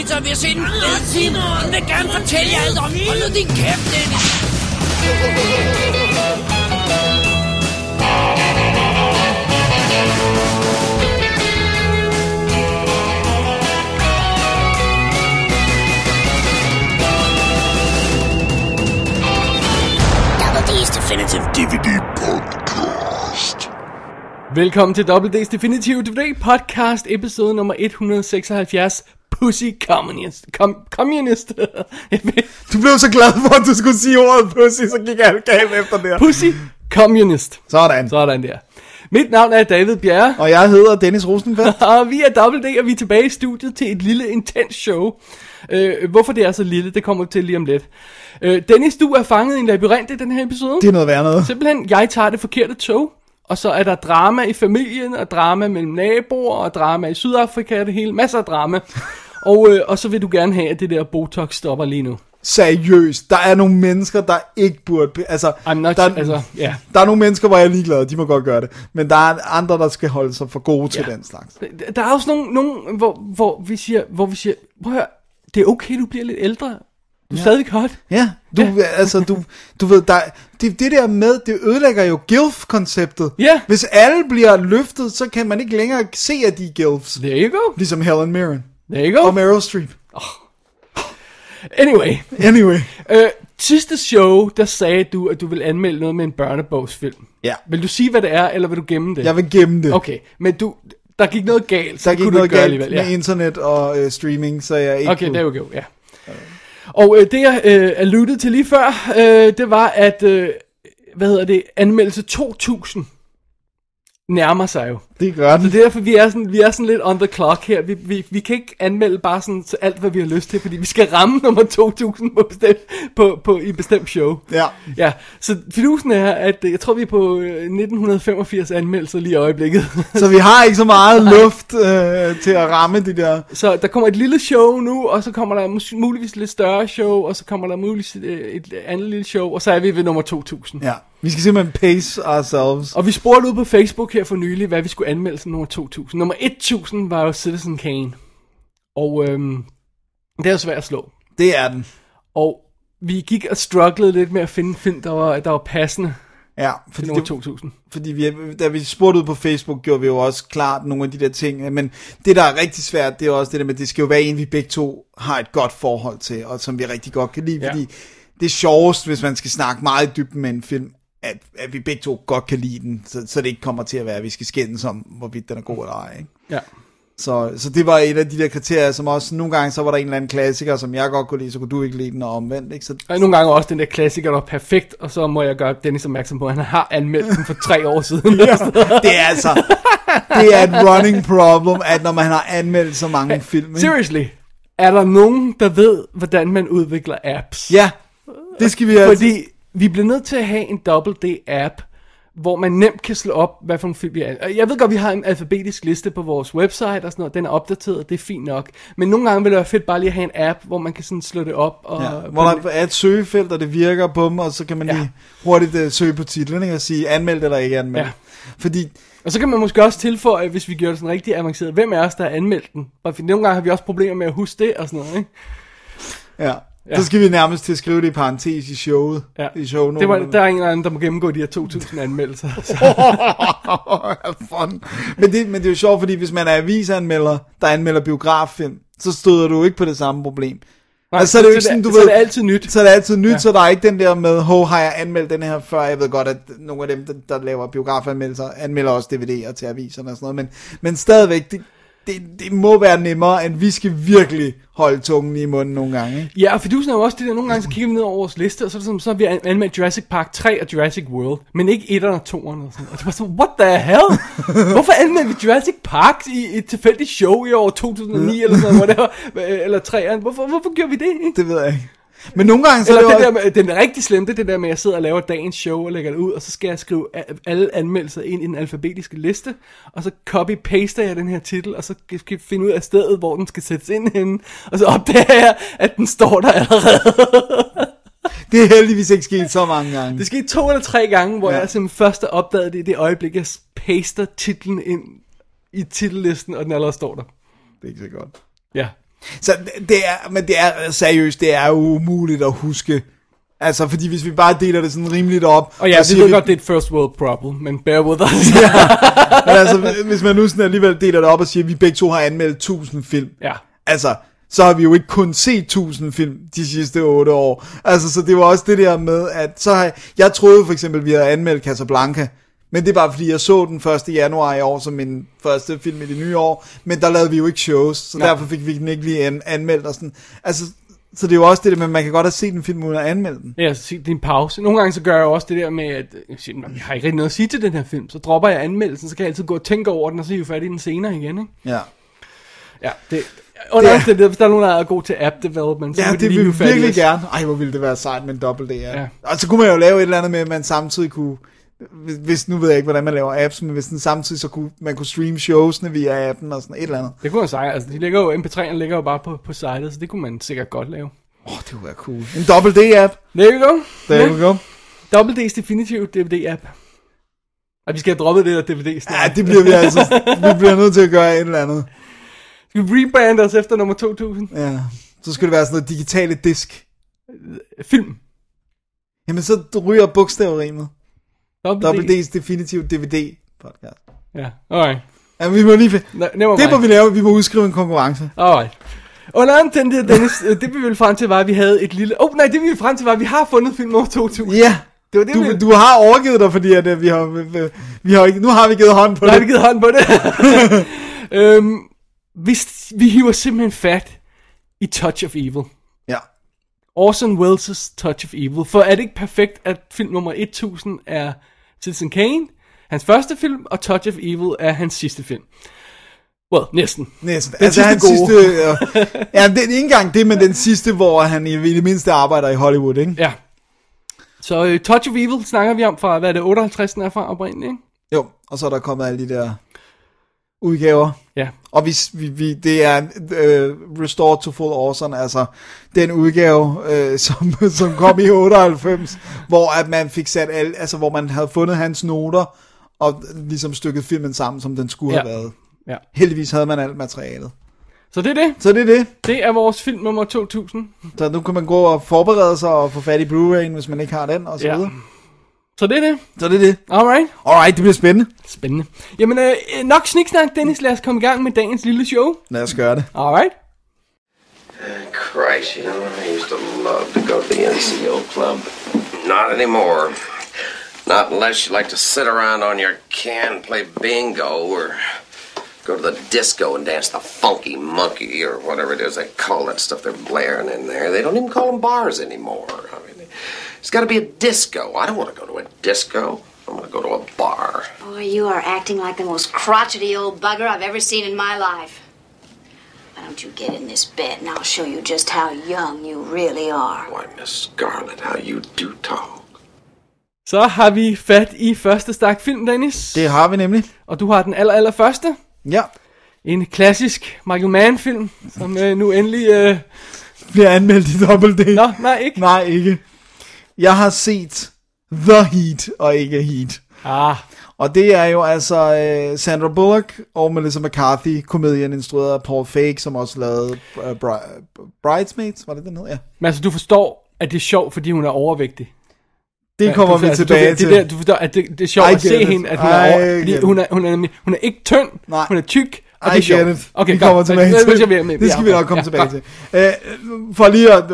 lige spise pizza, og vi har set en film. Hun vil gerne fortælle jer alt om. Hold nu din kæft, Dennis. Double D's Definitive DVD Podcast. Velkommen til WD's Definitive DVD podcast, episode nummer 176, Pussy Communist. Com- communist. Du blev så glad for, at du skulle sige ordet pussy, så gik jeg galt efter det. Pussy Communist. Sådan. Sådan der. Mit navn er David Bjerre, Og jeg hedder Dennis Rosenfeldt. og vi er WD, og vi er tilbage i studiet til et lille intens show. Øh, hvorfor det er så lille, det kommer vi til lige om lidt. Øh, Dennis, du er fanget i en labyrint i den her episode. Det er noget værd noget. Simpelthen, jeg tager det forkerte tog, og så er der drama i familien, og drama mellem naboer, og drama i Sydafrika, og det hele, masser af drama. Og, øh, og så vil du gerne have, at det der Botox stopper lige nu. Seriøst, der er nogle mennesker, der ikke burde... Altså, I'm not, der, altså, ja. der er nogle mennesker, hvor jeg er ligeglad, de må godt gøre det. Men der er andre, der skal holde sig for gode til Ja. den slags. Der er også nogle, nogle hvor, hvor, vi siger, hvor vi siger, prøv at høre, det er okay, du bliver lidt ældre. Du er ja. stadig hot. Ja, du, ja. altså, du, du ved, der, det, det der med, det ødelægger jo GILF-konceptet. Ja. Hvis alle bliver løftet, så kan man ikke længere se, at de er GILFs. There you go. Ligesom Helen Mirren. There you go. Og Meryl Streep. Anyway, Anyway. øh, sidste show, der sagde du, at du vil anmelde noget med en børnebogsfilm. Ja. Vil du sige, hvad det er, eller vil du gemme det? Jeg vil gemme det. Okay, men du, der gik noget galt, så Der gik kunne noget du ikke gøre galt alligevel. med Ja. internet og øh, streaming, så jeg ikke Okay, kunne- there we go, ja. Og øh, det jeg øh, alluded til lige før, øh, det var, at, øh, hvad hedder det, anmeldelse 2000 nærmer sig jo. Det gør den. Så det er derfor, vi er sådan, vi er sådan lidt on the clock her. Vi, vi, vi kan ikke anmelde bare sådan til alt, hvad vi har lyst til, fordi vi skal ramme nummer 2000 på, bestemt, på, på, i et bestemt show. Ja. Ja, så fidusen er, at øh, jeg tror, vi er på øh, 1985 anmeldelser lige i øjeblikket. Så vi har ikke så meget luft øh, til at ramme de der... Så der kommer et lille show nu, og så kommer der muligvis et lidt større show, og så kommer der muligvis et, øh, et andet lille show, og så er vi ved nummer 2000. Ja. Vi skal simpelthen pace ourselves. Og vi spurgte ud på Facebook her for nylig, hvad vi skulle anmelde som nummer 2000. Nummer 1000 var jo Citizen Kane. Og øhm, det er jo svært at slå. Det er den. Og vi gik og strugglede lidt med at finde en film, der var, der var passende Ja, fordi, nummer det, 2000. fordi vi, da vi spurgte ud på Facebook, gjorde vi jo også klart nogle af de der ting. Men det, der er rigtig svært, det er også det der med, at det skal jo være en, vi begge to har et godt forhold til, og som vi rigtig godt kan lide. Ja. Fordi det er sjovest, hvis man skal snakke meget i dybden med en film, at, at vi begge to godt kan lide den, så, så det ikke kommer til at være, at vi skal skændes om, hvorvidt den er god eller ej. Ikke? Ja. Så, så det var et af de der kriterier, som også nogle gange, så var der en eller anden klassiker, som jeg godt kunne lide, så kunne du ikke lide den, og omvendt, ikke? Så, Og nogle gange også den der klassiker, der er perfekt, og så må jeg gøre Dennis opmærksom på, at han har anmeldt den for tre år siden. ja, det er altså, det er et running problem, at når man har anmeldt så mange film, ikke? Seriously, er der nogen, der ved, hvordan man udvikler apps? Ja, det skal vi altså. Fordi vi bliver nødt til at have en Double D-app, hvor man nemt kan slå op, hvad for en film vi er. Jeg ved godt, vi har en alfabetisk liste på vores website og sådan noget. Den er opdateret, det er fint nok. Men nogle gange vil det være fedt bare lige at have en app, hvor man kan sådan slå det op. Og, Ja, hvor der er et søgefelt, og det virker på dem, og så kan man Ja. lige hurtigt uh, søge på titlen, ikke? og sige anmeldt eller ikke anmeldt. Ja. Fordi, Og så kan man måske også tilføje, hvis vi gør det sådan rigtig avanceret, hvem er os, der har anmeldt den? Bare fordi nogle gange har vi også problemer med at huske det og sådan noget, ikke? ja, ja. så skal vi nærmest til at skrive det i parentes i showet. Ja. I show Det var, der er ingen anden, der må gennemgå de her 2000 anmeldelser. Fun. Men det, men det er jo sjovt, fordi hvis man er avisanmelder, der anmelder biograffilm, så støder du ikke på det samme problem. Nej, Altså, så er det jo ikke sådan, du så ved- er det altid nyt. Så er det altid nyt, Ja. så der er ikke den der med, hov, har jeg anmeldt den her før? Jeg ved godt, at nogle af dem, der, der laver biografanmeldelser, anmelder også DVD'er til aviserne og sådan noget, men, men stadigvæk, det, det, det må være nemmere, end vi skal virkelig holde tungen i munden nogle gange. Ikke? Ja, og fidusen er jo også det der, nogle gange så kigger vi ned over vores liste, og så er, sådan, så har vi an- anmeldt Jurassic Park 3 og Jurassic World, men ikke 1'eren og 2'eren og sådan. Og det var sådan, what the hell? Hvorfor anmeldte vi Jurassic Park i et tilfældigt show i år 2009 eller sådan noget, whatever, eller 3'eren? Hvorfor, hvorfor gjorde vi det? Ikke? Det ved jeg ikke. Men nogle gange, så Eller er det det, der med, den er rigtig slemme, det er det der med, at jeg sidder og laver dagens show og lægger det ud, og så skal jeg skrive alle anmeldelser ind i den alfabetiske liste, og så copy-paster jeg den her titel, og så skal jeg finde ud af stedet, hvor den skal sættes ind henne, og så opdager jeg, at den står der allerede. det er heldigvis ikke sket så mange gange. Det skete to eller tre gange, hvor ja. Jeg simpelthen først opdagede det i det øjeblik, jeg paster titlen ind i titellisten, og den allerede står der. Det er ikke så godt. Ja. Så det er, men det er seriøst, det er jo umuligt at huske. Altså, fordi hvis vi bare deler det sådan rimeligt op. Og ja, så vi ved godt, det er et first world problem, men bear with us. Men altså, hvis man nu sådan alligevel deler det op og siger, at vi begge to har anmeldt 1000 film. ja. Altså, så har vi jo ikke kun set 1000 film de sidste 8 år. Altså, så det var også det der med, at så har jeg, jeg troede for eksempel, vi havde anmeldt Casablanca, men det er bare fordi, jeg så den 1. januar i år som min første film i det nye år, men der lavede vi jo ikke shows, så Nej. derfor fik vi den ikke lige an, anmeldt og sådan. Altså, så det er jo også det der med, at man kan godt have set en film uden at anmelde den. Ja, så sig, det er en pause. Nogle gange så gør jeg jo også det der med, at jeg, siger, "Nå, jeg har ikke rigtig noget at sige til den her film. Så dropper jeg anmeldelsen, så kan jeg altid gå og tænke over den, og så hive fat i den senere igen, ikke? Ja. Ja, det... Under Det er- det, det, hvis der er nogen, der er god til app development, så Ja, det lige vil vi virkelig gerne. Ej, hvor ville det være sejt med en dobbelt D, ja. Ja. ja. Og så kunne man jo lave et eller andet med, at man samtidig kunne, hvis, hvis nu ved jeg ikke, hvordan man laver apps, men hvis den samtidig så kunne, man kunne streame showsene via appen og sådan et eller andet. Det kunne man sige. Altså, de ligger jo, MP3'erne ligger jo bare på, på sitet, så det kunne man sikkert godt lave. Åh, oh, det kunne være cool. En dobbelt D-app. There you go. There Ja. we go. Double D's Definitive DVD-app. Og vi skal have droppet det der DVD snart. Ja, det bliver vi altså, vi bliver nødt til at gøre et eller andet. Skal vi rebrande os efter nummer 2000? Ja. Så skulle det være sådan noget digitale disk. Film. Jamen, så ryger bogstaverimet. Double, Double D. D's Definitive DVD podcast. Ja, alright. Ja, vi må lige... Ne- never Det må vi lave. Vi må udskrive en konkurrence. Alright. Under anden det, Dennis, øh, det vi ville frem til var, at vi havde et lille... Åh, oh, nej, det vi ville frem til var, at vi har fundet film nummer 2000. Ja. Det var det, Du, vi... du har overgivet dig, fordi at, øh, vi har, vi, vi har ikke, nu har vi givet hånd på har det. vi givet hånd på det. øhm, vi, vi hiver simpelthen fat i Touch of Evil. Ja. Orson Welles' Touch of Evil. For er det ikke perfekt, at film nummer 1000 er Citizen Kane, hans første film, og Touch of Evil er hans sidste film? Well, næsten. Næsten. Den altså, sidste han gode. sidste... Øh, ja, det er ikke engang det, men den sidste, hvor han i, i det mindste arbejder i Hollywood, ikke? Ja. Så uh, Touch of Evil snakker vi om fra, hvad er det, 58 den er fra oprindeligt, ikke? Jo, og så er der kommet alle de der udgaver. Ja. Og vi, vi, vi, det er øh, Restored to Full Orson, altså den udgave, øh, som, som kom i 98, hvor at man fik sat alle, altså hvor man havde fundet hans noter, og ligesom stykket filmen sammen, som den skulle Ja. have været. ja. Heldigvis havde man alt materialet. Så det er det. Så det er det. Det er vores film nummer 2000. Så nu kan man gå og forberede sig og få fat i Blu-ray'en, hvis man ikke har den, og så Ja. videre. Så det er det. Så det er det. Alright. Alright, det bliver spændende. Spændende. Jamen, øh, nok sniksnak, Dennis. Lad os komme i gang med dagens lille show. Lad os gøre det. Alright. Christ, you know, I used to love to go to the NCO club. Not anymore. Not unless you like to sit around on your can play bingo or go to the disco and dance the funky monkey or whatever it is they call that stuff they're blaring in there. They don't even call them bars anymore. I mean, it's got to be a disco. I don't want to go to a disco. I want to go to a bar. Boy, you are acting like the most crotchety old bugger I've ever seen in my life. Why don't you get in this bed and I'll show you just how young you really are. Why, Miss Scarlet, how you do talk. Så har vi fat i første stak film, Dennis. Det har vi nemlig. Og du har den aller, aller første. Ja. En klassisk Michael Mann-film, som øh, nu endelig... Øh... Bliver anmeldt i dobbelt D. Nå, nej, ikke. Nej, ikke. Jeg har set The Heat, og ikke Heat. Ah, Og det er jo altså øh, Sandra Bullock og Melissa McCarthy, komedien instrueret af Paul Feig, som også lavede øh, Bri- Bridesmaids, var det den hed? Ja. men altså, du forstår, at det er sjovt, fordi hun er overvægtig. Det kommer du, vi altså, tilbage du, til. Det der, du forstår, at det, det er sjovt I at se it. hende, at hun er I over, fordi it. hun er, hun, er, hun er ikke tynd, Nej. hun er tyk, og I det er sjovt. Okay, vi kommer tilbage til det. skal vi nok komme ja, tilbage til. Øh, for lige at,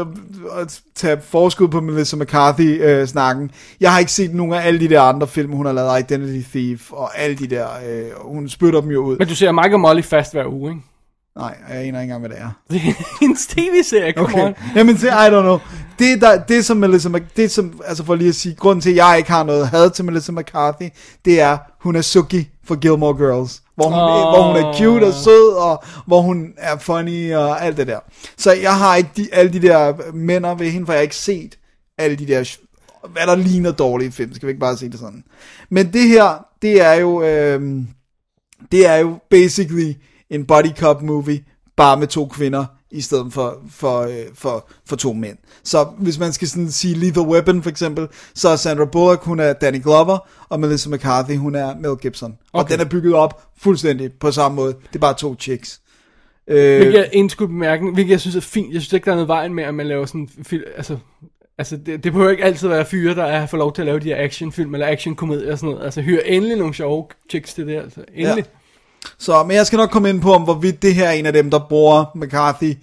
at tage forskud på Melissa McCarthy-snakken. jeg har ikke set nogen af alle de der andre film, hun har lavet, Identity Thief og alle de der. Øh, hun spytter dem jo ud. Men du ser Mike og Molly fast hver uge, ikke? Nej, jeg aner ikke engang, hvad det er. Det er hendes tv-serie, come Okay. on. Jamen, I don't know. Det, der, det som Melissa Mc, det som, altså for lige at sige, grunden til, at jeg ikke har noget had til Melissa McCarthy, det er, hun er Suki for Gilmore Girls. Hvor hun, oh. hvor hun er cute og sød, og hvor hun er funny og alt det der. Så jeg har ikke de, alle de der mænder ved hende, for jeg har ikke set alle de der, hvad der ligner dårlige film, skal vi ikke bare sige det sådan. Men det her, det er jo, øh, det er jo basically en body cop movie, bare med to kvinder i stedet for, for, øh, for, for to mænd. Så hvis man skal sådan sige Lethal Weapon for eksempel, så er Sandra Bullock, hun er Danny Glover, og Melissa McCarthy, hun er Mel Gibson. Okay. Og den er bygget op fuldstændig på samme måde. Det er bare to chicks. Øh, Hvilket er en skud bemærkning, hvilket jeg synes er fint. Jeg synes ikke, der er noget vejen med, at man laver sådan altså, altså det, det behøver ikke altid være fyre, der er får lov til at lave de her actionfilm eller actionkomedier og sådan noget. Altså, hyr endelig nogle sjove chicks til det, altså. Endelig. Ja. Så, men jeg skal nok komme ind på, om hvorvidt det her er en af dem, der bruger McCarthy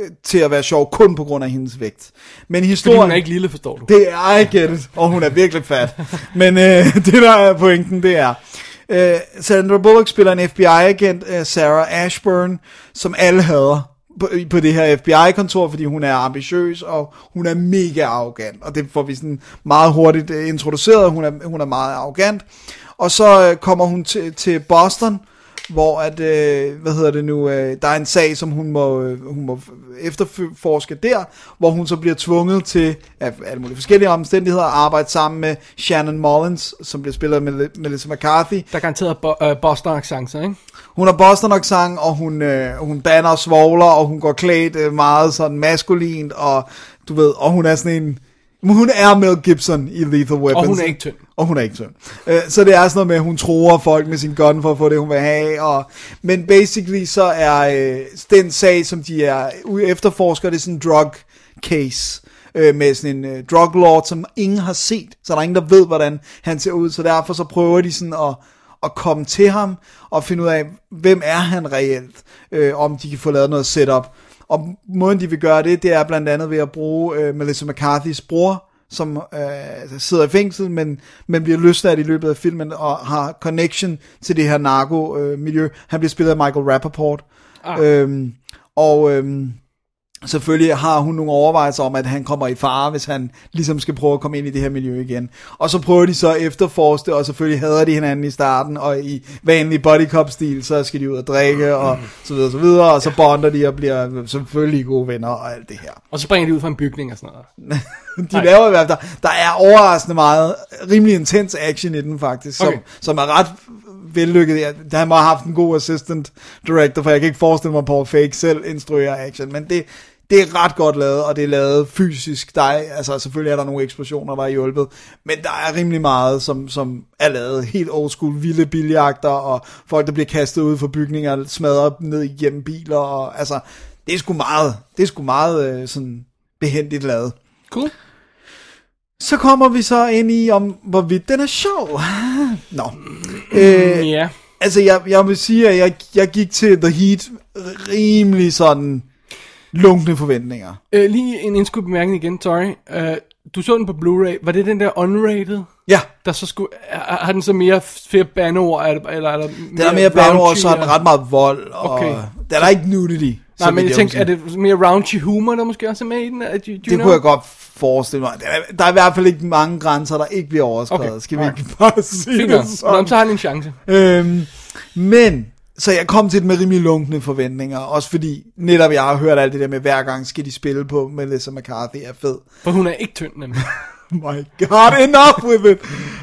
øh, til at være sjov, kun på grund af hendes vægt. Men Fordi historien... hun er ikke lille, forstår du. Det er, I get it. Og hun er virkelig fat. Men øh, det der er pointen, det er... Øh, Sandra Bullock spiller en FBI-agent, øh, Sarah Ashburn, som alle hader på, på det her FBI-kontor, fordi hun er ambitiøs, og hun er mega arrogant. Og det får vi sådan meget hurtigt øh, introduceret. Hun er, hun er meget arrogant. Og så øh, kommer hun til, til Boston, hvor at, øh, hvad hedder det nu, øh, der er en sag, som hun må, øh, hun må efterforske der, hvor hun så bliver tvunget til, af alle mulige forskellige omstændigheder, at arbejde sammen med Shannon Mullins, som bliver spillet Mel- Melissa McCarthy. Der er garanteret bo- øh, Boston accenter, ikke? Hun har Boston accent, og hun, øh, hun banner og svogler, og hun går klædt øh, meget sådan maskulint, og du ved, og hun er sådan en, men hun er Mel Gibson i Lethal Weapon. Og hun er ikke tynd. Og hun er ikke tynd. Øh, så det er sådan noget med, at hun tror folk med sin gun for at få det, hun vil have. Og, men basically så er øh, den sag, som de er efterforsker, det er sådan en drug case øh, med sådan en øh, drug lord, som ingen har set. Så der er ingen, der ved, hvordan han ser ud. Så derfor så prøver de sådan at, at komme til ham og finde ud af, hvem er han reelt, øh, om de kan få lavet noget setup. Og måden de vil gøre det, det er blandt andet ved at bruge øh, Melissa McCarthy's bror, som øh, sidder i fængsel, men, men bliver løsladt i løbet af filmen og har connection til det her narko-miljø. Han bliver spillet af Michael Rappaport. Ah. Øhm, og øhm, selvfølgelig har hun nogle overvejelser om, at han kommer i fare, hvis han ligesom skal prøve at komme ind i det her miljø igen. Og så prøver de så at efterforske det, og selvfølgelig hader de hinanden i starten, og i vanlig body cop stil så skal de ud og drikke, og så videre, så videre, og så bonder de og bliver selvfølgelig gode venner og alt det her. Og så springer de ud fra en bygning og sådan noget. De Nej. laver i hvert fald, der, er overraskende meget, rimelig intens action i den faktisk, som, Okay. som er ret vellykket. Han må have haft en god assistant director, for jeg kan ikke forestille mig, at Paul Fake selv instruerer action, men det, det er ret godt lavet, og det er lavet fysisk. Der er, altså selvfølgelig er der nogle eksplosioner, der er hjulpet, men der er rimelig meget, som, som er lavet helt old school, vilde biljagter, og folk, der bliver kastet ud fra bygninger, smadret ned igennem biler, og altså, det er sgu meget, det er sgu meget øh, sådan behendigt lavet. Cool. Så kommer vi så ind i, om hvorvidt den er sjov. Nå. Øh, Ja. altså, jeg, jeg vil sige, at jeg, jeg gik til The Heat rimelig sådan lunkne forventninger. Øh, lige en indskudt bemærkning igen, sorry. Øh, du så den på Blu-ray. Var det den der unrated? Ja, Der så skulle, er, har den så mere flere bandeord, er eller er der den er mere bandeord, så er den eller- ret meget vold, og Okay. der er der ikke nudity. Nej, men jeg tænkte, er det mere raunchy humor, der måske også er med i den? Do, do Det know? kunne jeg godt forestille mig. Der er, der er i hvert fald ikke mange grænser, der ikke bliver overskrevet. Okay, Skal vi ikke bare sige Fint det nok. Nå, sådan? så har den en chance. Øhm, men, så jeg kom til det med rimelig lunkne forventninger, også fordi netop jeg har hørt alt det der med, hver gang skal de spille på Melissa McCarthy er fed. For hun er ikke tynd, nemlig. My god, enough with it!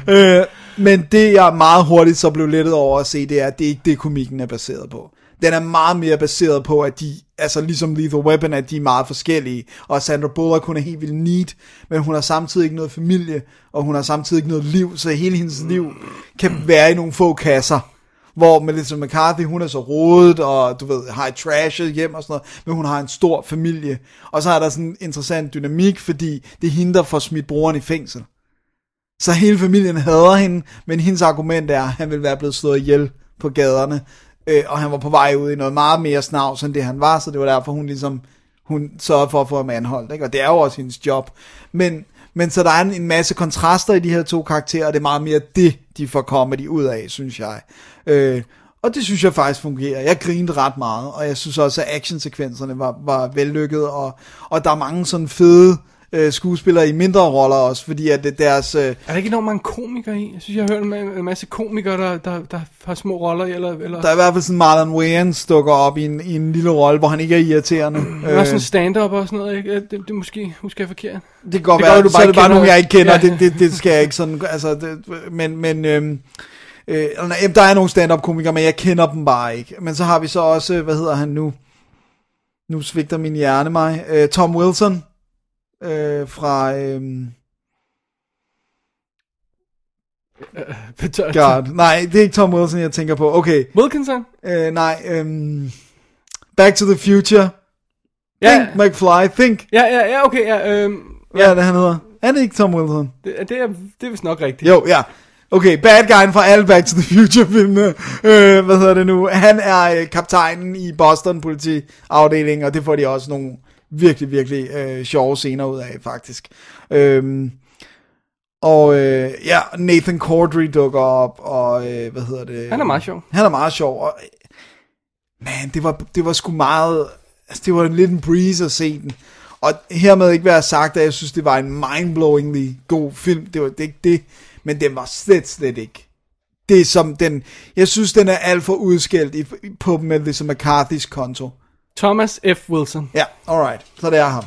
øh, men det jeg meget hurtigt så blev lettet over at se, det er, at det ikke det, komikken er baseret på. Den er meget mere baseret på, at de, altså ligesom Lethal Weapon, at de er meget forskellige. Og Sandra Bullock, hun er helt vildt neat, men hun har samtidig ikke noget familie, og hun har samtidig ikke noget liv, så hele hendes liv kan være i nogle få kasser. Hvor Melissa McCarthy, hun er så rodet, og du ved, har et trashet hjem og sådan noget, men hun har en stor familie. Og så er der sådan en interessant dynamik, fordi det hinder for der smidt broren i fængsel. Så hele familien hader hende, men hendes argument er, at han ville være blevet slået ihjel på gaderne, øh, og han var på vej ud i noget meget mere snavs, end det han var, så det var derfor, hun ligesom, hun sørgede for at få ham anholdt, ikke? og det er jo også hendes job. Men, men så der er en, en masse kontraster i de her to karakterer, og det er meget mere det, de får comedy ud af, synes jeg. Øh, og det synes jeg faktisk fungerer. Jeg grinede ret meget, og jeg synes også, at actionsekvenserne var, var vellykket, og, og der er mange sådan fede øh, skuespillere i mindre roller også, fordi at det deres... Øh, Er der ikke enormt mange komikere i? Jeg synes, jeg har hørt en, ma- en masse komikere, der, der, der har små roller i, eller... eller der er i hvert fald sådan Marlon Wayans dukker op i en, i en lille rolle, hvor han ikke er irriterende. der er også sådan stand-up og sådan noget, ikke? Det, det, det måske husker jeg forkert. Det kan godt Det være, gør, du så bare er det bare nogen, jeg ikke kender, Ja. det, det, det skal jeg ikke sådan, altså, det, men, men øhm, øh, nej, der er nogle stand-up komikere, men jeg kender dem bare ikke. Men så har vi så også, hvad hedder han nu, nu svigter min hjerne mig. Øh, Tom Wilson øh, fra... Øh, God, nej, det er ikke Tom Wilson, jeg tænker på. Okay, Wilkinson? øh, nej, øh, Back to the Future. Ja, Think, McFly, Think. ja, ja, ja, okay, ja, øhm, Ja, det han hedder. Er det ikke Tom Wilson? det, det, er, det er vist nok rigtigt. Jo, ja. Okay, bad guyen fra alle Back to the Future-filmene. Øh, hvad hedder det nu? Han er øh, kaptajnen i Boston politiafdelingen, og det får de også nogle virkelig, virkelig øh, sjove scener ud af, faktisk. Øhm, og øh, ja, Nathan Cordry dukker op, og øh, hvad hedder det? Han er meget sjov. Han er meget sjov, og man, det var, det var sgu meget, altså det var en lidt en breeze at se den. Og hermed ikke være sagt, at jeg synes, det var en mindblowingly god film. Det var det ikke det, men den var slet, slet ikke. Det er som den, jeg synes, den er alt for udskældt i, på Melissa McCarthy's konto. Thomas F. Wilson. Ja, alright. Så det er ham.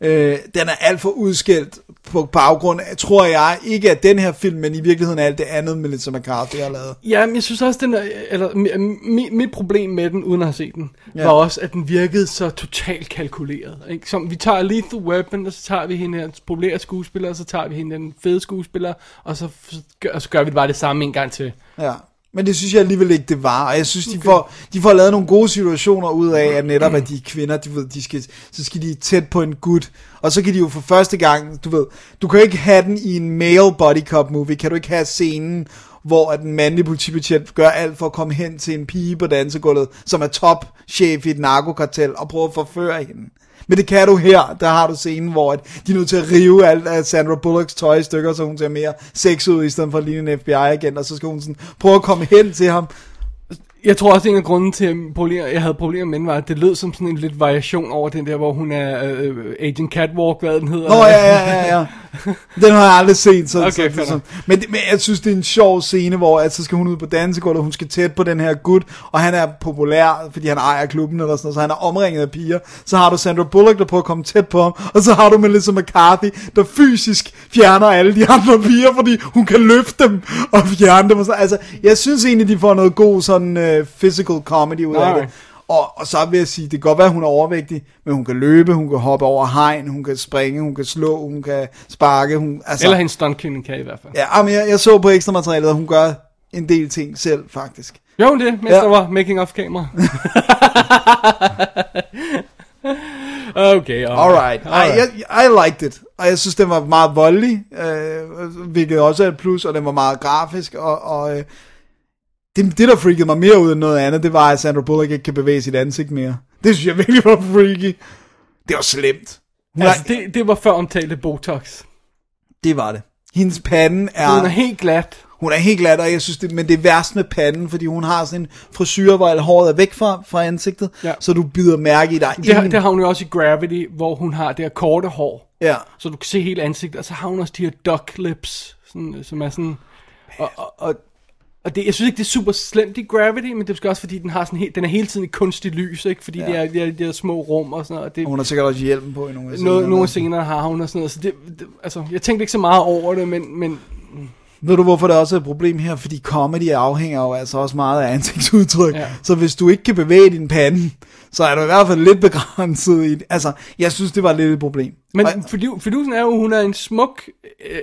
Øh, den er alt for udskældt på baggrund af, tror jeg, ikke af den her film, men i virkeligheden alt det andet, Melissa McCarthy har lavet. Ja, men jeg synes også, den er, eller, mi, mi, mit problem med den, uden at have set den, Ja. var også, at den virkede så totalt kalkuleret. Ikke? Som, vi tager Lethal Weapon, og så tager vi hende her populære skuespiller, og så tager vi hende den fede skuespiller, og så, og så gør vi bare det samme en gang til. Ja. Men det synes jeg alligevel ikke, det var. Og jeg synes, de får, de får lavet nogle gode situationer ud af, at netop at de er kvinder, de ved, de skal, så skal de tæt på en gut. Og så kan de jo for første gang, du ved, du kan jo ikke have den i en male body cop movie, kan du ikke have scenen, hvor at den mandlige politibetjent gør alt for at komme hen til en pige på dansegulvet, som er topchef i et narkokartel, og prøve at forføre hende. Men det kan du her, der har du scenen, hvor at de er nødt til at rive alt af Sandra Bullocks tøj i stykker, så hun ser mere sex ud, i stedet for at ligne en FBI-agent, og så skal hun sådan prøve at komme hen til ham. Jeg tror også, en af grunden til, at jeg havde problemer med den, var, at det lød som sådan en lidt variation over den der, hvor hun er øh, Agent Catwalk, hvad den hedder. Nå ja, ja, ja, ja. Den har jeg aldrig set. Så, Okay, så, så, men, men jeg synes, det er en sjov scene, hvor at, så skal hun ud på dansegulvet, og hun skal tæt på den her gut, og han er populær, fordi han ejer klubben eller sådan noget, så han er omringet af piger. Så har du Sandra Bullock, der prøver at komme tæt på ham, og så har du Melissa McCarthy, der fysisk fjerner alle de andre piger, fordi hun kan løfte dem og fjerne dem. Og så, altså, jeg synes egentlig, de får noget god sådan uh, physical comedy ud af Nej. det. Og, og så vil jeg sige, det kan godt være, at hun er overvægtig, men hun kan løbe, hun kan hoppe over hegn, hun kan springe, hun kan slå, hun kan sparke. Hun, altså, Eller hendes stuntkvinde kan i hvert fald. Ja, men jeg, jeg så på ekstra materialet, at hun gør en del ting selv, faktisk. Jo, det, mens Ja. der var making of kamera. okay, Alright. Ej, jeg, I liked it. Og jeg synes, den var meget voldelig, øh, hvilket også er et plus, og den var meget grafisk, og, og øh, det, det, der freakede mig mere ud end noget andet, det var, at Sandra Bullock ikke kan bevæge sit ansigt mere. Det synes jeg virkelig var freaky. Det var slemt. Hun Altså, er, det, det var før omtalte Botox. det var det. Hendes pande er... Hun er helt glat. Hun er helt glat, og jeg synes, det, men det er værst med panden, fordi hun har sådan en frisyr, hvor alt håret er væk fra, fra ansigtet, Ja. så du bider mærke i dig. Det, har- det har hun jo også i Gravity, hvor hun har det her korte hår. Ja. Så du kan se hele ansigtet, og så har hun også de her duck lips, sådan, som er sådan... Og, og, og, og det, jeg synes ikke, det er super slemt i Gravity, men det er måske også, fordi den, har sådan helt, den er hele tiden i kunstigt lys, ikke? Fordi Ja. det er de her, de her små rum og sådan noget. Og det, Og hun har sikkert også hjelm på i nogle af noget, scenerne. nogle af scenerne har hun og sådan noget. Så det, det, altså, jeg tænkte ikke så meget over det, men, men Ved du, hvorfor det også er et problem her? Fordi comedy afhænger jo altså også meget af ansigtsudtryk. Ja. Så hvis du ikke kan bevæge din pande, så er du i hvert fald lidt begrænset i det. Altså, jeg synes, det var lidt et problem. Men fidusen er jo, hun er en smuk,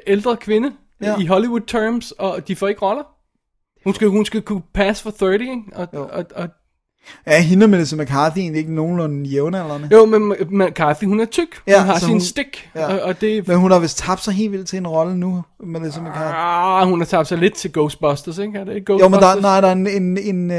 ældre kvinde ja. i Hollywood terms, og de får ikke roller. Hun skal, hun skal kunne passe for 30, ikke? Og, Jo. og, og, er hende og Melissa McCarthy egentlig ikke nogenlunde jævnaldrende? jo, men McCarthy, hun er tyk. Ja, hun har sin hun- stik, ja. ja. og, og det... Men hun har vist tabt sig helt vildt til en rolle nu, Melissa McCarthy. Ah, hun har tabt sig lidt til Ghostbusters, ikke? Er det ikke Jo, Ghostbusters? men der, nej, der er en, en, en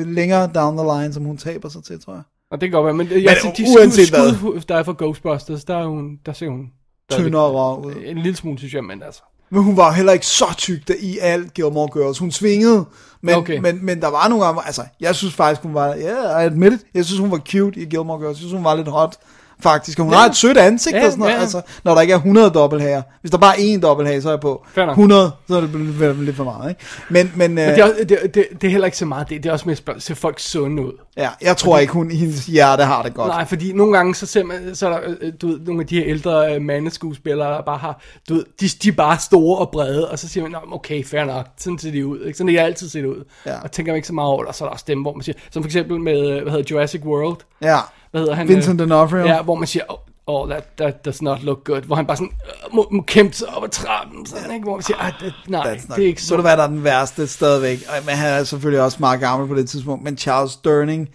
uh, længere down the line, som hun taber sig til, tror jeg. Og det kan godt være, men, jeg, Men de uanset skud, skud, der er for Ghostbusters, der, er hun, der ser hun Tyndere ud. en lille smule, synes jeg, men altså. Men hun var heller ikke så tyk der i alt Gilmore Girls. Hun svingede, men, okay. Men, men der var nogle gange, altså, jeg synes faktisk, hun var, ja, yeah, I admit it, jeg synes, hun var cute i Gilmore Girls. Jeg synes, hun var lidt hot faktisk. Og hun har et sødt ansigt Ja, og sådan noget, ja. altså, når der ikke er 100 dobbelthager. Hvis der bare er én dobbelthage, så er jeg på. Fair nok. 100, så er det lidt for meget, ikke? Men, men, øh, Men det er, det, det, det er heller ikke så meget det. Det er også at spørge, ser folk sunde ud. ja, jeg tror ikke, hun, hendes hjerte har det godt. Nej, fordi nogle gange så ser man, så er der, øh, du ved, nogle af de her ældre øh, mandeskuespillere, der bare har, du ved, de, de er bare store og brede, og så siger man, "Nå, men okay, fair nok, sådan ser de ud, ikke? Sådan er de altid set ud. Ja. Og tænker man ikke så meget over det, og så er der også dem, hvor man siger, som for eksempel med, øh, hvad hedder Jurassic World, Ja, hvad hedder han? Vincent øh, D'Onofrio. Ja, hvor man siger, oh, oh that, that does not look good, hvor han bare sådan, øh, må, må kæmpe sig op ad trappen, sådan, ikke? Hvor man siger, ah, det, nej, That's not- det er ikke så så. det hvad der er den værste stadigvæk. Men han er selvfølgelig også meget gammel på det tidspunkt. Men Charles Durning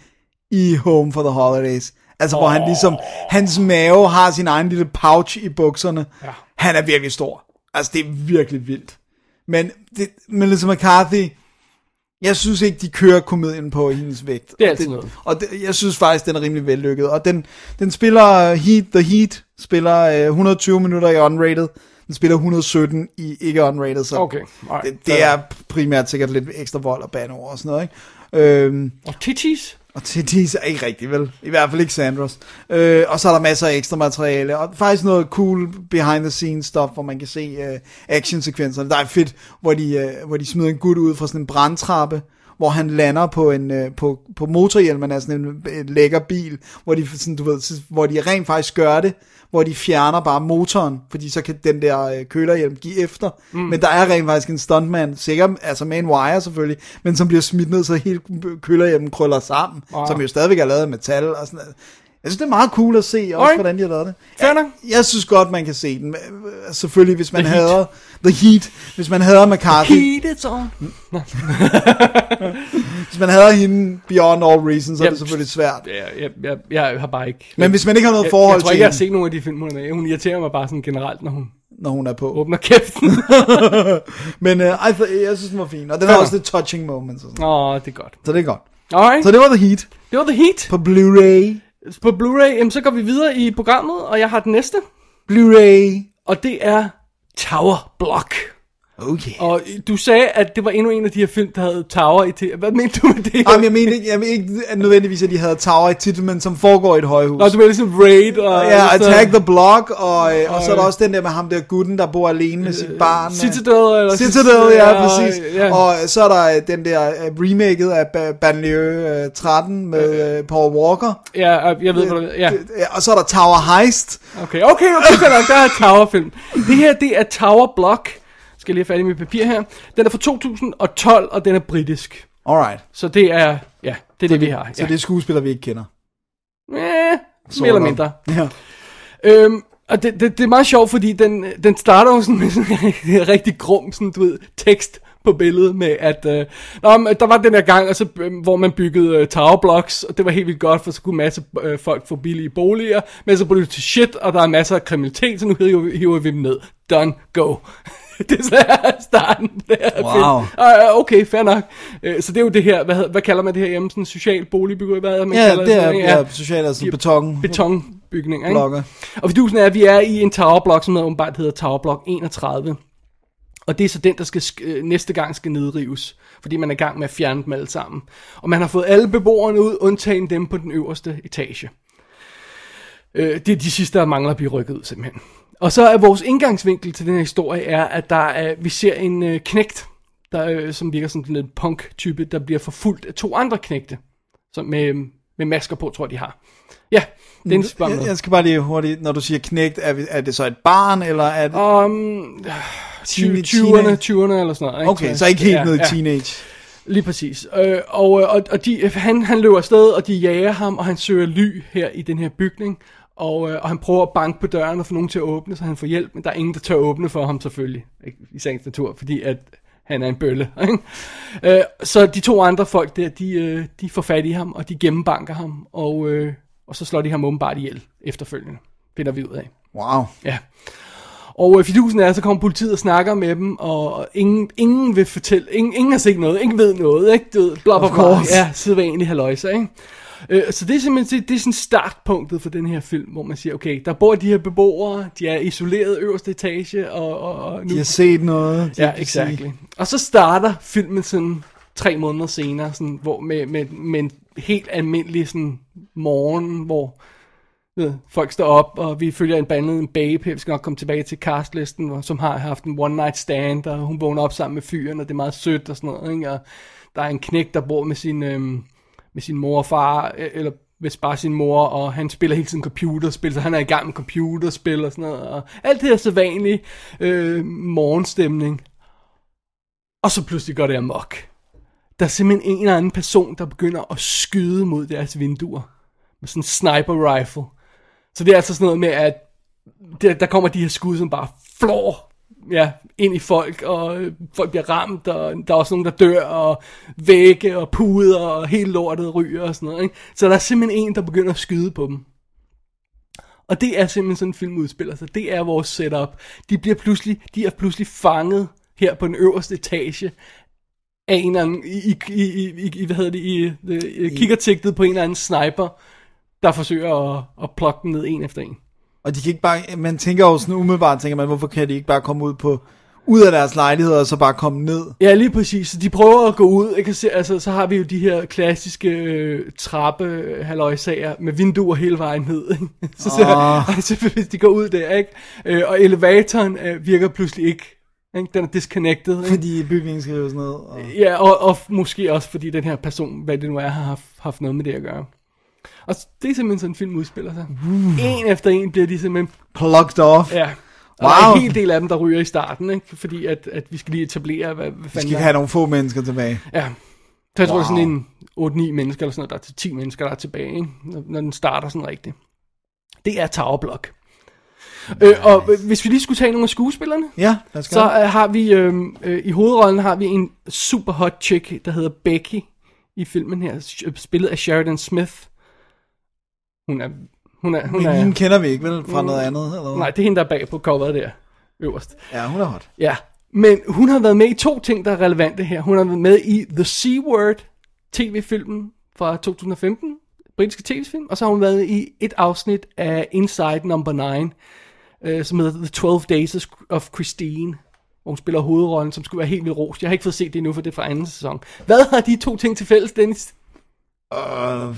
i Home for the Holidays. Altså, hvor han ligesom, hans mave har sin egen lille pouch i bukserne. Ja. Han er virkelig stor. Altså, det er virkelig vildt. Men det, Melissa McCarthy, jeg synes ikke, de kører komedien på hendes vægt. Det er Og altid noget. Og det, jeg synes faktisk, den er rimelig vellykket. Og den, den spiller uh, Heat, The Heat, spiller uh, 120 minutter i unrated. Den spiller 117 i ikke unrated, så Okay, alright. det, det er primært sikkert lidt ekstra vold og banord og sådan noget, ikke? Øhm, Og titties? Og titties er ikke rigtigt, vel? I hvert fald ikke Sandros. Øh, og så er der masser af ekstra materiale, og faktisk noget cool behind the scenes stuff, hvor man kan se øh, actionsekvenserne. Der er fedt, hvor de, øh, hvor de smider en gut ud fra sådan en brandtrappe, hvor han lander på en øh, på, på motorhjelmen af sådan en, en lækker bil, hvor de sådan, du ved, hvor de rent faktisk gør det, hvor de fjerner bare motoren, fordi så kan den der øh, kølerhjelm give efter. Mm. Men der er rent faktisk en stuntman, sikkert, altså med en wire selvfølgelig, men som bliver smidt ned, så hele kølerhjelmen krøller sammen, Wow. som jo stadigvæk er lavet af metal og sådan noget. Jeg synes, det er meget cool at se, også Alright. hvordan de har lavet det. Jeg, jeg synes godt, man kan se den. Øh, Selvfølgelig, hvis man The Heat. hader The Heat, hvis man hader McCarthy, Heat it's on. hvis man hader hende beyond all reasons, så er Yep. det selvfølgelig svært. Ja, jeg, jeg, jeg har bare ikke... Men hvis man ikke har noget jeg, forhold jeg tror til ikke, jeg har set nogen af de film, hun er med. i. Hun irriterer mig bare sådan generelt, når hun når hun er på. åbner kæften. Men uh, jeg, jeg synes, den var fin. Og den har også lidt touching moments og sådan. Åh, det er godt. Så det er godt. Alright, Så det var The Heat det var The Heat. på Blu-ray. På Blu-ray, jamen, så går vi videre i programmet, og jeg har den næste. Blu-ray. Og det er Tower Block. Okay. Og du sagde, at det var endnu en af de her film, der havde Tower i til. Hvad mente du med det? Jamen, jeg mener ikke, jeg mener ikke at nødvendigvis, at de havde tower i titlen, men som foregår i et højhus. Nå, du mener ligesom Raid og... Ja, så- Attack the Block, og, øh, og så er der også den der med ham der gutten, der bor alene med sit barn. øh. Citadel, eller... Citadel, ja, præcis. Ja. Og så er der øh, den der øh, remaket af Ba- Banlieue øh, 13 med øh, Paul Walker. ja, jeg ved, hvad du... Ja. Øh, Og så er der Tower Heist. Okay, okay, okay, der er Tower-film. Det her, det er Tower Block. Skal lige have fat i mit papir her. Den er fra 2012, og den er britisk. Alright. Så det er, ja, det er det, vi har. Så Ja. det er skuespillere, vi ikke kender. Eh, mere eller mindre. Ja. Øhm, og det, det, det er meget sjovt, fordi den, den starter jo sådan med sådan en rigtig grum, sådan, du ved, tekst på billedet med, at øh, nå, men der var den der gang, altså, øh, hvor man byggede øh, tower blocks, og det var helt vildt godt, for så kunne masse øh, folk få billige boliger, men så blev det til shit, og der er masser af kriminalitet, så nu hiver, hiver vi dem ned. Done, go. det er så starten. Det her Wow. Film. Okay, fair nok. Uh, så det er jo det her, hvad, hvad kalder man det her hjemme, sådan social boligbyggeri, hvad er det, man Ja, kalder det er sådan, ikke? ja, socialt, altså beton. betonbygninger. Ikke? Blokke. Og fidusen er, at vi er i en towerblock, som åbenbart hedder Towerblock 31. Og det er så den, der skal, sk- øh, næste gang skal nedrives, fordi man er i gang med at fjerne dem alle sammen. Og man har fået alle beboerne ud, undtagen dem på den øverste etage. Øh, det er de sidste, der mangler at blive rykket ud simpelthen. Og så er vores indgangsvinkel til den her historie, er, at der er, vi ser en øh, knægt, der, øh, som virker som sådan en punk-type, der bliver forfulgt af to andre knægte, som med, med masker på, tror jeg, de har. Ja, det er en spørgsmål. Jeg, jeg skal bare lige hurtigt, når du siger knægt, er, er det så et barn, eller er det... Um, Teen- 20'erne, 20'erne eller sådan noget. Ikke? Okay, så ikke helt ja, i ja, teenage. Lige præcis. Øh, og øh, og, og de, han, han løber afsted, og de jager ham, og han søger ly her i den her bygning. Og, øh, og han prøver at banke på døren og få nogen til at åbne, så han får hjælp, men der er ingen, der tør åbne for ham selvfølgelig. Ikke? I sagens natur, fordi at han er en bølle. Ikke? Øh, så de to andre folk der, de, øh, de får fat i ham, og de gennembanker ham, og, øh, og så slår de ham åbenbart ihjel efterfølgende. Finder vi ud af. Wow. Ja. Og øh, fidusen er, så kommer politiet og snakker med dem, og ingen, ingen vil fortælle, ingen, ingen har set noget, ingen ved noget, ikke? Du ved, bla bla bla. Ja, sædvanlig haløjse, ikke? Øh, så det er simpelthen det, det er sådan startpunktet for den her film, hvor man siger, okay, der bor de her beboere, de er isoleret øverste etage, og, og, og nu... De har set noget. de Ja, exakt. Og så starter filmen sådan tre måneder senere, sådan, hvor med, med, med en helt almindelig sådan, morgen, hvor ved, folk står op, og vi følger en bandet en babe vi skal nok komme tilbage til castlisten, som har haft en one night stand, og hun vågner op sammen med fyren, og det er meget sødt og sådan noget, ikke? og der er en knæk, der bor med sin, øhm, med sin mor og far, øh, eller hvis bare sin mor, og han spiller hele tiden computerspil, så han er i gang med computerspil og sådan noget, og alt det her så vanlig øh, morgenstemning. Og så pludselig går det amok. Der er simpelthen en eller anden person, der begynder at skyde mod deres vinduer. Med sådan en sniper rifle. Så det er altså sådan noget med, at der, der kommer de her skud, som bare flår ja, ind i folk, og øh, folk bliver ramt, og der er også nogen, der dør, og vægge og puder, og helt lortet ryger og sådan noget. Ikke? Så der er simpelthen en, der begynder at skyde på dem. Og det er simpelthen sådan en film udspiller sig. Det er vores setup. De bliver pludselig, de er pludselig fanget her på den øverste etage af en eller anden, i, i, i, i, hvad hedder det, i, i, i kikkertigtet på en eller anden sniper, der forsøger at, at plukke dem ned en efter en. Og de kan ikke bare, man tænker jo sådan umiddelbart, tænker man, hvorfor kan de ikke bare komme ud på, ud af deres lejligheder, og så bare komme ned? Ja, lige præcis. Så de prøver at gå ud. Jeg kan se, altså, så har vi jo de her klassiske øh, trappe halløjsager med vinduer hele vejen ned. ikke? så, så, Ah. altså, hvis de går ud der, ikke? Øh, og elevatoren øh, virker pludselig ikke. ikke? Den er disconnected. Ikke? Fordi bygningen skal jo sådan noget. Og... Ja, og, og måske også fordi den her person, hvad det nu er, har haft, haft noget med det at gøre. Og det er simpelthen sådan en film udspiller sig. Uh. En efter en bliver de simpelthen Plugged off. Ja. Og der er Wow. en hel del af dem, der ryger i starten, ikke? fordi at, at vi skal lige etablere, hvad, hvad Vi skal der er. have nogle få mennesker tilbage. Ja. Så jeg tror, det er sådan Wow. en 8-9 mennesker, eller sådan noget, der er til 10 mennesker, der er tilbage, ikke? Når, når den starter sådan rigtigt. Det er Tower Block. Øh, og øh, hvis vi lige skulle tage nogle af skuespillerne, Ja, så øh, har vi, øh, øh, i hovedrollen har vi en super hot chick, der hedder Becky i filmen her, sh- spillet af Sheridan Smith. Hun er, hun er, hun er, hende kender vi ikke, vel? Fra noget andet, eller hvad? nej, det er hende, der er bag på coveret der, øverst. Ja, hun er hot. Ja, men hun har været med i to ting, der er relevante her. Hun har været med i The C-Word tv-filmen fra 2015, britiske tv-film, og så har hun været i et afsnit af Inside Number 9, øh, som hedder The 12 Days of Christine, hvor hun spiller hovedrollen, som skulle være helt vildt rost. Jeg har ikke fået set det endnu, for det er fra anden sæson. Hvad har de to ting til fælles, Dennis? Øh,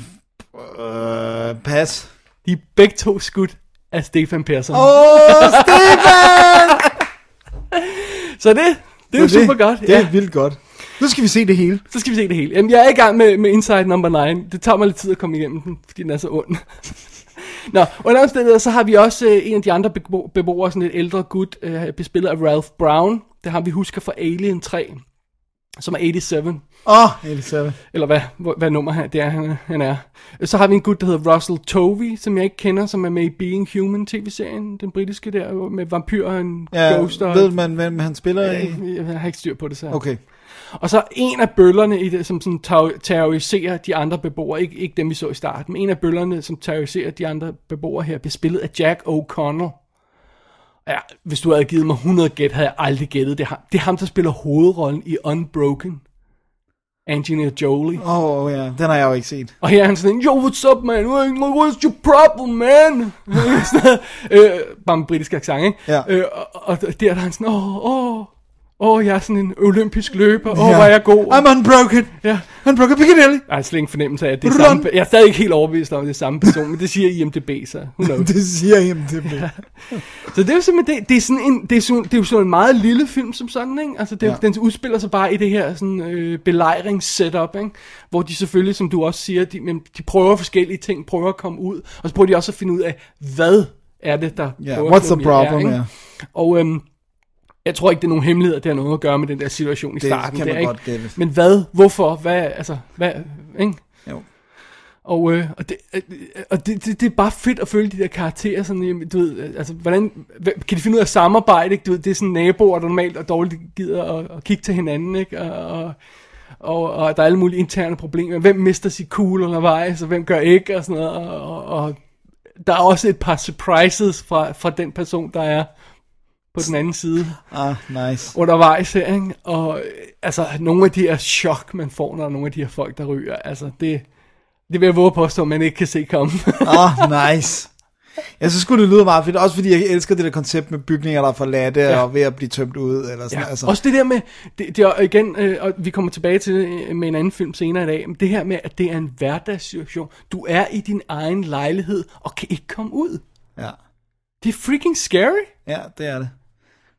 øh, pas. De er begge to skudt af Stefan Persson. Åh, oh, Stefan! Så det, det er jo super godt. Det er vildt godt. Nu skal vi se det hele. Så skal vi se det hele. Jamen, jeg er i gang med, med Inside Number 9. Det tager mig lidt tid at komme igennem den, fordi den er så ond. Nå, under omstændigheder, så har vi også øh, en af de andre bebo- beboere, sådan lidt ældre gut, øh, bespillet af Ralph Brown. Det har vi husker fra Alien 3, som er 87. Åh, oh, Elisabeth. Eller hvad, hvad nummer han, det er, han, han er. Så har vi en gut, der hedder Russell Tovey, som jeg ikke kender, som er med i Being Human tv-serien, den britiske der, med vampyr og en Ja, ghost. Og, ved man, hvem han spiller i? jeg, jeg har ikke styr på det, så. Okay. Og så en af bøllerne, i det, som sådan terror- terroriserer de andre beboere, ikke, ikke dem vi så i starten, men en af bøllerne, som terroriserer de andre beboere her, bliver spillet af Jack O'Connell. Ja, hvis du havde givet mig 100 gæt, havde jeg aldrig gættet det. er Det er ham, der spiller hovedrollen i Unbroken. Angelina Jolie. Åh, oh, ja, den har jeg jo ikke set. Og her er han sådan, yo, what's up, man? What's your problem, man? Sådan øh, bare med britisk accent, ikke? Ja. Øh, og, og der er han sådan, åh, åh, åh, jeg er sådan en olympisk løber, åh, Ja. hvor er jeg god. I'm unbroken. Ja. Unbroken Piccadilly. Jeg har slet ingen fornemmelse af, at det er Run. samme, jeg er stadig ikke helt overbevist om, at det er samme person, men det siger IMDb, så. Det siger til mig. Så det er jo simpelthen, det, det er sådan en, det er, sådan, det er jo sådan en meget lille film som sådan, ikke? Altså, det, ja. Ja. den udspiller sig bare i det her sådan, øh, belejringssetup, ikke? Hvor de selvfølgelig, som du også siger, de, men de prøver forskellige ting, prøver at komme ud, og så prøver de også at finde ud af, hvad er det, der Ja, at what's the problem, ikke? ja. Og øhm, jeg tror ikke, det er nogen hemmelighed, at det har noget at gøre med den der situation i Det starten. kan der, man ikke? godt gætte. Men hvad? Hvorfor? Hvad? Altså, hvad? Ikke? Jo. Og, øh, og, det, øh, og det, det, det er bare fedt at følge de der karakterer, sådan, jamen, du ved, altså, hvordan, kan de finde ud af at samarbejde, ikke? Du ved, det er sådan naboer, der normalt og dårligt gider at, at kigge til hinanden, ikke? Og, og, og, og der er alle mulige interne problemer, hvem mister sit cool undervejs, og hvem gør ikke, og sådan noget, og, og, og der er også et par surprises fra, fra den person, der er på den anden side Ah, nice. undervejs her, ikke? Og øh, altså, nogle af de her chok, man får, når nogle af de her folk, der ryger, altså, det, det vil jeg våge påstå, at man ikke kan se komme. Ah, nice. Ja, så skulle det lyde meget fedt. Også fordi jeg elsker det der koncept med bygninger, der er forladte Ja. ja. og ved at blive tømt ud. Eller sådan, Ja. altså. Også det der med, det, det er igen, øh, og vi kommer tilbage til det øh, med en anden film senere i dag, men det her med, at det er en hverdagssituation. Du er i din egen lejlighed og kan ikke komme ud. Ja. Det er freaking scary. ja, det er det.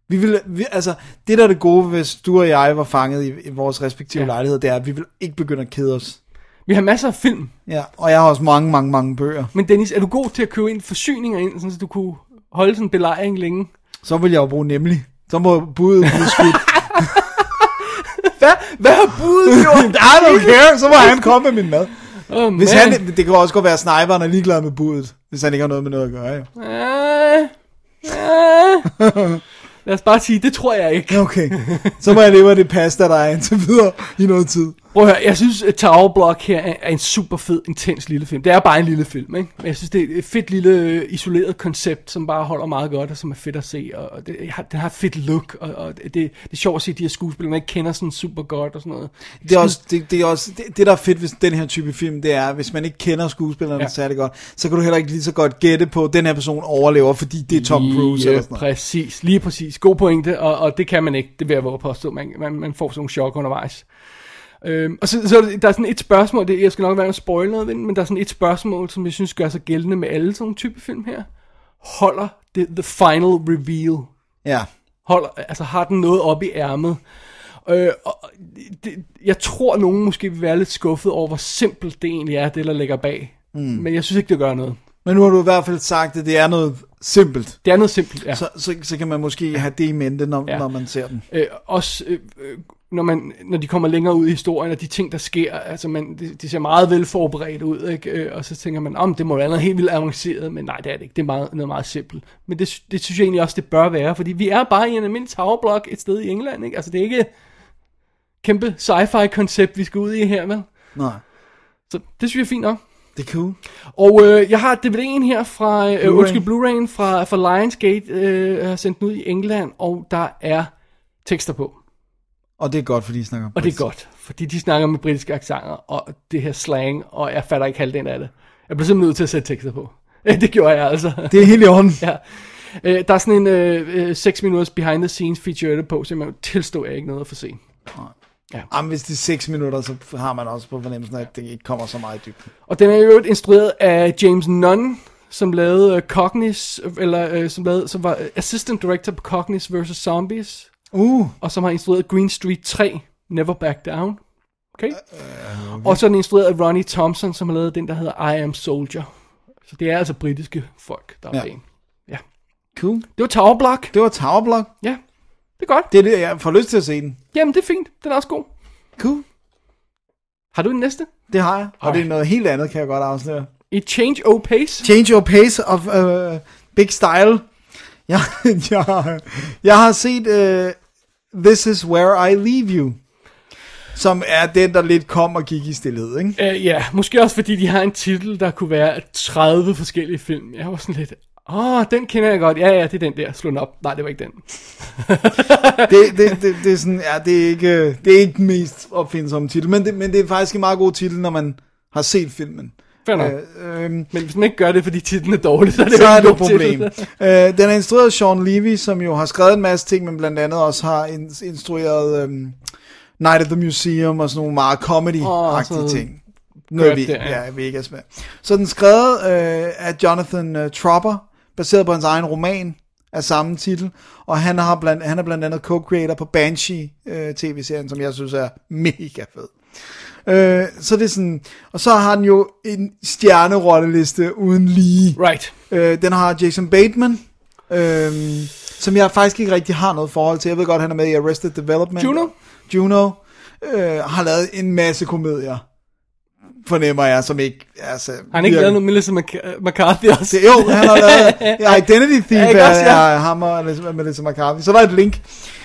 Vi vil, vi, altså, det der er det gode, hvis du og jeg var fanget i, i vores respektive Ja. ja. lejlighed, det er, at vi vil ikke begynde at kede os. Vi har masser af film, Ja, og jeg har også mange, mange, mange bøger. men Dennis, er du god til at købe ind forsyninger ind, sådan, så du kunne holde sådan en belejring længe? Så vil jeg jo bruge nemlig. Så må budet blive skudt. Hvad, hvad har budet gjort? I don't care, så må han komme med min mad. oh, Hvis han, det kan også godt være, at sniperen er ligeglad med budet, hvis han ikke har noget med noget at gøre. Jo. Øh, øh. Lad os bare sige, det tror jeg ikke. Okay, så må jeg leve af det pasta, der er indtil videre i noget tid. Prøv at høre, jeg synes, at Tower Block her er, er en super fed, intens lille film. Det er bare en lille film, ikke? Men jeg synes, det er et fedt lille øh, isoleret koncept, som bare holder meget godt, og som er fedt at se. Og det, har, den har et fedt look, og, og det, det er sjovt at se de her skuespillere, man ikke kender sådan super godt og sådan noget. Det er også, det, det, er også det, det, der er fedt ved den her type film, det er, hvis man ikke kender skuespillerne Ja. særlig godt, så kan du heller ikke lige så godt gætte på, at den her person overlever, fordi det er Tom Cruise Lige eller sådan noget. præcis, lige præcis. God pointe, og, og det kan man ikke, det vil jeg våge påstå. Man, man, man får sådan nogle chok undervejs. Øhm, og så, så er der- der er sådan et spørgsmål, det, jeg skal nok være med at spoil noget, men der er sådan et spørgsmål, som jeg synes gør sig gældende med alle sådan type film her. Holder det the final reveal? Ja, Holder, altså har den noget op i ærmet? Øh, og det, jeg tror, nogen måske vil være lidt skuffet over, hvor simpelt det egentlig er, det der ligger bag. Mm. Men jeg synes ikke, det gør noget. men nu har du i hvert fald sagt, at det er noget simpelt. Det er noget simpelt, ja. Så, så, så kan man måske have det i mente, når, Ja. ja. når man ser den. Øh, også øh, øh, når, man, når de kommer længere ud i historien, og de ting, der sker, altså man, det, det ser meget velforberedt ud, ikke? Øh, og så tænker man, om det må være noget helt vildt avanceret, men nej, det er det ikke, det er meget, noget meget simpelt. Men det, det synes jeg egentlig også, det bør være, fordi vi er bare i en almindelig towerblock et sted i England, ikke? Altså det er ikke kæmpe sci-fi koncept, vi skal ud i her, vel? Nej, Så det synes jeg er fint nok. det er cool. Og øh, jeg har DVD'en her fra, øh, Blu-ray. undskyld, Blu-ray'en fra, fra Lionsgate, øh, jeg har sendt den ud i England, og der er tekster på. Og det er godt, fordi I snakker Og det er godt, fordi de snakker med britiske accenter, og det her slang, og jeg fatter ikke halvdelen af det. Jeg blev simpelthen nødt til at sætte tekster på. det gjorde jeg altså. Det er helt i orden. ja. Øh, der er sådan en øh, øh, 6 minutters behind the scenes feature på, så jeg må tilstå, at jeg ikke noget at få se. Jamen, hvis det er 6 minutter, så har man også på fornemmelsen, at det ikke kommer så meget i dybden. Og den er jo instrueret af James Nunn, som lavede uh, Cognis, eller uh, som, lavede, som var assistant director på Cognis vs. Zombies, Uh, og som har instrueret Green Street 3, Never Back Down. Okay? okay. Og så er den instrueret af Ronnie Thompson, som har lavet den, der hedder I Am Soldier. Så det er altså britiske folk, der er Ja. med. Ja. cool. Det var Tower Block. Det var Tower Block. Ja, det er godt. Det er det, jeg får lyst til at se den. Jamen, det er fint. Den er også god. Cool. Har du den næste? Det har jeg. Og Ej. det er noget helt andet, kan jeg godt afsløre. A Change O Pace. Change your pace of uh, big style. Jeg, jeg, jeg har set uh, This is where I leave you. Som er den, der lidt kom og gik i stillhed, ikke? Uh, ja, måske også fordi de har en titel, der kunne være 30 forskellige film. Jeg var sådan lidt, åh, oh, den kender jeg godt. Ja, ja, det er den der. Slå den op. Nej, det var ikke den. det, det, det, det er sådan, ja, det er ikke, det er ikke den mest opfindsomme titel, men det, men det er faktisk en meget god titel, når man har set filmen. Fair. Øh, øhm, Men hvis man ikke gør det, fordi titlen er dårlig, så er det så er ikke det et problem. øh, den er instrueret af Sean Levy, som jo har skrevet en masse ting, men blandt andet også har in- instrueret øhm, Night at the Museum og sådan nogle meget comedy-agtige så ting. Noget vi, ja. ja. ja, Vegas med. Så den er skrevet øh, af Jonathan uh, Tropper, baseret på hans egen roman af samme titel, og han, har blandt, han er blandt andet co-creator på Banshee øh, tv-serien, som jeg synes er mega fed. Øh, så det er sådan, og så har han jo en stjernerolleliste uden lige. Right. Øh, den har Jason Bateman, øh, som jeg faktisk ikke rigtig har noget forhold til. Jeg ved godt, han er med i Arrested Development. Juno? Juno. Øh, har lavet en masse komedier, fornemmer jeg, som ikke... Altså, Har han ikke virker- lavet noget Melissa Mc- McCarthy også? det, jo, han har lavet Identity Thief Ja, ja, også, ja? er ham og Melissa- McCarthy. Så der er et link.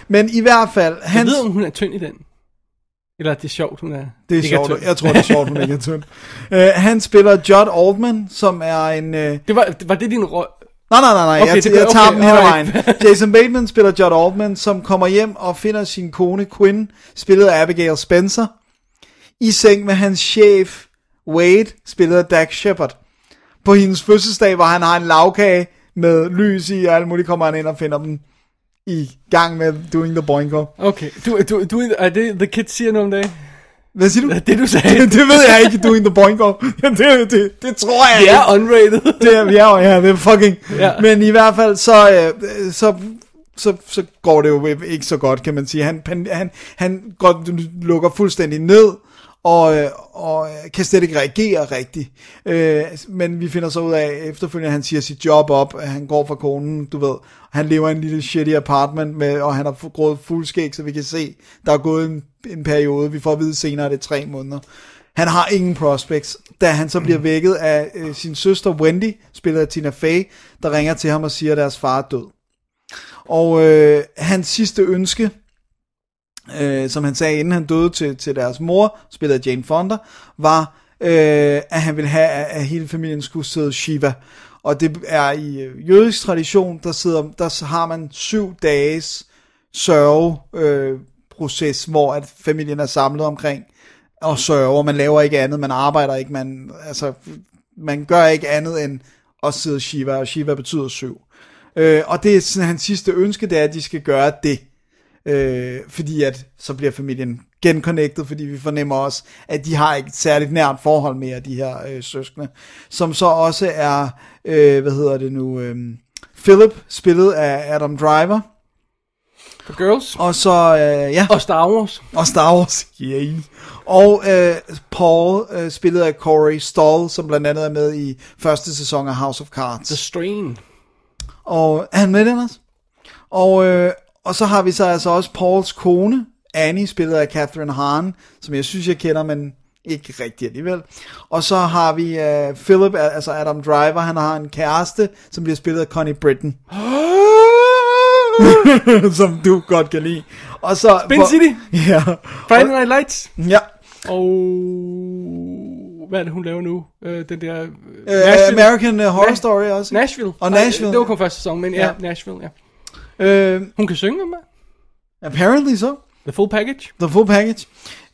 Men i hvert fald, Jeg hans, ved, om hun er tynd i den. Eller er det sjovt, hun er det er ikke sjovt. Jeg tror, det er sjovt, hun ikke er tynd. Uh, han spiller Judd Altman, som er en... Uh, Det var, var det din rolle? Nej, nej, nej, nej. Okay, jeg, det jeg, tager okay, dem hen ad vejen. Jason Bateman spiller Judd Altman, som kommer hjem og finder sin kone Quinn, spillet af Abigail Spencer, i seng med hans chef Wade, spillet af Dak Shepard. på hendes fødselsdag, hvor han har en lavkage med lys i, og alt muligt kommer han ind og finder dem i gang med doing the boingo. Okay, du, du, du, er det The Kids siger nu om dagen? Hvad siger du? Det du sagde. det, det ved jeg ikke, doing the boingo. det, det, det tror jeg ikke. er unrated. det er, ja, ja, det er fucking. Ja. Men i hvert fald, så, øh, så, så, så går det jo ikke så godt, kan man sige. Han, han, han, han går, lukker fuldstændig ned, og, øh, og øh, kan slet ikke reagere rigtigt. Øh, men vi finder så ud af, efterfølgende, at han siger sit job op, at han går fra konen, du ved, han lever i en lille shitty apartment, med, og han har grået fuld skæg, så vi kan se, der er gået en, en periode, vi får at vide senere, at det er tre måneder. Han har ingen prospects, da han så bliver vækket af øh, sin søster Wendy, spillet af Tina Fey, der ringer til ham og siger, at deres far er død. Og øh, hans sidste ønske, øh, som han sagde, inden han døde til, til deres mor, spillet af Jane Fonda, var, øh, at han ville have, at hele familien skulle sidde Shiva. Og det er i øh, jødisk tradition, der, sidder, der har man syv dages sørgeproces, øh, proces, hvor at familien er samlet omkring og sørger. Man laver ikke andet, man arbejder ikke, man, altså, man gør ikke andet end at sidde Shiva, og Shiva betyder syv. Øh, og det er sådan, hans sidste ønske, det er, at de skal gøre det. Øh, fordi at så bliver familien genconnected, fordi vi fornemmer også, at de har ikke et særligt nært forhold mere, de her øh, søskende. Som så også er, øh, hvad hedder det nu, øh, Philip, spillet af Adam Driver. For girls. Og så, øh, ja, Og Star Wars. og Star Wars. Yeah. Og øh, Paul, øh, spillet af Corey Stoll, som blandt andet er med i første sæson af House of Cards. The Strain. Og er han med også? Og, øh, og så har vi så altså også Pauls kone, Annie, spillet af Catherine Hahn, som jeg synes, jeg kender, men ikke rigtig alligevel. Og så har vi øh, Philip, altså Adam Driver, han har en kæreste, som bliver spillet af Connie Britton. som du godt kan lide. Og så, Spin City. Ja. Friday Night Lights. Ja. Og... Hvad er det, hun laver nu? Øh, den der... Uh, American uh, Horror Na- Story også. Nashville. Og Nashville. Det var kun første sæson, men ja, Ja. Nashville, ja. Uh, Hun kan synge med. apparently så. The full package. The full package.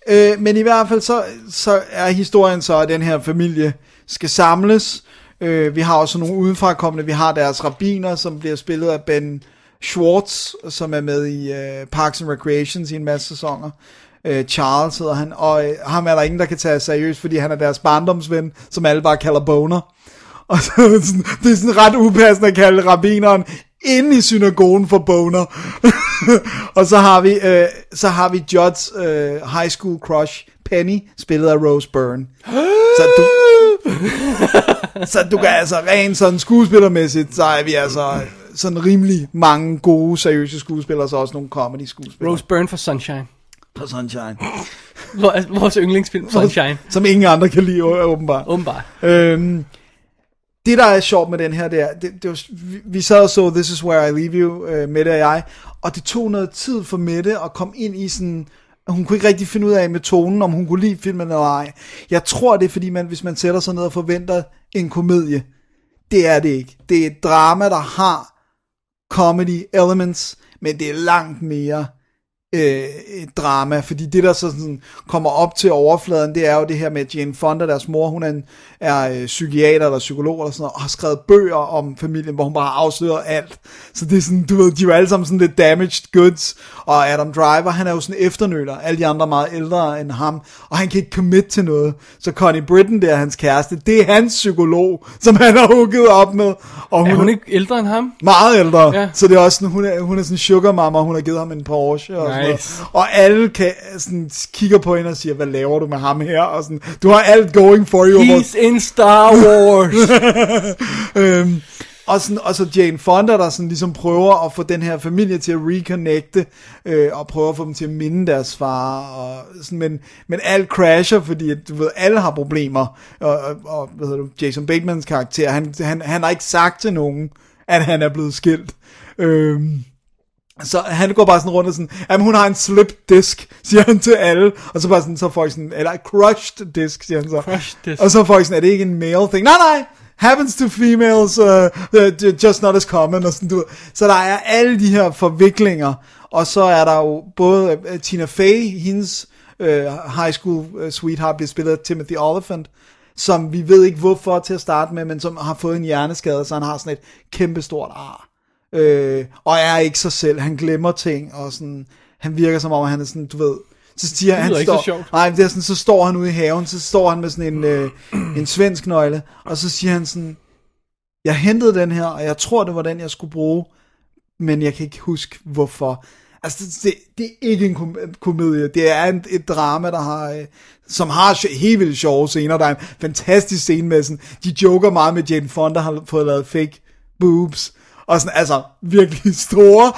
Øh, men i hvert fald så, så er historien så, at den her familie skal samles. Øh, vi har også nogle udenfrakommende. Vi har deres rabiner, som bliver spillet af Ben Schwartz, som er med i øh, Parks and Recreations i en masse sæsoner. Øh, Charles hedder han, og øh, ham er der ingen, der kan tage seriøst, fordi han er deres barndomsven, som alle bare kalder Boner. Og så, er det sådan, det er sådan ret upassende at kalde rabineren inde i synagogen for boner. og så har vi, øh, så har vi Judds øh, high school crush, Penny, spillet af Rose Byrne. så du, så du kan altså rent sådan skuespillermæssigt, så er vi altså sådan rimelig mange gode, seriøse skuespillere, så også nogle comedy skuespillere. Rose Byrne for Sunshine. på Sunshine. Vores, yndlingsfilm, Sunshine. Som ingen andre kan lide, åbenbart. Åbenbart. Øhm, det der er sjovt med den her, det er, det, det var, vi, sad og så This Is Where I Leave You, øh, Mette og jeg, og det tog noget tid for Mette at komme ind i sådan, hun kunne ikke rigtig finde ud af med tonen, om hun kunne lide filmen eller ej. Jeg tror det er fordi, man, hvis man sætter sig ned og forventer en komedie, det er det ikke. Det er et drama, der har comedy elements, men det er langt mere øh, drama, fordi det der så sådan kommer op til overfladen, det er jo det her med Jane Fonda, deres mor, hun er, en, er øh, psykiater eller psykolog eller sådan noget, og har skrevet bøger om familien, hvor hun bare har afsløret alt. Så det er sådan, du ved, de er jo alle sammen sådan lidt damaged goods, og Adam Driver, han er jo sådan efternøler, alle de andre er meget ældre end ham, og han kan ikke commit til noget. Så Connie Britton, der er hans kæreste, det er hans psykolog, som han har hugget op med. Og Er hun ikke ældre end ham? meget ældre, Ja. så det er også sådan, hun er, hun er sådan sugar mama, og hun har givet ham en Porsche og sådan Nice. noget. Og alle kan, sådan, kigger på hende og siger, hvad laver du med ham her? Og sådan, du har alt going for you. He's in Star Wars. øhm, og, sådan, og så Jane Fonda, der sådan ligesom prøver at få den her familie til at reconnecte, øh, og prøver at få dem til at minde deres far, og sådan, men, men alt crasher, fordi at, du ved, alle har problemer, og, og, og hvad hedder du, Jason Batemans karakter, han, han, han har ikke sagt til nogen, at han er blevet skilt. Øhm, så han går bare sådan rundt og sådan, jamen hun har en slip disk, siger han til alle, og så bare sådan, så får jeg sådan, eller crushed disk, siger han så. Crushed disk. Og så får jeg sådan, er det ikke en male thing? Nej, nej, happens to females, uh, just not as common, og sådan, du. Så der er alle de her forviklinger, og så er der jo både uh, Tina Fey, hendes uh, high school uh, sweetheart, bliver spillet af Timothy Oliphant, som vi ved ikke hvorfor til at starte med, men som har fået en hjerneskade, så han har sådan et kæmpestort ar. Øh, og er ikke sig selv, han glemmer ting, og sådan, han virker som om, han er sådan, du ved, så siger Det han, ikke så står, sjovt. nej, det er sådan, så står han ude i haven, så står han med sådan en, øh, en svensk nøgle, og så siger han sådan, jeg hentede den her, og jeg tror, det var den, jeg skulle bruge, men jeg kan ikke huske, hvorfor. Altså, det, det, det er ikke en kom- komedie, det er en, et drama, der har, øh, som har sj- helt vildt sjove scener. Der er en fantastisk scene med sådan, de joker meget med Jane Fonda, har fået lavet fake boobs, og sådan, altså, virkelig store.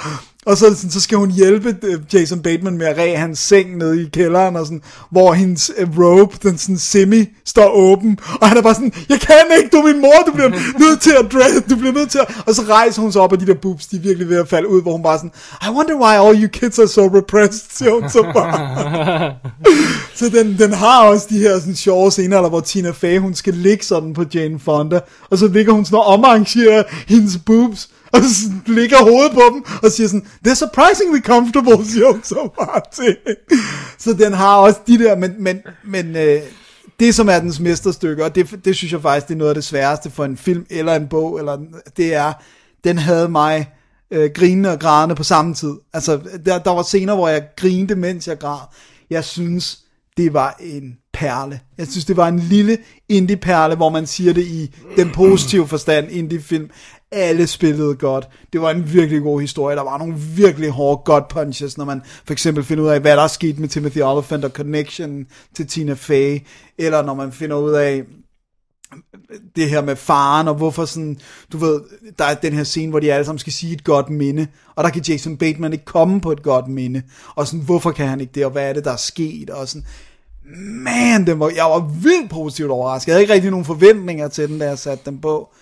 Og så, sådan, så skal hun hjælpe øh, Jason Bateman med at ræge hans seng nede i kælderen, og sådan, hvor hendes øh, robe, den sådan semi, står åben. Og han er bare sådan, jeg kan ikke, du er min mor, du bliver nødt til at dress, du bliver nødt til at... Og så rejser hun sig op, og de der boobs, de er virkelig ved at falde ud, hvor hun bare sådan, I wonder why all you kids are so repressed, siger hun så bare. så den, den har også de her sådan sjove scener, der hvor Tina Fey, hun skal ligge sådan på Jane Fonda, og så ligger hun sådan og omarrangerer hendes boobs, og så ligger hovedet på dem, og siger sådan, they're surprisingly comfortable, siger hun så bare til. Så den har også de der, men, men, men øh, det som er dens mesterstykke, og det, det synes jeg faktisk, det er noget af det sværeste for en film, eller en bog, eller det er, den havde mig øh, grinende og grædende på samme tid. Altså, der, der var scener, hvor jeg grinede, mens jeg græd. Jeg synes, det var en perle. Jeg synes, det var en lille indie-perle, hvor man siger det i den positive forstand, indie-film. Alle spillede godt. Det var en virkelig god historie. Der var nogle virkelig hårde gut punches, når man for eksempel finder ud af, hvad der er sket med Timothy Olyphant og connection til Tina Fey, eller når man finder ud af, det her med faren, og hvorfor sådan, du ved, der er den her scene, hvor de alle sammen skal sige et godt minde, og der kan Jason Bateman ikke komme på et godt minde, og sådan, hvorfor kan han ikke det, og hvad er det, der er sket, og sådan, man, den var, jeg var vildt positivt overrasket, jeg havde ikke rigtig nogen forventninger til den, da jeg satte den på,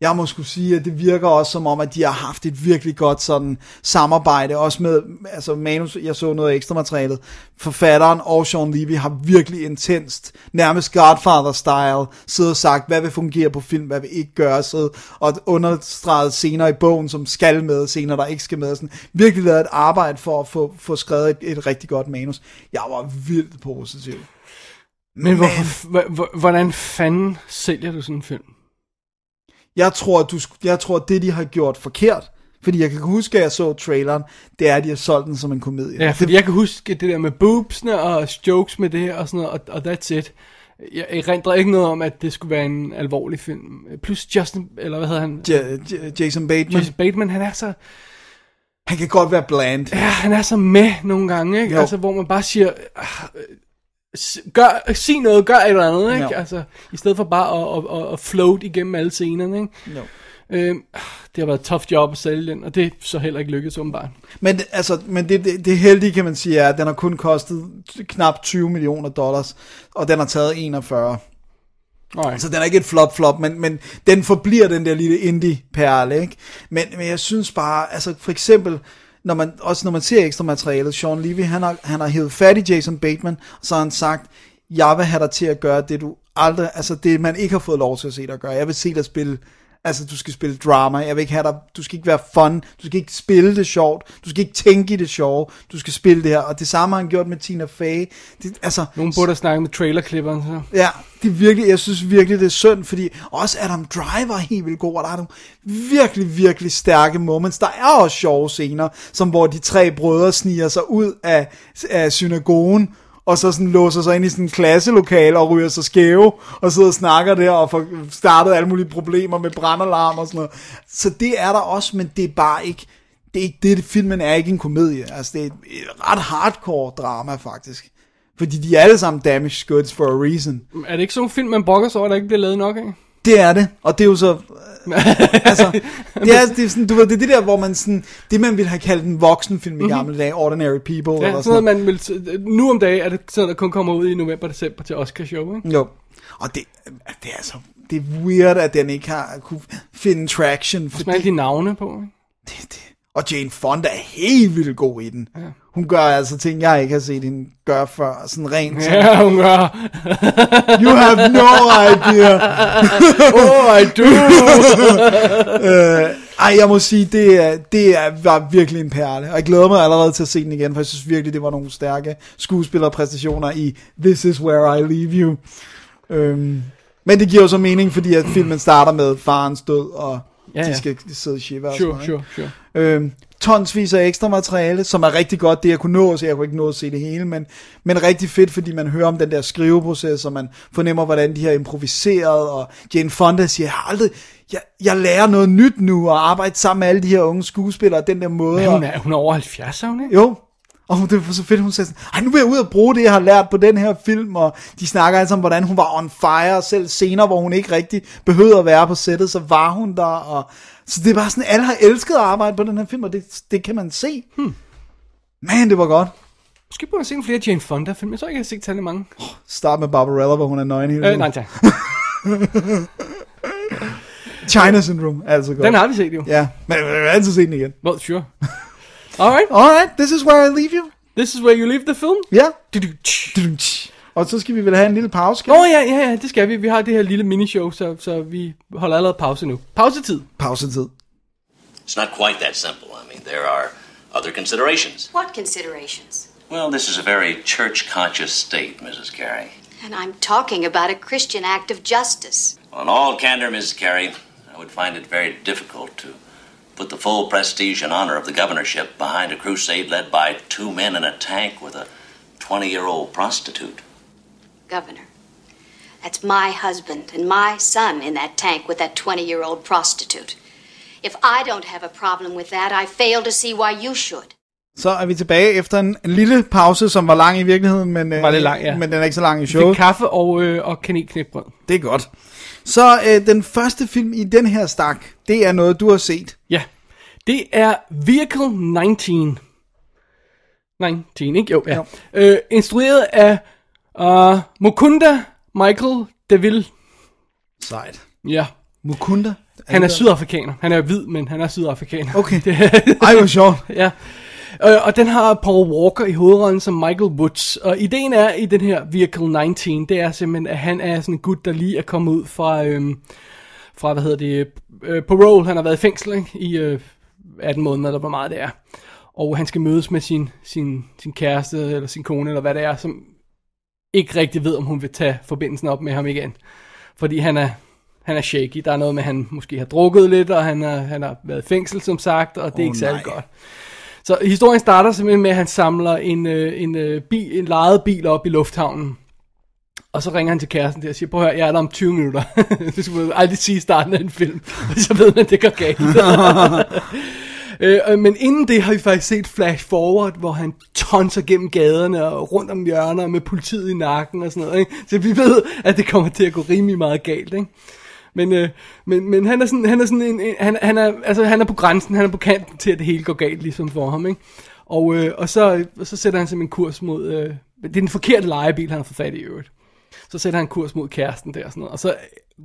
jeg må skulle sige, at det virker også som om, at de har haft et virkelig godt sådan samarbejde, også med, altså manus, jeg så noget ekstra materialet, forfatteren og Sean Levy har virkelig intenst, nærmest Godfather-style, siddet og sagt, hvad vil fungere på film, hvad vil ikke gøre, så, og understreget scener i bogen, som skal med, scener, der ikke skal med, sådan, virkelig lavet et arbejde for at få, få skrevet et, et rigtig godt manus. Jeg var vildt positiv. Men hvorfor, hvordan fanden sælger du sådan en film? Jeg tror, at du, jeg tror, at det, de har gjort forkert, fordi jeg kan huske, at jeg så traileren, det er, at de har solgt den som en komedie. Ja, fordi jeg kan huske det der med boobsene og jokes med det her og sådan noget, og, og that's it. Jeg erindrer ikke noget om, at det skulle være en alvorlig film. Plus Justin, eller hvad hedder han? Ja, Jason Bateman, Jason Bateman, han er så, han kan godt være bland. ja, han er så med nogle gange, ikke? Jo. Altså, hvor man bare siger, ah, gør, sig noget, gør et eller andet, ikke? Jo. Altså, i stedet for bare at, at, at, at float igennem alle scenerne, ikke? Jo. Øhm, det har været et tough job at sælge den, og det er så heller ikke lykkedes åbenbart. Men, altså, men det, det, det heldige, kan man sige, er, at den har kun kostet knap 20 millioner dollars, og den har taget 41. Nej. Så den er ikke et flop-flop, men, men den forbliver den der lille indie-perle, ikke? Men, men jeg synes bare, altså for eksempel, når man, også når man ser ekstra materialet, Sean Levy, han har, han har hævet fat i Jason Bateman, og så har han sagt, jeg vil have dig til at gøre det, du aldrig, altså det, man ikke har fået lov til at se dig gøre. Jeg vil se dig spille, altså du skal spille drama, jeg vil ikke have dig, du skal ikke være fun, du skal ikke spille det sjovt, du skal ikke tænke i det sjove, du skal spille det her, og det samme har han gjort med Tina Fey. Det, altså, Nogen burde have snakket med trailerklipperen, så. Ja, det er virkelig, jeg synes virkelig, det er synd, fordi også Adam Driver er helt vildt god, og der er nogle virkelig, virkelig stærke moments. Der er også sjove scener, som hvor de tre brødre sniger sig ud af, af synagogen, og så sådan låser sig ind i sådan en klasselokale og ryger sig skæve, og sidder og snakker der og får startet alle mulige problemer med brandalarm og sådan noget. Så det er der også, men det er bare ikke, det er ikke det, filmen er ikke en komedie. Altså det er et, et ret hardcore drama faktisk. Fordi de er alle sammen damaged goods for a reason. Er det ikke sådan en film, man brokker sig over, der ikke bliver lavet nok af? Det er det, og det er jo så... altså, det er, det er sådan, du ved, det er det der, hvor man sådan... Det man ville have kaldt en voksenfilm i gamle dage, Ordinary People, Ja, eller sådan noget, man vil, nu om dagen er det sådan, der kun kommer ud i november-december til Oscar show, ikke? Jo. Og det, det er altså... Det er weird, at den ikke har kunne finde traction, Med alle fordi de navne på, ikke? det, det, og Jane Fonda er helt vildt god i den. Ja. Hun gør altså ting, jeg ikke har set hende gøre før. Sådan rent sådan, Ja, hun gør. you have no idea. Oh, I do. Øh, ej, jeg må sige, det, er, det er, var virkelig en perle. Og jeg glæder mig allerede til at se den igen, for jeg synes virkelig, det var nogle stærke skuespillerpræstationer i This Is Where I Leave You. Øhm, Men det giver jo så mening, fordi at filmen starter med farens død, og Ja, ja, de skal sidde og shiver og Sure, sådan noget, sure, sure. Øhm, tonsvis af ekstra materiale, som er rigtig godt, det jeg kunne nå, så jeg kunne ikke nå at se det hele, men, men rigtig fedt, fordi man hører om den der skriveproces, og man fornemmer, hvordan de har improviseret, og Jane Fonda siger, jeg har aldrig, jeg, jeg lærer noget nyt nu, og arbejde sammen med alle de her unge skuespillere, den der måde. Men og- hun er, hun er over 70, er hun ikke? jo, og det var så fedt, hun sagde sådan, Ej, nu vil jeg ud og bruge det, jeg har lært på den her film, og de snakker altså om, hvordan hun var on fire, og selv senere, hvor hun ikke rigtig behøvede at være på sættet, så var hun der, og så det er bare sådan, alle har elsket at arbejde på den her film, og det, det kan man se. Hmm. Man, det var godt. Måske burde jeg se nogle flere Jane Fonda-film. Jeg tror ikke, jeg har set særlig mange. Start med Barbarella, hvor hun er nøgen hele Øh, nej, tak. China Syndrome, altså godt. Den har vi set jo. Ja, men jeg vil altid se den igen. Well, sure. Alright, Alright, this is where I leave you. this is where you leave the film. Ja. Du-du-tsch. Og så skal vi vel have en lille pause, skal Nå vi? ja, ja, ja, det skal vi. Vi har det her lille minishow, så, så vi holder allerede pause nu. Pausetid. Pausetid. It's not quite that simple. I mean, there are other considerations. What considerations? Well, this is a very church conscious state, Mrs. Carey. And I'm talking about a Christian act of justice. Well, in all candor, Mrs. Carey, I would find it very difficult to put the full prestige and honor of the governorship behind a crusade led by two men in a tank with a 20 year old prostitute. Governor, that's my husband and my son in that tank with that 20 year old prostitute. If I don't have a problem with that, I fail to see why you should. Så er vi tilbage efter en, en lille pause, som var lang i virkeligheden, men, øh, Var lidt lang, ja. men den er ikke så lang i Fik showet. kaffe og, øh, og kanelknækbrød. Det er godt. Så øh, den første film i den her stak, det er noget, du har set. Ja, det er Vehicle 19. 19, ikke? Jo, ja. Jo. Øh, instrueret af uh, Mukunda Michael DeVille. Sejt. Ja, Mukunda. han er sydafrikaner. Han er hvid, men han er sydafrikaner. Okay. Det, Ej, hvor sjovt. ja. Øh, og den har Paul Walker i hovedrollen som Michael Woods. Og ideen er i den her Vehicle 19, det er simpelthen, at han er sådan en gut, der lige er kommet ud fra, øhm, fra hvad hedder det, øh, parole. Han har været i fængsel ikke? i øh, 18 måneder, eller hvor meget det er. Og han skal mødes med sin, sin, sin kæreste, eller sin kone, eller hvad det er, som ikke rigtig ved, om hun vil tage forbindelsen op med ham igen. Fordi han er, han er shaky. Der er noget med, at han måske har drukket lidt, og han, er, han har været i fængsel, som sagt, og det er Åh, ikke særlig nej. godt. Så historien starter simpelthen med, at han samler en, øh, en, øh, bil, en lejet bil op i lufthavnen. Og så ringer han til kæresten der og siger, prøv at høre, jeg er der om 20 minutter. det skulle man aldrig sige i starten af en film. så ved man, at det går galt. Øh, men inden det har vi faktisk set flash forward, hvor han tonser gennem gaderne og rundt om hjørner med politiet i nakken og sådan noget. Ikke? Så vi ved, at det kommer til at gå rimelig meget galt. Ikke? Men, øh, men, men han er sådan, han er sådan en, en han, han, er, altså, han er på grænsen, han er på kanten til, at det hele går galt, ligesom for ham. Ikke? Og, øh, og så, så sætter han simpelthen kurs mod, øh, det er den forkerte lejebil, han har fået fat i øvrigt. Så sætter han kurs mod kæresten der og sådan noget. Og så,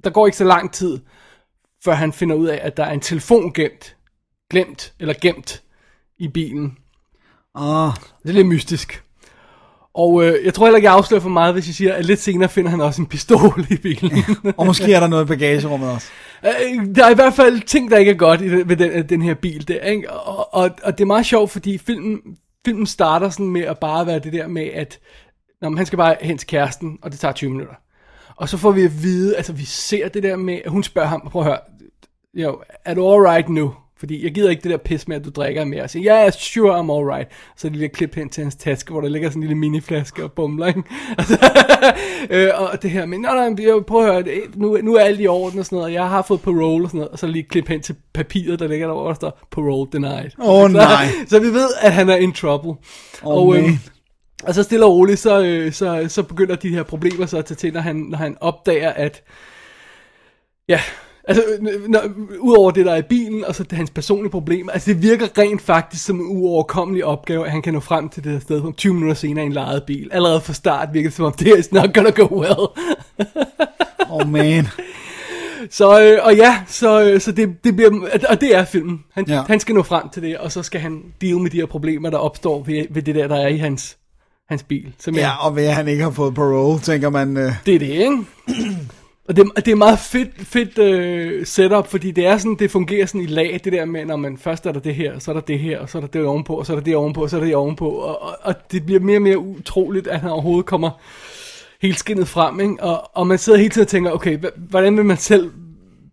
der går ikke så lang tid, før han finder ud af, at der er en telefon gemt, glemt eller gemt i bilen. Ah, Det er lidt mystisk. Og øh, jeg tror heller ikke, jeg afslører for meget, hvis jeg siger, at lidt senere finder han også en pistol i bilen. og måske er der noget i bagagerummet også. Øh, der er i hvert fald ting, der ikke er godt i den, ved den, den her bil der, ikke? Og, og, og det er meget sjovt, fordi filmen, filmen starter sådan med at bare være det der med, at nå, men han skal bare hen til kæresten, og det tager 20 minutter. Og så får vi at vide, altså vi ser det der med, at hun spørger ham, prøv at høre, jo, er du alright nu? Fordi jeg gider ikke det der pis med, at du drikker mere. Og siger, ja, yeah, sure, I'm alright. Så det lille klip hen til hans taske, hvor der ligger sådan en lille miniflaske og bumler, ikke? Altså, øh, og det her med, nej, nej, jeg prøv at høre, det- nu, nu er alt i orden og sådan noget, og jeg har fået parole og sådan noget, og så lige klip hen til papiret, der ligger der, hvor der står parole denied. Åh, så, nej. Så vi ved, at han er in trouble. Åh, og, øhm, man. og så stille og roligt, så, øh, så, så begynder de her problemer så at tage til, når han, når han opdager, at Ja, altså, når, udover det, der er i bilen, og så det, hans personlige problemer, altså det virker rent faktisk som en uoverkommelig opgave, at han kan nå frem til det her sted om 20 minutter senere i en lejet bil. Allerede fra start virker det som om, det er not gonna go well. Oh man. Så, øh, og ja, så, øh, så det, det bliver, og det er filmen. Han, Ja. han skal nå frem til det, og så skal han deal med de her problemer, der opstår ved, ved det der, der er i hans, hans bil. Som jeg, Ja, og ved at han ikke har fået parole, tænker man... Øh, Det er det, ikke? Og det, det er meget fedt, fedt øh, setup, fordi det er sådan, det fungerer sådan i lag, det der med, når man først er der det her, så er der det her, og så er der det ovenpå, og så er der det ovenpå, og så er der det ovenpå, og, og, og det bliver mere og mere utroligt, at han overhovedet kommer helt skinnet frem, ikke? Og, og man sidder hele tiden og tænker, okay, hvordan vil man selv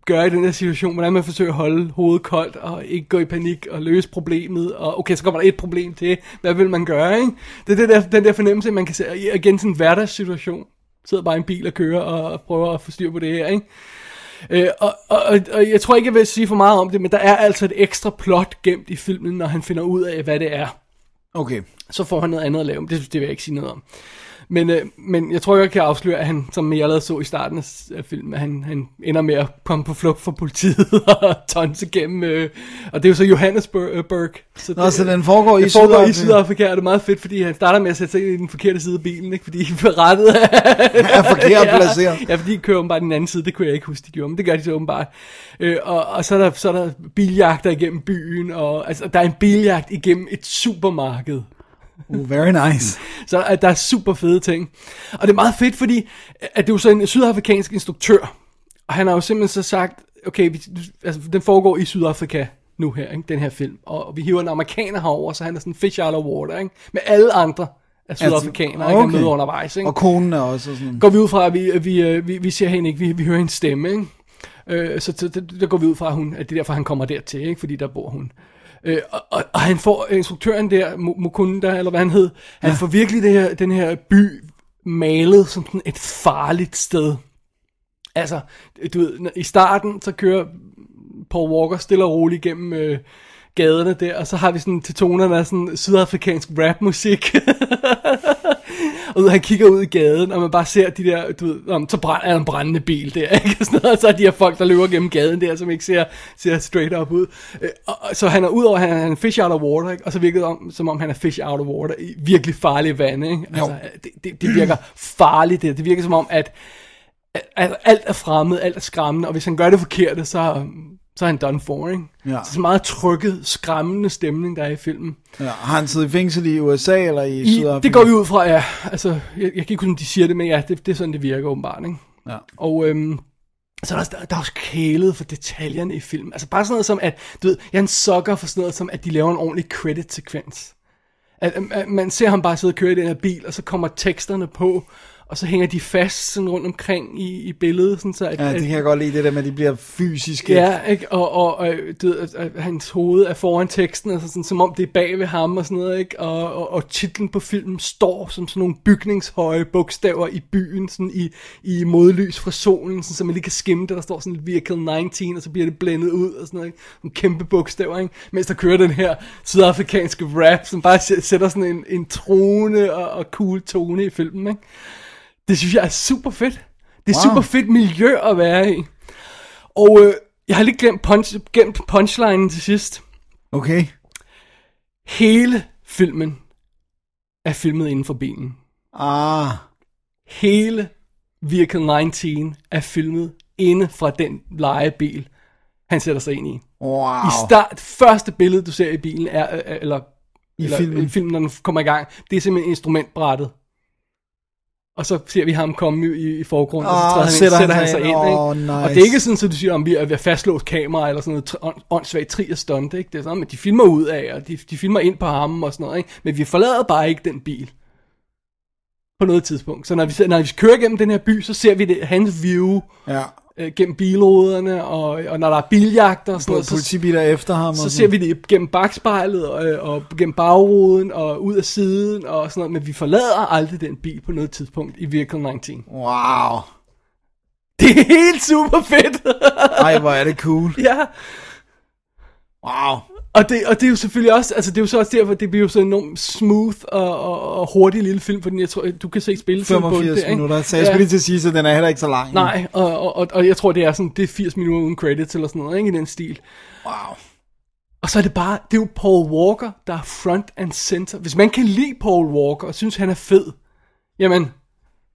gøre i den her situation? Hvordan man forsøger at holde hovedet koldt, og ikke gå i panik, og løse problemet, og okay, så kommer der et problem til, hvad vil man gøre, ikke? Det er det der, den der fornemmelse, man kan se, igen sådan en hverdagssituation, sidder bare i en bil og kører, og prøver at få styr på det her, ikke? Øh, og, og, og, jeg tror ikke, jeg vil sige for meget om det, men der er altså et ekstra plot gemt i filmen, når han finder ud af, hvad det er Okay. så får han noget andet at lave. Det, det vil jeg ikke sige noget om. Men, øh, men jeg tror, jeg kan afsløre, at han, som jeg allerede så i starten af filmen, han, han ender med at komme på flugt fra politiet og tonse igennem. Øh, og det er jo så Johannesburg. Så, Nå, så den foregår i foregår i Sydafrika. Sydafrika, og det er meget fedt, fordi han starter med at sætte sig ind i den forkerte side af bilen, ikke? fordi er rettet Er forkert placeret. Ja, fordi de kører bare den anden side, det kunne jeg ikke huske, de gjorde, men det gør de så åbenbart. Øh, og, og så, er der, så er der biljagter igennem byen, og altså, der er en biljagt igennem et supermarked. Uh, very nice. Så at der er super fede ting. Og det er meget fedt, fordi at det er jo så en sydafrikansk instruktør, og han har jo simpelthen så sagt, okay, vi, altså, den foregår i Sydafrika nu her, ikke, den her film, og vi hiver en amerikaner herover, så han er sådan fish out of water, ikke, med alle andre af sydafrikanere, altså, okay. okay. med undervejs, ikke? Og konen er også sådan. går vi ud fra, at vi, vi, øh, vi, vi ser hende ikke, vi, vi hører hendes stemme, ikke? Øh, så så der, der går vi ud fra, at, hun, at det er derfor, han kommer dertil, ikke? Fordi der bor hun. Øh, og, og, og han får, instruktøren der, Mu- Mukunda, eller hvad han hed, han ja. får virkelig det her, den her by malet som sådan et farligt sted. Altså, du ved, i starten, så kører Paul Walker stille og roligt gennem øh, gaderne der, og så har vi sådan til tonerne af sådan sydafrikansk rapmusik. og han kigger ud i gaden, og man bare ser de der, du ved, om, så brænder, er der en brændende bil der, ikke? Sådan noget, og så er de her folk, der løber gennem gaden der, som ikke ser, ser straight up ud. Øh, og, og, så han er udover, at han er fish out of water, ikke? og så virker det om, som om han er fish out of water i virkelig farlige vand, ikke? Altså, det, det, det virker farligt, det, det virker som om, at at alt er fremmed, alt er skræmmende, og hvis han gør det forkerte, så, så er han done for, ikke? Ja. Så det er så meget trykket, skræmmende stemning, der er i filmen. Ja, har han siddet i fængsel i USA eller i, I, Sydafrika? det går vi ud fra, ja. Altså, jeg, jeg kan ikke om de siger det, men ja, det, det er sådan, det virker åbenbart, ikke? Ja. Og øhm, så er der, der, der er også kælet for detaljerne i filmen. Altså bare sådan noget som, at, du ved, jeg er en sucker for sådan noget som, at de laver en ordentlig credit-sekvens. At, at, at man ser ham bare sidde og køre i den her bil, og så kommer teksterne på, og så hænger de fast sådan rundt omkring i, i billedet, sådan så at, Ja, det kan jeg godt lide, det der med, at de bliver fysiske. Ja, ikke? Og, og, og du at, hans hoved er foran teksten, altså sådan, som om det er bag ved ham og sådan noget, ikke? Og, og, og titlen på filmen står som sådan nogle bygningshøje bogstaver i byen, sådan i, i modlys fra solen, sådan, så man lige kan skimme det, der står sådan Vehicle 19, og så bliver det blændet ud og sådan noget, ikke? Nogle kæmpe bogstaver, ikke? Mens der kører den her sydafrikanske rap, som bare sæ- sætter sådan en, en trone og, og cool tone i filmen, ikke? Det synes jeg er super fedt. Det er wow. Super fedt miljø at være i. Og øh, jeg har lige glemt, punch, glemt punchlinen til sidst. Okay. Hele filmen er filmet inden for bilen. Ah, Hele Vehicle 19 er filmet inde fra den lejebil, han sætter sig ind i. wow. I start, første billede, du ser i bilen, er, øh, eller, I eller filmen. i filmen, når den kommer i gang, det er simpelthen instrumentbrættet. Og så ser vi ham komme i, i forgrunden, og så træder han sætter ind, sætter han han sig sig ind. Ikke? Nice. Og det er ikke sådan, at du siger, om vi er ved at fastlåse kamera, eller sådan noget ånd- åndssvagt tri og stunt, ikke? Det er sådan, at de filmer ud af, og de, de filmer ind på ham og sådan noget, ikke? Men vi forlader bare ikke den bil. På noget tidspunkt. Så når vi, når vi kører gennem den her by, så ser vi det, hans view Ja. Øh, gennem bilruderne, og, og når der er biljagter og sådan noget, så, Politibiler efter ham. så og ser sådan. vi det gennem bagspejlet og, øh, og gennem bagruden og ud af siden og sådan noget, men vi forlader aldrig den bil på noget tidspunkt i Vehicle 19. Wow. Det er helt super fedt! Ej, hvor er det cool. ja, Wow. Og det, og det er jo selvfølgelig også, altså det er jo så også derfor, det bliver jo så enormt smooth og, og, og hurtig lille film, fordi jeg tror, du kan se spilletiden på den 85 der, ikke? minutter. Så jeg skulle lige til at sige, så den er heller ikke så lang. Nej, og, og, og, og jeg tror, det er sådan, det er 80 minutter uden credits eller sådan noget, ikke i den stil. Wow. Og så er det bare, det er jo Paul Walker, der er front and center. Hvis man kan lide Paul Walker og synes, han er fed, jamen,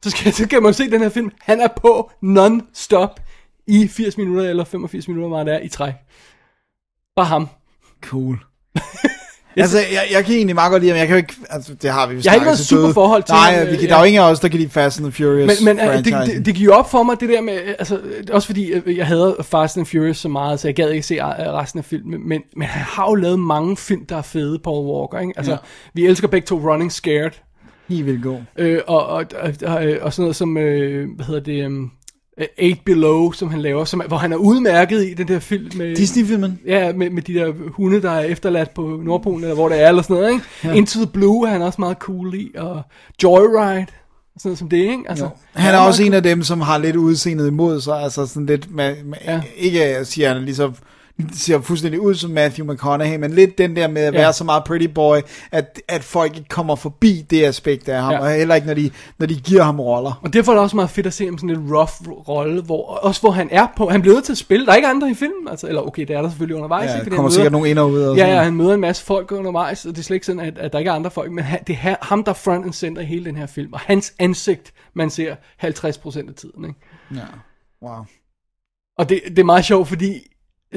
så skal, så kan man se den her film. Han er på non-stop i 80 minutter eller 85 minutter, meget det er i træk. Bare ham. Cool. altså, jeg, jeg kan egentlig meget godt lide ham. Jeg kan jo ikke, altså, det har vi jo Jeg har ikke noget super forhold til Nej, vi kan, øh, der er jo ja. ingen af os, der kan lide Fast and Furious Men, men øh, det, det, det gik jo op for mig, det der med, øh, altså, også fordi jeg hader Fast and Furious så meget, så jeg gad ikke se resten af filmen, men, men han har jo lavet mange film, der er fede, Paul Walker, ikke? Altså, Ja. vi elsker begge to Running Scared, He vil gå. Øh, og, og, og, og, og sådan noget som, øh, hvad hedder det, um, Eight Below, som han laver, som, hvor han er udmærket i den der film med... Disney-filmen? Ja, med, med de der hunde, der er efterladt på Nordpolen, eller hvor det er, eller sådan noget, ikke? Ja. Into the Blue er han også meget cool i, og Joyride, sådan noget som det, ikke? Altså, Jo. Han er også en af dem, som har lidt udseendet imod sig, altså sådan lidt, med, med, Ja. ikke at jeg siger, han er lige så ser fuldstændig ud som Matthew McConaughey, men lidt den der med at Ja. være så meget pretty boy, at, at folk ikke kommer forbi det aspekt af ham, Ja. ja. og heller ikke, når de, når de giver ham roller. Og derfor er det også meget fedt at se ham sådan lidt rough rolle, hvor, også hvor han er på, han bliver nødt til at spille, der er ikke andre i filmen, altså, eller okay, det er der selvfølgelig undervejs, Ja, ikke, kommer han sikkert møder- nogle ind og ud. Og Ja, ja, han møder en masse folk undervejs, og det er slet ikke sådan, at, at der ikke er andre folk, men han, det er ham, der er front and center i hele den her film, og hans ansigt, man ser 50% af tiden, ikke? Ja. Wow. Og det, det er meget sjovt, fordi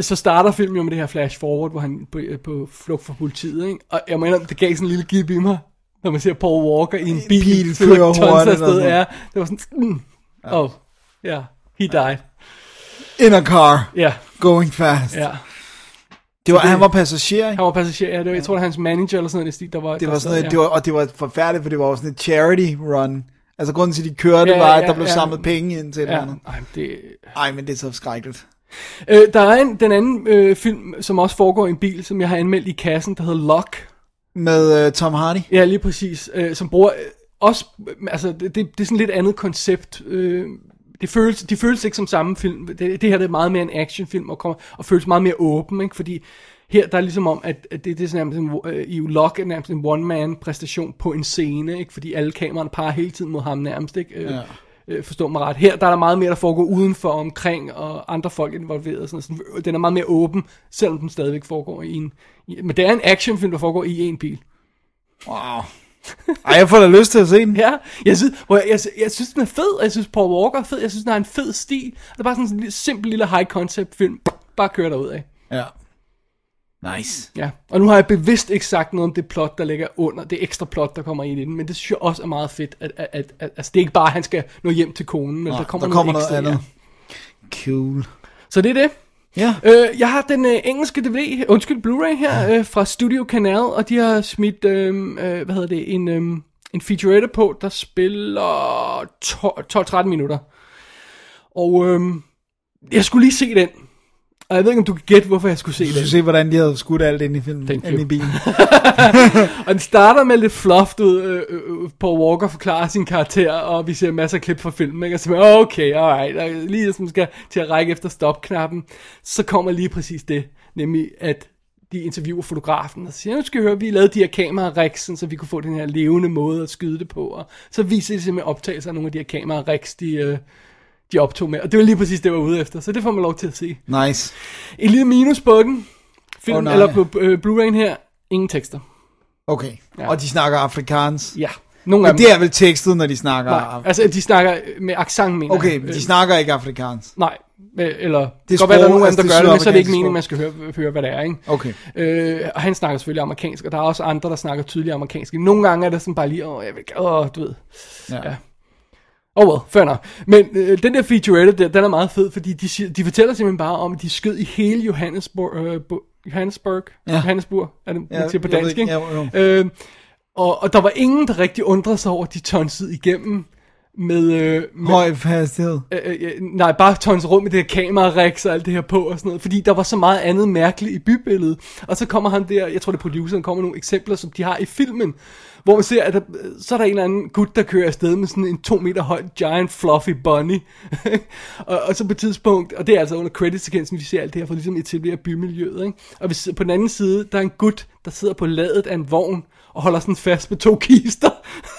så starter filmen jo med det her flash forward, hvor han på, på flugt fra politiet, ikke? Og jeg mener, det gav sådan en lille gib i mig, når man ser Paul Walker i en bil, bil kører hurtigt sådan. ja. Det var sådan, mm, oh, ja, yeah, he died. In a car, Ja, going fast. ja. Det var, han var passager, ikke? Han var passager, ja, det var, jeg tror, det var hans manager eller sådan noget, der var... Det var sådan noget, ja. det var, og det var forfærdeligt, for det var jo sådan et charity run. Altså grunden til, at de kørte, Ja, ja, var, at ja, der blev ja. samlet penge ind til det Ja, andet. ej, det... Ej, men det er så skrækkeligt. Øh, der er en, den anden øh, film, som også foregår i en bil, som jeg har anmeldt i kassen, der hedder Lock. Med uh, Tom Hardy. Ja, lige præcis. Øh, som bruger øh, også, øh, altså det, det, det er sådan lidt andet koncept. Øh, det føles, de føles ikke som samme film. Det, det her det er meget mere en actionfilm og, kommer, og føles meget mere åben, ikke? fordi her der er ligesom om, at, at det, det er sådan nærmest en, øh, i Lock er nærmest en one-man præstation på en scene, ikke? fordi alle kameraerne peger hele tiden mod ham nærmest. Ikke? Øh, Ja. Øh, forstå mig ret. Her der er der meget mere, der foregår udenfor, omkring, og andre folk involveret. Sådan, sådan, den er meget mere åben, selvom den stadigvæk foregår i en... I, men det er en actionfilm, der foregår i en bil. Wow. Ej, jeg får da lyst til at se den. Ja, jeg synes, jeg, jeg, jeg synes den er fed, og jeg synes Paul Walker er fed, jeg synes den har en fed stil. Det er bare sådan en simpel lille high concept film. Bare kør derud af. Ja. Nice. Ja, og nu har jeg bevidst ikke sagt noget om det plot, der ligger under, det ekstra plot, der kommer ind i den, men det synes jeg også er meget fedt, at, at, at, at altså det er ikke bare, at han skal nå hjem til konen, men Nå, der kommer, der kommer noget ekstra, andet. Ja. Cool. Så det er det. Ja. Øh, jeg har den øh, engelske DVD, undskyld, Blu-ray her, øh, fra Studio Canal, og de har smidt, øh, øh, hvad hedder det, en, øh, en featurette på, der spiller 12-13 minutter. Og øh, jeg skulle lige se den, og jeg ved ikke, om du kan gætte, hvorfor jeg skulle se Du den. skal se, hvordan de havde skudt alt ind i filmen. Ind i bilen. Og den starter med lidt fluft ud, øh, øh, Paul Walker forklarer sin karakter, og vi ser masser af klip fra filmen, ikke? og så er okay, alright, og lige som skal til at række efter stopknappen, så kommer lige præcis det, nemlig at de interviewer fotografen, og siger, nu skal I høre, vi lavede de her kamera så vi kunne få den her levende måde at skyde det på, og så viser de simpelthen optagelser af nogle af de her kamera de, øh, de optog med, og det var lige præcis det, jeg var ude efter, så det får man lov til at se. Nice. En lille minus på den, film, oh, nej. eller på øh, Blu-ray'en her, ingen tekster. Okay. Ja. Og de snakker afrikansk. Ja, nogle af Men det er vel tekstet, når de snakker... Nej, altså de snakker med accent, mener Okay, jeg. men de snakker ikke afrikansk. Nej, øh, eller det Det kan godt være, der er nogen, altså, der det er gør det, men så er det ikke meningen, man skal høre, høre hvad det er, ikke? Okay. Øh, og han snakker selvfølgelig amerikansk, og der er også andre, der snakker tydeligt amerikansk. Nogle gange er det sådan bare lige, åh, jeg vil, åh, du ved. Ja. Ja. Oh well, fair nok. Men øh, den der featurette, der, den er meget fed, fordi de, siger, de fortæller simpelthen bare om, at de skød i hele Johannesburg, øh, Johannesburg, Ja. Johannesburg, er det, Ja, man siger på dansk, ikke, ja, jo. Øh, og, og der var ingen, der rigtig undrede sig over, at de tonsede igennem med, øh, med Høj hastighed. Øh, øh, nej, bare tons rum med det her kamera og alt det her på og sådan noget, fordi der var så meget andet mærkeligt i bybilledet. Og så kommer han der, jeg tror det er produceren, kommer nogle eksempler, som de har i filmen, hvor man ser, at der, så er der en eller anden gut, der kører afsted med sådan en to meter høj giant fluffy bunny. og, og, så på et tidspunkt, og det er altså under credit-sekvensen, vi ser alt det her, for ligesom at etablere bymiljøet. Ikke? Og hvis, på den anden side, der er en gut, der sidder på ladet af en vogn, og holder sådan fast med to kister.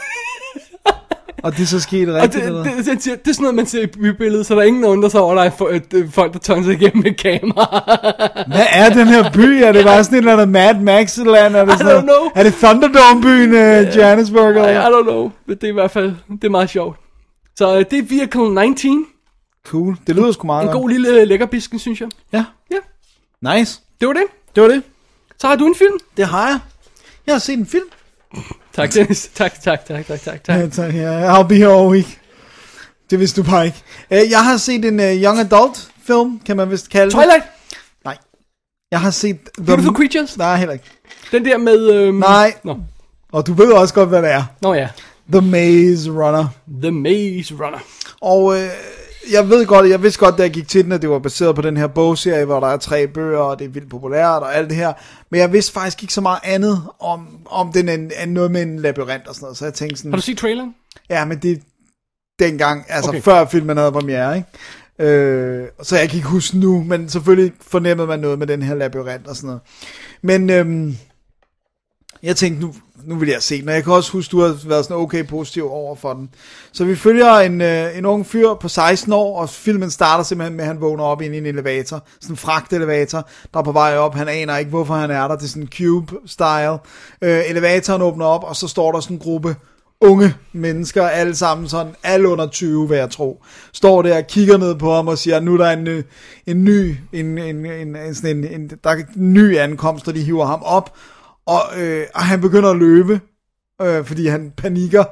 Og det er så sket Og rigtigt, det, eller? det, det, det, det er sådan noget, man ser i bybilledet, så der er ingen, der undrer sig over, at der er fo- øh, folk, der tonser igennem med kamera. Hvad er den her by? Er det bare sådan et eller andet Mad Max eller andet? Er det, I sådan don't know. er det Thunderdome-byen uh, Johannesburg? I, I Eller? don't know, men det er i hvert fald, det er meget sjovt. Så øh, det er Vehicle 19. Cool. Det lyder sgu meget En god lille lækkerbisken, synes jeg. Ja. Ja, Nice. det var det. Det var det. Så har du en film. Det har jeg. Jeg har set en film. Tak, Dennis. Tak, tak, tak, tak, tak, tak. Ja, tak. Ja, I'll be here all week. Det vidste du bare ikke. Uh, jeg har set en uh, young adult film, kan man vist kalde det. Twilight. Nej. Jeg har set... The... Beautiful Creatures. Nej, heller ikke. Den der med... Øhm... Nej. Nå. Og du ved også godt, hvad det er. Nå ja. The Maze Runner. The Maze Runner. Og øh, jeg ved godt, jeg vidste godt, da jeg gik til den, at det var baseret på den her bogserie, hvor der er tre bøger, og det er vildt populært og alt det her. Men jeg vidste faktisk ikke så meget andet om, om den end noget med en labyrint og sådan noget. Så jeg tænkte sådan, Har du set traileren? ja, men det dengang, altså okay. før filmen havde premiere, ikke? Øh, så jeg kan ikke huske nu, men selvfølgelig fornemmede man noget med den her labyrint og sådan noget. Men øhm, jeg tænkte, nu, nu vil jeg se den, og jeg kan også huske, du har været sådan okay positiv over for den. Så vi følger en, øh, en ung fyr på 16 år, og filmen starter simpelthen med, at han vågner op inde i en elevator, sådan en fragtelevator, der er på vej op, han aner ikke, hvorfor han er der, det er sådan cube-style. Øh, elevatoren åbner op, og så står der sådan en gruppe unge mennesker, alle sammen sådan, alle under 20, vil jeg tro, står der og kigger ned på ham og siger, nu er der en, en ny, en, en, en, en, sådan en, en, der er en ny ankomst, og de hiver ham op, og, øh, og han begynder at løbe, øh, fordi han panikker,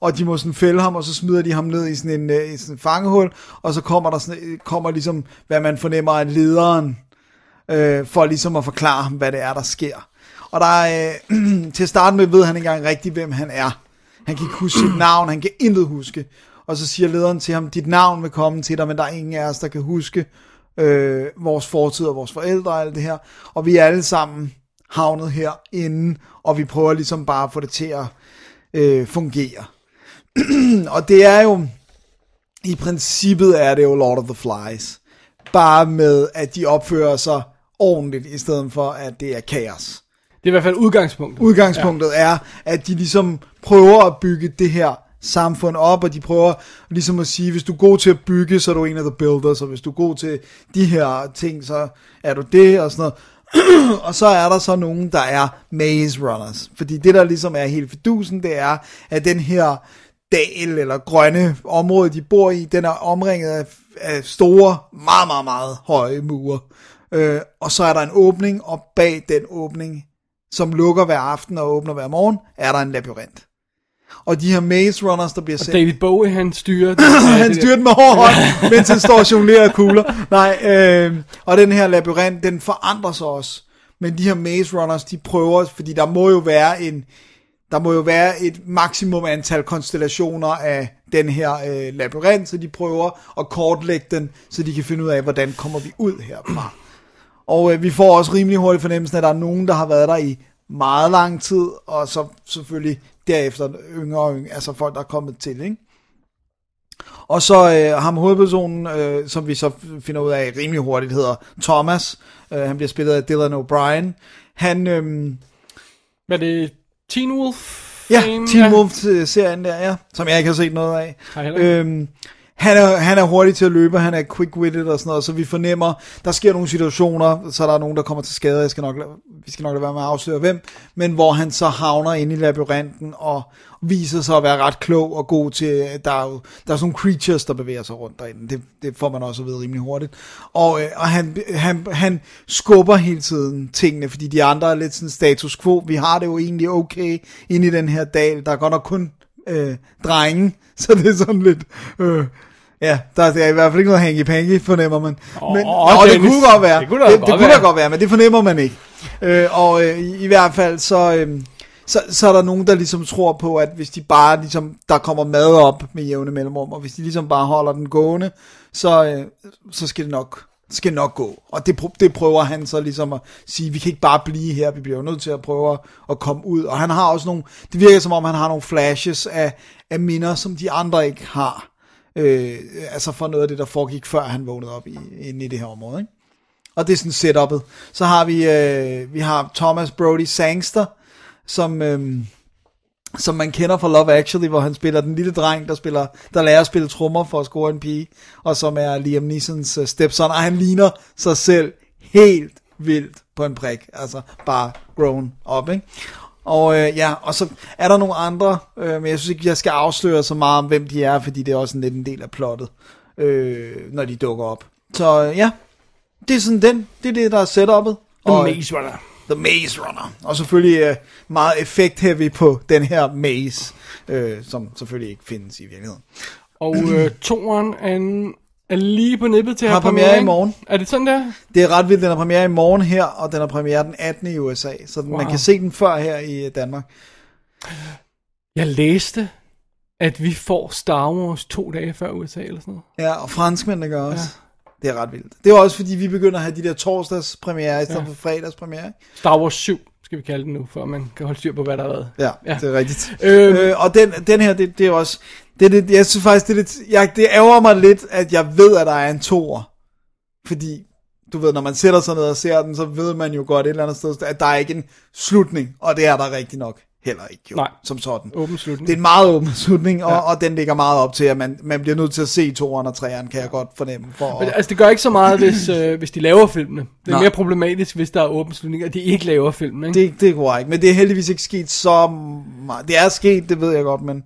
og de må sådan fælde ham, og så smider de ham ned i sådan en, øh, i sådan en fangehul, og så kommer der sådan, øh, kommer ligesom, hvad man fornemmer af lederen, øh, for ligesom at forklare ham, hvad det er, der sker. Og der er, øh, til at starte med ved han ikke engang rigtigt, hvem han er. Han kan ikke huske sit navn, han kan intet huske. Og så siger lederen til ham, dit navn vil komme til dig, men der er ingen af os, der kan huske øh, vores fortid og vores forældre og alt det her. Og vi er alle sammen havnet herinde, og vi prøver ligesom bare at få det til at øh, fungere. og det er jo, i princippet er det jo Lord of the Flies. Bare med, at de opfører sig ordentligt, i stedet for, at det er kaos. Det er i hvert fald udgangspunktet. Udgangspunktet ja. er, at de ligesom prøver at bygge det her samfund op, og de prøver ligesom at sige, hvis du er god til at bygge, så er du en af the builders, og hvis du er god til de her ting, så er du det, og sådan noget. og så er der så nogen, der er maze runners. Fordi det, der ligesom er helt fidusen, det er, at den her dal eller grønne område, de bor i, den er omringet af, af store, meget, meget, meget høje mure. Øh, og så er der en åbning, og bag den åbning, som lukker hver aften og åbner hver morgen, er der en labyrint. Og de her maze runners, der bliver sendt... David Bowie, han styrer... han styrer den med hård hånd, mens han står og jonglerer kugler. Nej, øh, og den her labyrint, den forandrer sig også. Men de her maze runners, de prøver, fordi der må jo være en, der må jo være et maksimum antal konstellationer af den her øh, labyrint, så de prøver at kortlægge den, så de kan finde ud af, hvordan kommer vi ud herfra. Og øh, vi får også rimelig hurtigt fornemmelsen, at der er nogen, der har været der i meget lang tid, og så selvfølgelig derefter yngre og yngre, altså folk, der er kommet til, ikke? Og så øh, ham hovedpersonen, øh, som vi så finder ud af rimelig hurtigt, hedder Thomas. Øh, han bliver spillet af Dylan O'Brien. Han, øh, Hvad er det? Teen Wolf? ja? Teen Wolf-serien der, ja, som jeg ikke har set noget af. Øhm, han er, han er hurtig til at løbe, han er quick-witted og sådan noget, så vi fornemmer, der sker nogle situationer, så der er nogen, der kommer til skade, jeg skal nok, vi skal nok lade være med at afsløre hvem, men hvor han så havner inde i labyrinten og viser sig at være ret klog og god til, der er jo der er sådan nogle creatures, der bevæger sig rundt derinde, det, det får man også at vide rimelig hurtigt, og, øh, og han, han, han skubber hele tiden tingene, fordi de andre er lidt sådan status quo, vi har det jo egentlig okay inde i den her dal, der er godt nok kun øh, drenge, så det er sådan lidt... Øh, ja, der er, i hvert fald ikke noget hanky-panky, fornemmer man. Åh, men, åh, og det kunne godt være. Det kunne da det, godt det kunne være. da godt være, men det fornemmer man ikke. Øh, og øh, i, i hvert fald så... Øh, så, så er der nogen, der ligesom tror på, at hvis de bare ligesom, der kommer mad op med jævne mellemrum, og hvis de ligesom bare holder den gående, så, øh, så skal det nok skal nok gå. Og det, det prøver han så ligesom at sige, vi kan ikke bare blive her, vi bliver nødt til at prøve at, at komme ud. Og han har også nogle, det virker som om han har nogle flashes af, af minder, som de andre ikke har. Øh, altså fra noget af det, der foregik, før han vågnede op i, inde i det her område. Ikke? Og det er sådan setupet. Så har vi, øh, vi har Thomas Brody Sangster, som, øh, som man kender fra Love Actually, hvor han spiller den lille dreng, der, spiller, der lærer at spille trommer for at score en pige, og som er Liam Neesons øh, stepson, og han ligner sig selv helt vildt på en prik, altså bare grown up, ikke? Og øh, ja, og så er der nogle andre, øh, men jeg synes ikke, jeg skal afsløre så meget om, hvem de er, fordi det er også en lidt en del af plottet, øh, når de dukker op. Så øh, ja, det er sådan den, det er det, der er setupet. The Og- Maze Runner. The Maze Runner. Og selvfølgelig øh, meget effekt-heavy på den her maze, øh, som selvfølgelig ikke findes i virkeligheden. Og øh, toeren er, en, er lige på nippet til at have premiere i morgen. Er det sådan der? Det er ret vildt, den er premiere i morgen her, og den er premiere den 18. i USA, så wow. man kan se den før her i øh, Danmark. Jeg læste at vi får Star Wars to dage før USA eller sådan noget. Ja, og franskmændene gør også. Ja. Det er ret vildt. Det er også fordi, vi begynder at have de der torsdags premiere i stedet Ja. for fredags premiere. ikke? Star Wars 7 skal vi kalde den nu, for man kan holde styr på, hvad der har været. Ja, Ja. ja, det er rigtigt. Øhm. Øh, og den, den her, det, det er også... Det, er det, jeg synes faktisk, det, er lidt, jeg, det ærger mig lidt, at jeg ved, at der er en toer. Fordi, du ved, når man sætter sig ned og ser den, så ved man jo godt et eller andet sted, at der er ikke en slutning. Og det er der rigtig nok heller ikke, jo, Nej. som sådan. Åben slutning. Det er en meget åben slutning, og, Ja. og den ligger meget op til, at man, man bliver nødt til at se toeren og treeren, kan jeg godt fornemme. For, Men, altså, det gør ikke så meget, hvis, øh, hvis de laver filmene. Det er Nej. mere problematisk, hvis der er åben slutning, at de ikke laver filmene. Ikke? det, det er korrekt, men det er heldigvis ikke sket så meget. Det er sket, det ved jeg godt, men...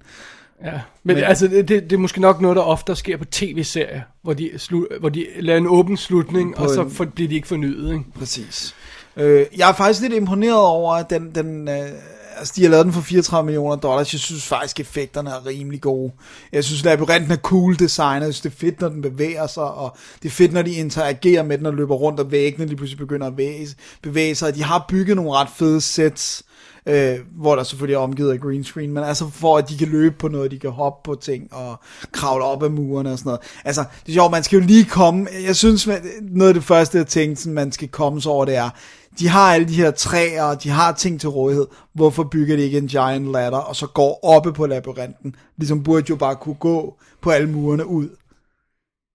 Ja, men, men altså, det, det, er måske nok noget, der ofte sker på tv-serier, hvor de, slu, hvor de laver en åben slutning, og så en- for, bliver de ikke fornyet. Ikke? Præcis. Øh, jeg er faktisk lidt imponeret over, at den, den øh, altså de har lavet den for 34 millioner dollars. Jeg synes faktisk, effekterne er rimelig gode. Jeg synes, labyrinten er cool designet. Jeg synes, det er fedt, når den bevæger sig, og det er fedt, når de interagerer med den og løber rundt, og væggene lige pludselig begynder at bevæge, bevæge sig. De har bygget nogle ret fede sets, øh, hvor der selvfølgelig er omgivet af green screen, men altså for at de kan løbe på noget, de kan hoppe på ting og kravle op ad murene og sådan noget. Altså, det er sjovt, man skal jo lige komme, jeg synes, noget af det første, jeg tænkte, sådan, man skal komme så over, det er, de har alle de her træer, og de har ting til rådighed. Hvorfor bygger de ikke en giant ladder, og så går oppe på labyrinten? Ligesom burde jo bare kunne gå på alle murene ud.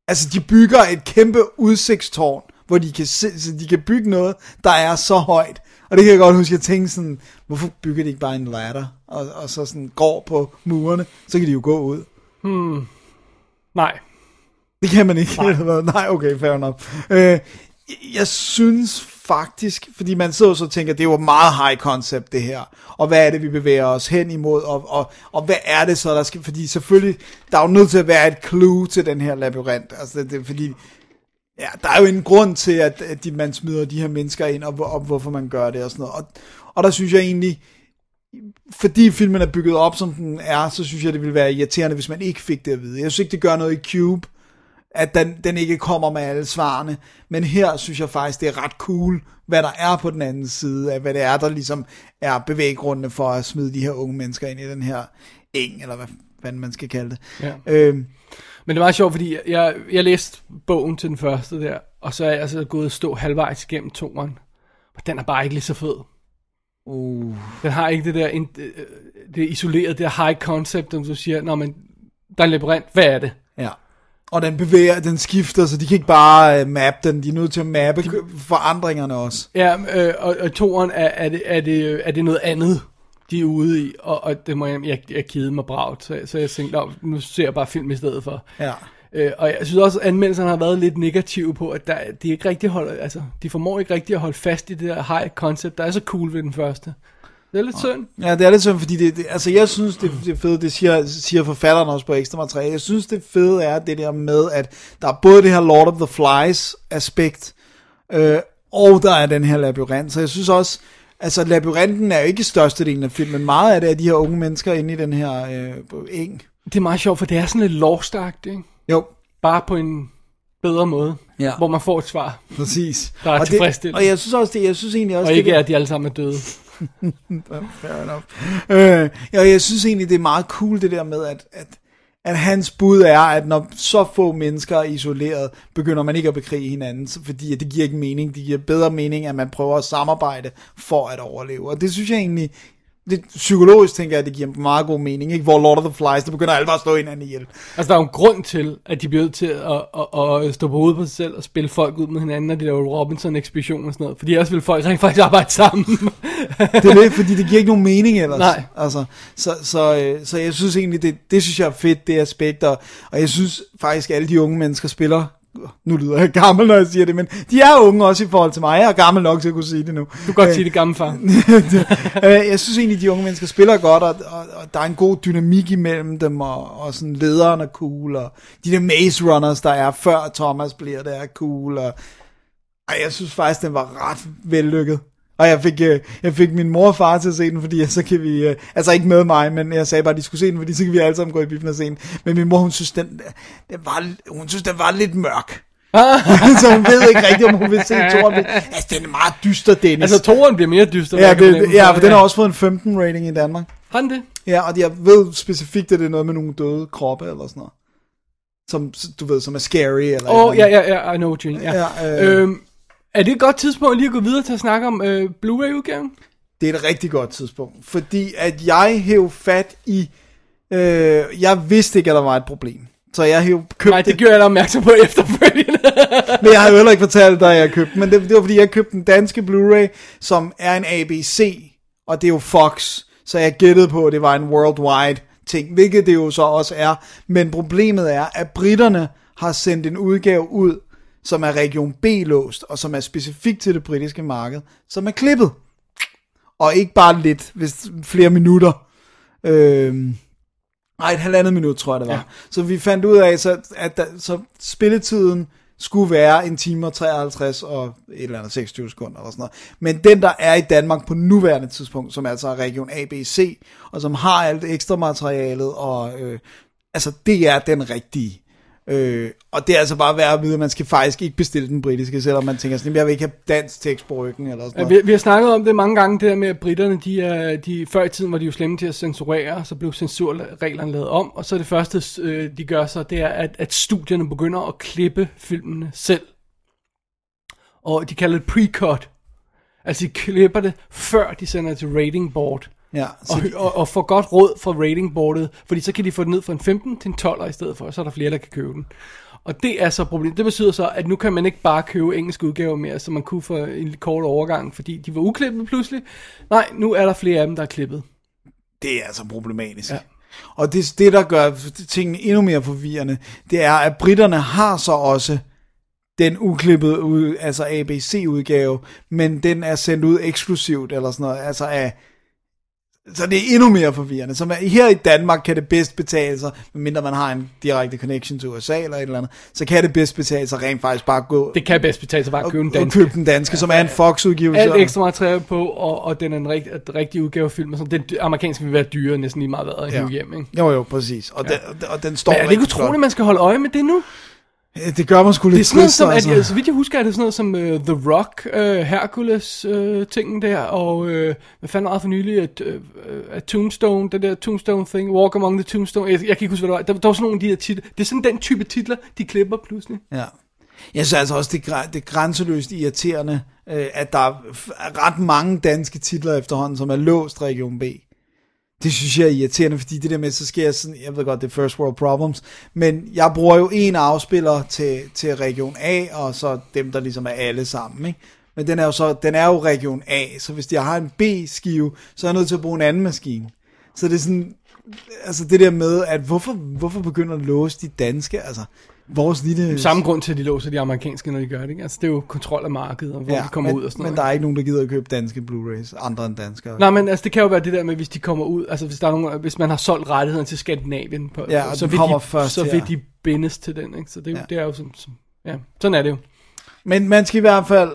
Altså, de bygger et kæmpe udsigtstårn, hvor de kan, se, så de kan bygge noget, der er så højt. Og det kan jeg godt huske, jeg tænkte sådan, hvorfor bygger de ikke bare en ladder, og, og så sådan går på murene, så kan de jo gå ud. Nej. Det kan man ikke. Nej, Nej okay, fair enough. Øh, jeg synes faktisk, fordi man sidder jo så og tænker, det er jo et meget high concept det her, og hvad er det, vi bevæger os hen imod, og, og, og hvad er det så, der skal, fordi selvfølgelig, der er jo nødt til at være et clue til den her labyrint, altså det, det fordi, ja, der er jo en grund til, at, at de, man smider de her mennesker ind, og, og hvorfor man gør det og sådan noget, og, og der synes jeg egentlig, fordi filmen er bygget op, som den er, så synes jeg, det ville være irriterende, hvis man ikke fik det at vide. Jeg synes ikke, det gør noget i Cube, at den, den ikke kommer med alle svarene. Men her synes jeg faktisk, det er ret cool, hvad der er på den anden side, af hvad det er, der ligesom er bevæggrundene for at smide de her unge mennesker ind i den her eng, eller hvad fanden man skal kalde det. Ja. Øhm, Men det er meget sjovt, fordi jeg, jeg læste bogen til den første der, og så er jeg altså gået og stå halvvejs igennem toeren. Og den er bare ikke lige så fed. Uh, Den har ikke det der in- øh, det isolerede, det high concept, som du siger, når man, der er en labyrint, hvad er det? ja. Og den bevæger, den skifter, så de kan ikke bare uh, mappe den, de er nødt til at mappe de... forandringerne også. Ja, øh, og, og toeren er, er, det, er, det, er det noget andet, de er ude i, og, og det må jeg, jeg, jeg kede mig bragt, så, så jeg tænkte, "Nå, nu ser jeg bare film i stedet for. Ja. Øh, og jeg synes også, at anmeldelserne har været lidt negative på, at der, de ikke rigtig holder, altså, de formår ikke rigtig at holde fast i det der high concept, der er så cool ved den første. Det er lidt synd. Ja, det er lidt sådan, fordi det, det altså jeg synes, det, det er fedt, det siger, siger forfatteren også på ekstra materiale, jeg synes, det fede er det der med, at der er både det her Lord of the Flies aspekt, øh, og der er den her labyrint, så jeg synes også, altså labyrinten er jo ikke størstedelen af filmen, meget af det er de her unge mennesker inde i den her øh, eng. Det er meget sjovt, for det er sådan lidt lost ikke? Jo, Bare på en bedre måde, Ja. hvor man får et svar, præcis. Der er og det, tilfredsstillende. Og jeg synes også, det, jeg synes egentlig også, og ikke det, at de alle sammen er døde. Fair enough. Øh, ja, jeg synes egentlig, det er meget cool det der med, at, at, at hans bud er, at når så få mennesker er isoleret, begynder man ikke at bekrige hinanden, fordi det giver ikke mening. Det giver bedre mening, at man prøver at samarbejde for at overleve. Og det synes jeg egentlig, det, psykologisk tænker jeg, at det giver meget god mening, ikke? Hvor Lord of the Flies, der begynder alle bare at slå hinanden ihjel. Altså, der er jo en grund til, at de bliver nødt til at, at, at, stå på hovedet på sig selv og spille folk ud med hinanden, når de laver Robinson-ekspedition og sådan noget. Fordi ellers vil folk rent faktisk arbejde sammen. Det er det, fordi det giver ikke nogen mening ellers. Nej. Altså, så, så, øh, så jeg synes egentlig, det, det synes jeg er fedt, det aspekt, og, og jeg synes faktisk, at alle de unge mennesker spiller, nu lyder jeg gammel, når jeg siger det, men de er unge også i forhold til mig. Jeg er gammel nok til at kunne sige det nu. Du kan godt sige det gamle far. Øh, jeg synes egentlig, de unge mennesker spiller godt, og, og, og der er en god dynamik imellem dem, og, og sådan lederen er cool, og de der Maze Runners, der er før Thomas bliver, der er cool, og ej, jeg synes faktisk, den var ret vellykket. Og jeg fik, øh, jeg fik min mor og far til at se den, fordi så kan vi, øh, altså ikke med mig, men jeg sagde bare, at de skulle se den, fordi så kan vi alle sammen gå i biffen og se den. Men min mor, hun synes, den, den var, hun synes, den var lidt mørk. så hun ved ikke rigtigt, om hun vil se toren. Altså, den er meget dyster, Dennis. Altså, toren bliver mere dyster. ja, det, ja, for den har også fået en 15 rating i Danmark. Har den det? Ja, og jeg ved specifikt, at det er noget med nogle døde kroppe eller sådan noget. Som, du ved, som er scary eller oh, ja, ja, ja, I know what you mean. Ja. Ja, øh. øhm, er det et godt tidspunkt lige at gå videre til at snakke om øh, Blu-ray-udgaven? Det er et rigtig godt tidspunkt, fordi at jeg hæv fat i, øh, jeg vidste ikke, at der var et problem. Så jeg hæv købt Nej, det gjorde jeg da opmærksom på efterfølgende. Men jeg har jo heller ikke fortalt dig, at jeg købte. Men det, det var fordi, jeg købte den danske Blu-ray, som er en ABC, og det er jo Fox. Så jeg gættede på, at det var en worldwide ting, hvilket det jo så også er. Men problemet er, at britterne har sendt en udgave ud, som er region B-låst, og som er specifikt til det britiske marked, som er klippet. Og ikke bare lidt, hvis flere minutter. Øhm, Nej, et halvandet minut, tror jeg det var. Ja. Så vi fandt ud af, så, at der, så spilletiden skulle være en time og 53 og et eller andet 26 sekunder eller sådan noget. Men den, der er i Danmark på nuværende tidspunkt, som altså er region ABC, og som har alt ekstra materialet, og øh, altså det er den rigtige. Øh, og det er altså bare værd at vide, at man skal faktisk ikke bestille den britiske, selvom man tænker sådan, jeg vil ikke have dansk tekst på ryggen eller sådan Ja, noget. vi, vi har snakket om det mange gange, det der med, at britterne, de er, de, før i tiden var de jo slemme til at censurere, så blev censurreglerne lavet om, og så det første, øh, de gør så, det er, at, at studierne begynder at klippe filmene selv. Og de kalder det pre-cut. Altså, de klipper det, før de sender det til rating board. Ja, så Og, og, og får godt råd fra ratingboardet, fordi så kan de få det ned fra en 15 til en 12 i stedet for, og så er der flere, der kan købe den. Og det er så problemet. Det betyder så, at nu kan man ikke bare købe engelske udgaver mere, som man kunne for en kort overgang, fordi de var uklippet pludselig. Nej, nu er der flere af dem, der er klippet. det er altså problematisk. Ja. Ja. Og det, det, der gør tingene endnu mere forvirrende, det er, at britterne har så også den uklippede, ud, altså ABC-udgave, men den er sendt ud eksklusivt, eller sådan noget, altså af, så det er endnu mere forvirrende. Så man, her i Danmark kan det bedst betale sig, medmindre man har en direkte connection til USA eller et eller andet, så kan det bedst betale sig rent faktisk bare gå Det kan bedst betale sig bare at købe en og, og dansk. købe den danske, som er en Fox-udgivelse. Alt ekstra materiale på, og, og den er en rigt, rigtig udgave af film. og sådan. Den amerikanske vil være dyre næsten lige meget hvad at Ja. hjem, ikke? Jo, jo, præcis. Og, ja. den, og den står Men er det ikke utroligt, man skal holde øje med det nu? Ja, Det gør man sgu lidt Det er sådan noget trist, som, altså. at, så vidt jeg husker, er det sådan noget som uh, The Rock, uh, Hercules uh, tingen der, og uh, hvad fanden var det for nylig, at, uh, at Tombstone, den der Tombstone thing, Walk Among the Tombstone, jeg, jeg kan ikke huske, hvad det var, der, der var sådan nogle af de her titler, det er sådan den type titler, de klipper pludselig. Ja. Jeg synes altså også, det er, det er grænseløst irriterende, øh, at der er ret mange danske titler efterhånden, som er låst Region B. Det synes jeg er irriterende, fordi det der med, så sker jeg sådan, jeg ved godt, det er first world problems, men jeg bruger jo en afspiller til, til Region A, og så dem, der ligesom er alle sammen, ikke? Men den er jo så, den er jo Region A, så hvis jeg har en B-skive, så er jeg nødt til at bruge en anden maskine. Så det er sådan, altså det der med, at hvorfor, hvorfor begynder at låse de danske, altså vores lille... Samme grund til, at de låser de amerikanske, når de gør det, ikke? Altså, det er jo kontrol af markedet, og hvor ja, de kommer men, ud og sådan Men noget. der er ikke nogen, der gider at købe danske Blu-rays, andre end danskere. Nej, men altså, det kan jo være det der med, hvis de kommer ud, altså hvis, der er nogen, hvis man har solgt rettigheden til Skandinavien, på, Ja, så, vil de, først så vil de bindes til den, ikke? Så det. Ja. det er jo som, som, ja, sådan er det jo. Men man skal i hvert fald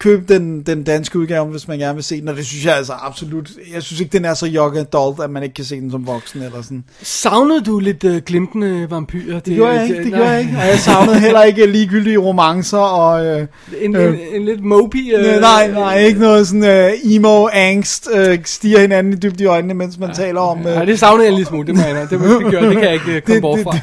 købe den, den danske udgave, hvis man gerne vil se den, og det synes jeg altså absolut, jeg synes ikke, den er så young adult, at man ikke kan se den som voksen eller sådan. Savnede du lidt uh, glimtende vampyrer? Det, Det gjorde jeg ikke, det nej. gjorde jeg ikke. Og jeg savnede heller ikke ligegyldige romancer, og øh, En, Øh. en, en lidt mopey... Uh, nej, nej, ikke noget sådan øh, emo angst, øh, stiger hinanden i dybt i øjnene, mens man taler om... Nej, Øh, det savnede jeg en lille smule, det må jeg det, det, gør, det kan jeg ikke uh, komme Det- bort det- fra.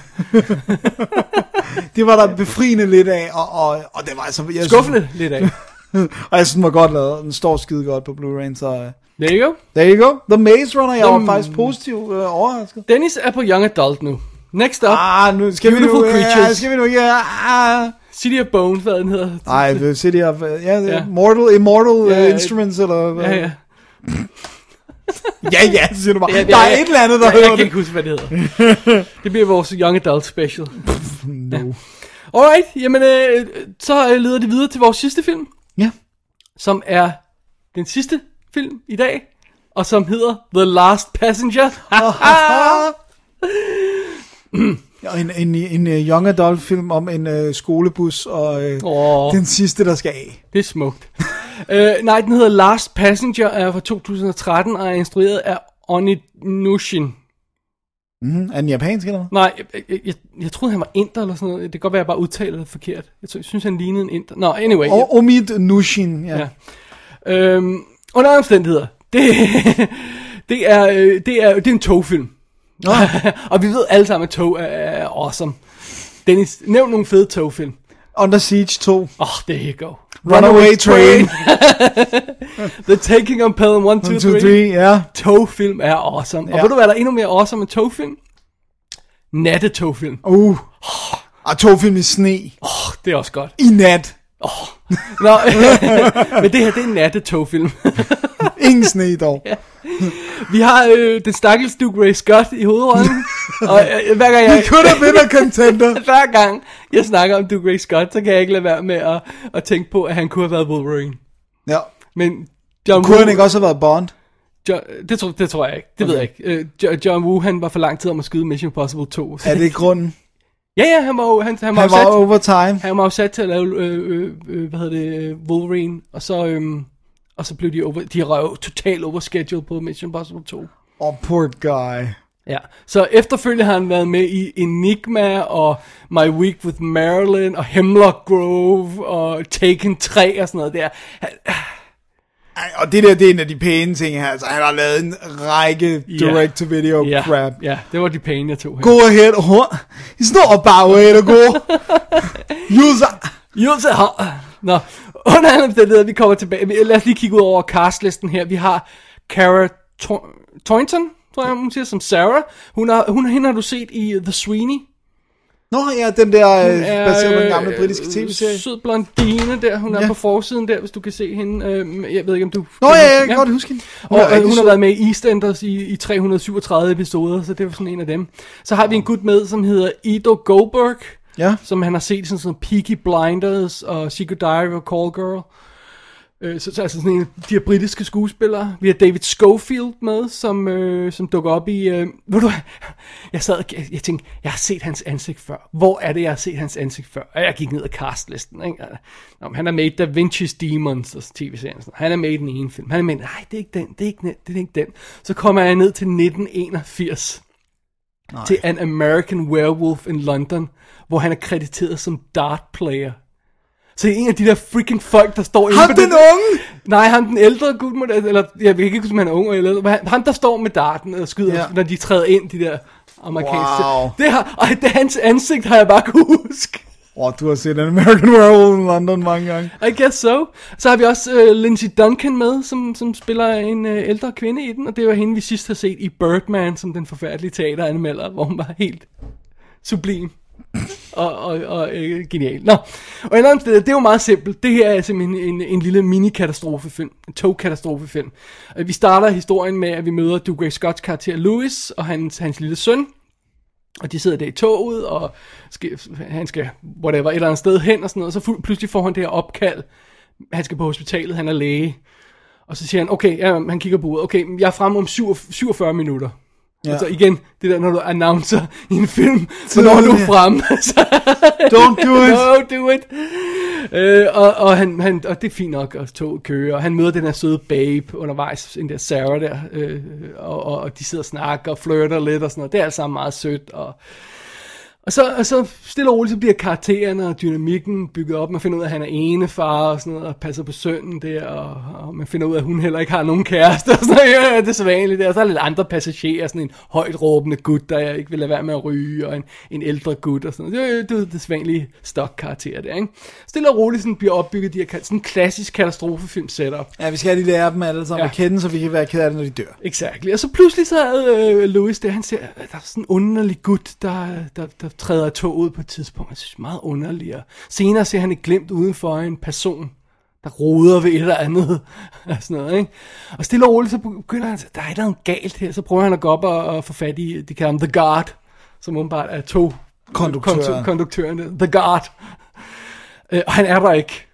det var der befriende lidt af, og, og, og det var altså... Jeg Skuffende lidt af. Og jeg synes, den var godt lavet. Den står skide godt på Blu-ray, så... Øh, There you go. There you go. The Maze Runner, jeg The- var faktisk positivt øh, overrasket. Dennis er på Young Adult nu. Next up, Ah, nu skal vi Beautiful nu... Ja, Creatures. skal vi nu... Ja, ah. City of Bones, hvad den hedder. Ej, The City of... Uh, ja, Ja. ja. Mortal, Immortal Ja, uh, ja. Instruments, eller... hvad? Ja, ja. ja, ja, siger du bare. Ja, der er ja. et eller andet, der Jeg, jeg hedder kan det. ikke huske, hvad det hedder. det bliver vores Young Adult special. no. Alright, jamen øh, så øh, leder det videre til vores sidste film, Ja. Som er den sidste film i dag, og som hedder The Last Passenger. Og en, en, en, en young adult film om en uh, skolebus og uh, Åh. den sidste, der skal af. Det er smukt. øh, nej, den hedder Last Passenger, er fra 2013 og er instrueret af Oni Nushin. Mm, er den japansk eller hvad? Nej, jeg, jeg, jeg, jeg troede, han var inder eller sådan noget. Det kan godt være, jeg bare udtaler det forkert. Jeg, jeg synes, han lignede en inder. Nå, anyway. Og Omid Nushin, ja. Ja. Øhm, under omstændigheder. Det, det, er, øh, det, er, det er en togfilm. Nå. og vi ved alle sammen, at tog er, er awesome. Dennis, nævn nogle fede togfilm. Under Siege 2. Åh, oh, there you go. Runaway Train. The Taking of Pelham 1, 2, 1, 3. 2, 3, ja. Togfilm er awesome. Og Ja. ved du, hvad der er endnu mere awesome end togfilm? Nattetogfilm. Uh. Og togfilm i sne. Oh, det er også godt. I nat. Nå, men det her, det er en nattetogfilm. Ingen sne dog. Vi har øh, den stakkels Duke Ray Scott i hovedrollen. og øh, hver gang jeg... He could have been a contender. hver gang jeg snakker om Duke Ray Scott, så kan jeg ikke lade være med at, at tænke på, at han kunne have været Wolverine. Ja. Men John Kunne Woo, han ikke også have været Bond? John, det, tror, det tror jeg ikke. Det okay. ved jeg ikke. Øh, Jo- John Woo, han var for lang tid om at skyde Mission Impossible 2. Så Er det grunden? Ja, ja, han var han, han var, Han var sat, overtime. han var jo sat til at lave, øh, øh, øh, hvad hedder det, øh, Wolverine, og så, øhm, og så blev de, over, de røv totalt overscheduled på Mission Impossible 2. Oh, poor guy. Ja, så efterfølgende har han været med i Enigma og My Week with Marilyn og Hemlock Grove og Taken 3 og sådan noget der. Han, Ej, Og det der, det er en af de pæne ting her. Altså, han har lavet en række direct-to-video ja, crap. Ja, det var de pæne, jeg tog her. Go ahead. Oh, It's not a bad way to go. User. Så har... Nå, under alle omstændigheder, vi kommer tilbage. Lad os lige kigge ud over castlisten her. Vi har Cara Toynton, tror jeg, hun siger, som Sarah. Hun har, hun, hende har du set i The Sweeney. Nå ja, den der øh, er, baseret på den gamle øh, britiske tv-serie. Sød blondine der, hun er Ja. på forsiden der, hvis du kan se hende. Øh, jeg ved ikke, om du... Nå ja, jeg kan godt huske hende. Er og rigtig hun har været med i EastEnders i, i 337 episoder, så det var sådan en af dem. Så har vi en gut med, som hedder Ido Goldberg, Ja. som han har set i sådan noget Peaky Blinders og Secret Diary of a Call Girl. Øh, så, så altså sådan en af de her britiske skuespillere. Vi har David Schofield med, som, øh, som dukker op i... Øh, ved du? Jeg sad og jeg, jeg tænkte, jeg har set hans ansigt før. Hvor er det, jeg har set hans ansigt før? Og jeg gik ned ad castlisten. Ikke? Nå, men han er med i Da Vinci's Demons og tv-serien. sådan. Han er med i den ene film. Han er med nej, det er ikke den, det er ikke, den, det er ikke den. Så kommer jeg ned til 1981 Nej. til An American Werewolf in London, hvor han er krediteret som dart player. Så en af de der freaking folk, der står Ham på den unge! Nej, ham den ældre det- eller jeg ved ikke, om han er ung eller ældre, han- der står med darten og skyder, ja. når de træder ind, de der amerikanske. Wow. Det har, og det hans ansigt har jeg bare kunne huske. Åh, oh, du har set en American Werewolf in London mange gange. I guess so. Så har vi også uh, Lindsay Duncan med, som, som spiller en uh, ældre kvinde i den, og det var hende, vi sidst har set i Birdman, som den forfærdelige teateranmelder, hvor hun var helt sublim. og, og, og øh, genial. Nå, og en anden sted, det er jo meget simpelt. Det her er simpelthen en, en lille mini-katastrofefilm. En tog-katastrofefilm. Øh, Vi starter historien med, at vi møder Duke Ray Scotts karakter Louis og hans, hans lille søn. Og de sidder der i toget, og skal, han skal, whatever, et eller andet sted hen og sådan noget. Og så fuld, pludselig får han det her opkald. Han skal på hospitalet, han er læge. Og så siger han, okay, ja, han kigger på uret. Okay, jeg er frem om 47 47 minutter. Ja. Altså igen, det der, når du announcer i en film, hvornår du er fremme. Så, Don't do it. no, do it. Øh, og, og, han, han, og det er fint nok, at toget kører. Og han møder den her søde babe undervejs, den der Sarah der. Øh, og, og, og de sidder og snakker og flirter lidt og sådan noget. Det er alt sammen meget sødt. Og, og så, og så stille og roligt, så bliver karaktererne og dynamikken bygget op. Man finder ud af, at han er enefar og sådan noget, og passer på sønnen der, og, og man finder ud af, at hun heller ikke har nogen kæreste, og sådan noget. Ja, det er så vanligt der. Og så er der lidt andre passagerer, sådan en højt råbende gut, der ikke vil lade være med at ryge, og en, en ældre gut og sådan noget. Det er det, det sædvanlige stock-karakter der, ikke? Stille og roligt sådan bliver opbygget de her, sådan en klassisk katastrofefilm setup. Ja, vi skal de lære dem alle sammen Ja. at kende, så vi kan være ked af det, når de dør. Exakt. Og så pludselig så er øh, Louis der, han ser, der er sådan en underlig gut, der, der, der træder toget ud på et tidspunkt. Jeg synes, meget underlig. Og senere ser han et glimt udenfor en person, der roder ved et eller andet. og sådan noget, ikke? Og stille og roligt, så begynder han der er et eller andet galt her. Så prøver han at gå op og, og få fat i, de kalder ham The Guard, som åbenbart er to Konduktøren. kondu- konduktøren. The Guard. Øh, og han er der ikke.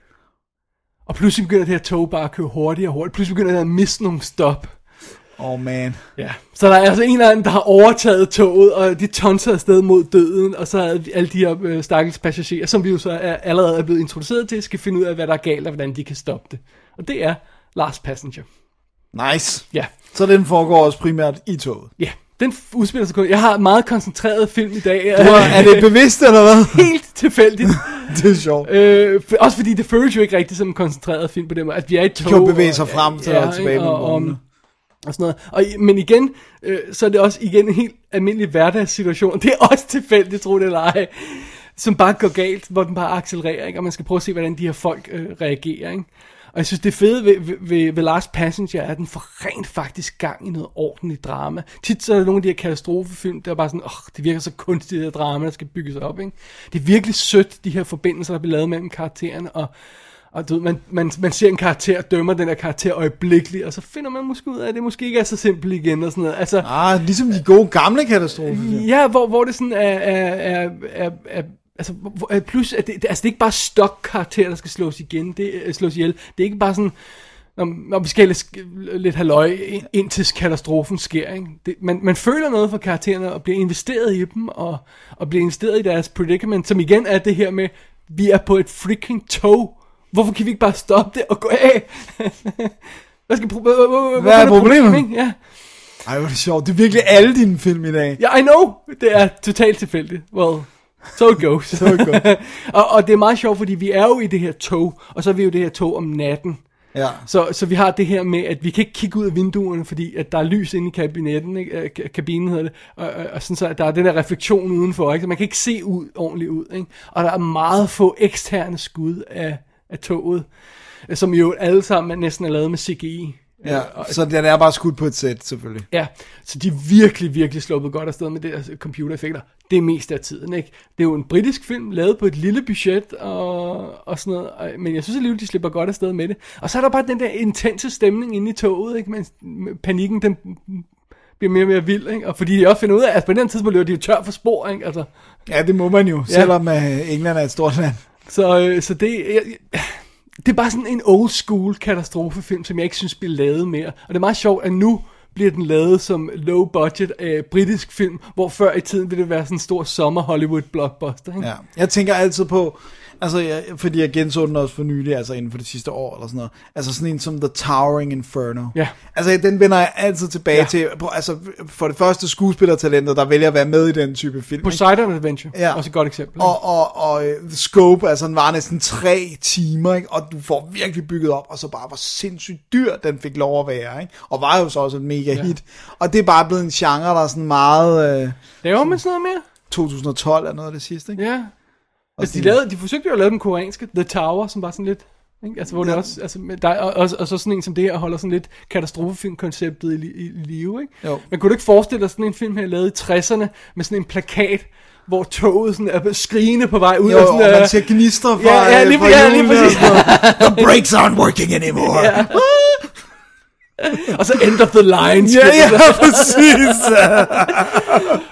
Og pludselig begynder det her tog bare at køre hurtigere og hurtigt. Pludselig begynder det at miste nogle stop. Oh man. Ja, så der er altså en eller anden, der har overtaget toget, og de tonser afsted mod døden, og så er alle de her øh, stakkels passagerer, som vi jo så er, allerede er blevet introduceret til, skal finde ud af, hvad der er galt, og hvordan de kan stoppe det. Og det er Last Passenger. Nice. Ja, Så den foregår også primært i toget. ja. Den udspiller sig kun... Jeg har et meget koncentreret film i dag. Du har- er det bevidst, eller hvad? Helt tilfældigt. det er sjovt. Øh, for, også fordi det føles jo ikke rigtigt som en koncentreret film på den måde. At vi er i et De tog. kan jo bevæge og- sig frem til og tilbage ikke? mellem og, og, vognene og sådan noget. Og, men igen, øh, så er det også igen en helt almindelig hverdagssituation. Det er også tilfældigt, tro det eller ej. Som bare går galt, hvor den bare accelererer, ikke? og man skal prøve at se, hvordan de her folk øh, reagerer. Ikke? Og jeg synes, det fede ved, ved, ved, ved Last Passenger er, at den får rent faktisk gang i noget ordentligt drama. Tit så er der nogle af de her katastrofefilm, der er bare sådan, åh, det virker så kunstigt, det her drama, der skal bygges op. Ikke? Det er virkelig sødt, de her forbindelser, der bliver lavet mellem karaktererne, og, og du ved, man, man, man ser en karakter dømmer den her karakter øjeblikkeligt, og så finder man måske ud af, at det måske ikke er så simpelt igen, og sådan noget. Altså, Ah, ligesom de gode gamle katastrofer. Ja, hvor, hvor det sådan er, er, er, er, er altså, hvor, er plus, at det, altså det er ikke bare stok karakter, der skal slås igen, det øh, slås ihjel. Det er ikke bare sådan, når, vi skal lidt, lidt halløj, ind- indtil katastrofen sker. Ikke? Det, man, man føler noget for karaktererne, og bliver investeret i dem, og, og bliver investeret i deres predicament, som igen er det her med, vi er på et freaking tog. Hvorfor kan vi ikke bare stoppe det og gå af? Hvad, skal, pro- hvad, hvad, er problemet? Ja. Ej, hvor er det sjovt. Det er virkelig alle dine film i dag. Ja, I know. Det er totalt tilfældigt. Well, so it goes. So it goes. og, og det er meget sjovt, fordi vi er jo i det her tog, og så er vi jo i det her tog om natten. Ja. Så, så vi har det her med, at vi kan ikke kigge ud af vinduerne, fordi at der er lys inde i kabinetten, ikke? Øh, ka- kabinen hedder det, og, og, og sådan så, at der er den der refleksion udenfor, ikke? så man kan ikke se ud ordentligt ud. Ikke? Og der er meget få eksterne skud af, af toget, øh, som jo alle sammen næsten er lavet med CGI. Ja, Og- så den er bare skudt på et sæt, selvfølgelig. Ja, så de virkelig, virkelig sluppet godt afsted med deres computereffekter. Det er mest af tiden, ikke? Det er jo en britisk film, lavet på et lille budget og, og sådan noget. og- Men jeg synes alligevel, de slipper godt afsted med det. Og så er der bare den der intense stemning inde i toget, ikke? Mens panikken, den bliver mere og mere vild, ikke? Og fordi de også finder ud af, at på den tidspunkt løber de jo tør for spor, ikke? Altså, Ja, det må man jo, Ja. selvom øh, England er et stort land så, øh, så det, jeg, det er bare sådan en old school katastrofefilm, som jeg ikke synes bliver lavet mere. Og det er meget sjovt, at nu bliver den lavet som low budget øh, britisk film, hvor før i tiden ville det være sådan en stor sommer Hollywood blockbuster. Ikke? Ja. Jeg tænker altid på, altså jeg, fordi jeg genså den også for nylig, altså inden for det sidste år eller sådan noget. Altså sådan en som The Towering Inferno. Ja. Altså den vender jeg altid tilbage Ja. til. Altså for det første skuespillertalentet, der vælger at være med i den type film. Poseidon Adventure, Ja. også et godt eksempel. ikke? Og, og, og uh, The Scope, altså den var næsten tre timer, ikke? og du får virkelig bygget op, og så bare hvor sindssygt dyr den fik lov at være, ikke? og var jo så også et mega Ja. hit. Og det er bare blevet en genre, der er sådan meget... Uh, Laver man sådan noget mere? 2012 er noget af det sidste, ikke? Ja. Altså, de, lavede, de forsøgte jo at lave den koreanske, The Tower, som var sådan lidt... Ikke? Altså, hvor det også, altså, der, er- og, og, og, så sådan en som det her holder sådan lidt katastrofefilmkonceptet i, i, i live, ikke? Jo. Men kunne du ikke forestille dig sådan en film her lavet i 60'erne, med sådan en plakat, hvor toget sådan er skrigende på vej ud Jo, og sådan, man øh, ser gnister fra, Ja, ja, lige, fra ja, lige og præcis. The brakes aren't working anymore. Ja. og så end of the line. Ja, ja, præcis.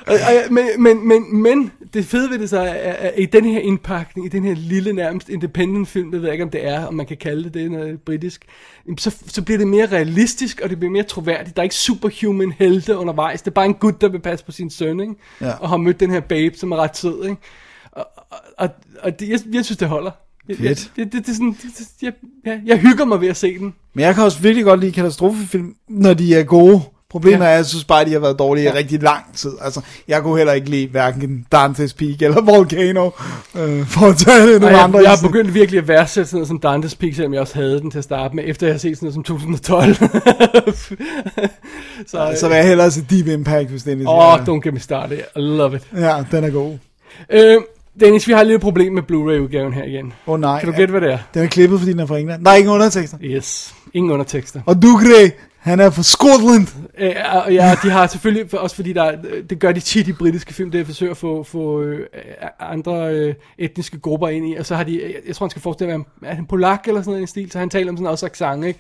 Og- og- men, men, men, men det fede ved det så er, er, i den her indpakning, i den her lille nærmest independent film, det ved jeg ikke om det er, om man kan kalde det det, når det er britisk, så, så bliver det mere realistisk, og det bliver mere troværdigt. Der er ikke superhuman helte undervejs, det er bare en gut, der vil passe på sin søn, ikke? Ja. og har mødt den her babe, som er ret sød. Ikke? Og, og, og, det, jeg, jeg synes, det holder. Jeg, jeg, Fedt. det, det, det, er sådan, det, det, jeg, jeg, jeg hygger mig ved at se den. Men jeg kan også virkelig godt lide katastrofefilm, når de er gode. Problemet Ja. er, at jeg synes bare, at de har været dårlige ja. i rigtig lang tid. Altså, jeg kunne heller ikke lide hverken Dante's Peak eller Volcano, øh, for at tage nogle jeg, andre. jeg har begyndt virkelig at værdsætte sådan noget som Dante's Peak, selvom jeg også havde den til at starte med, efter jeg har set sådan noget som 2012. så, Så vil jeg hellere se Deep Impact, hvis det er en Åh, oh, don't get me started. I love it. Ja, den er god. Øh, Dennis, vi har et lille problem med Blu-ray-udgaven her igen. Åh oh, nej. Kan du gætte, hvad det er? Den er klippet, fordi den er fra England. Der er ingen undertekster. Yes. Ingen undertekster. Og Dugre, han er fra Scotland. Øh, og ja, de har selvfølgelig, også fordi der, er- det gør de tit i britiske film, det er at forsøge at få, få øh, andre øh, etniske grupper ind i, og så har de, jeg, jeg tror han skal forestille at være, er han polak eller sådan en stil, så han taler om sådan også accent, ikke?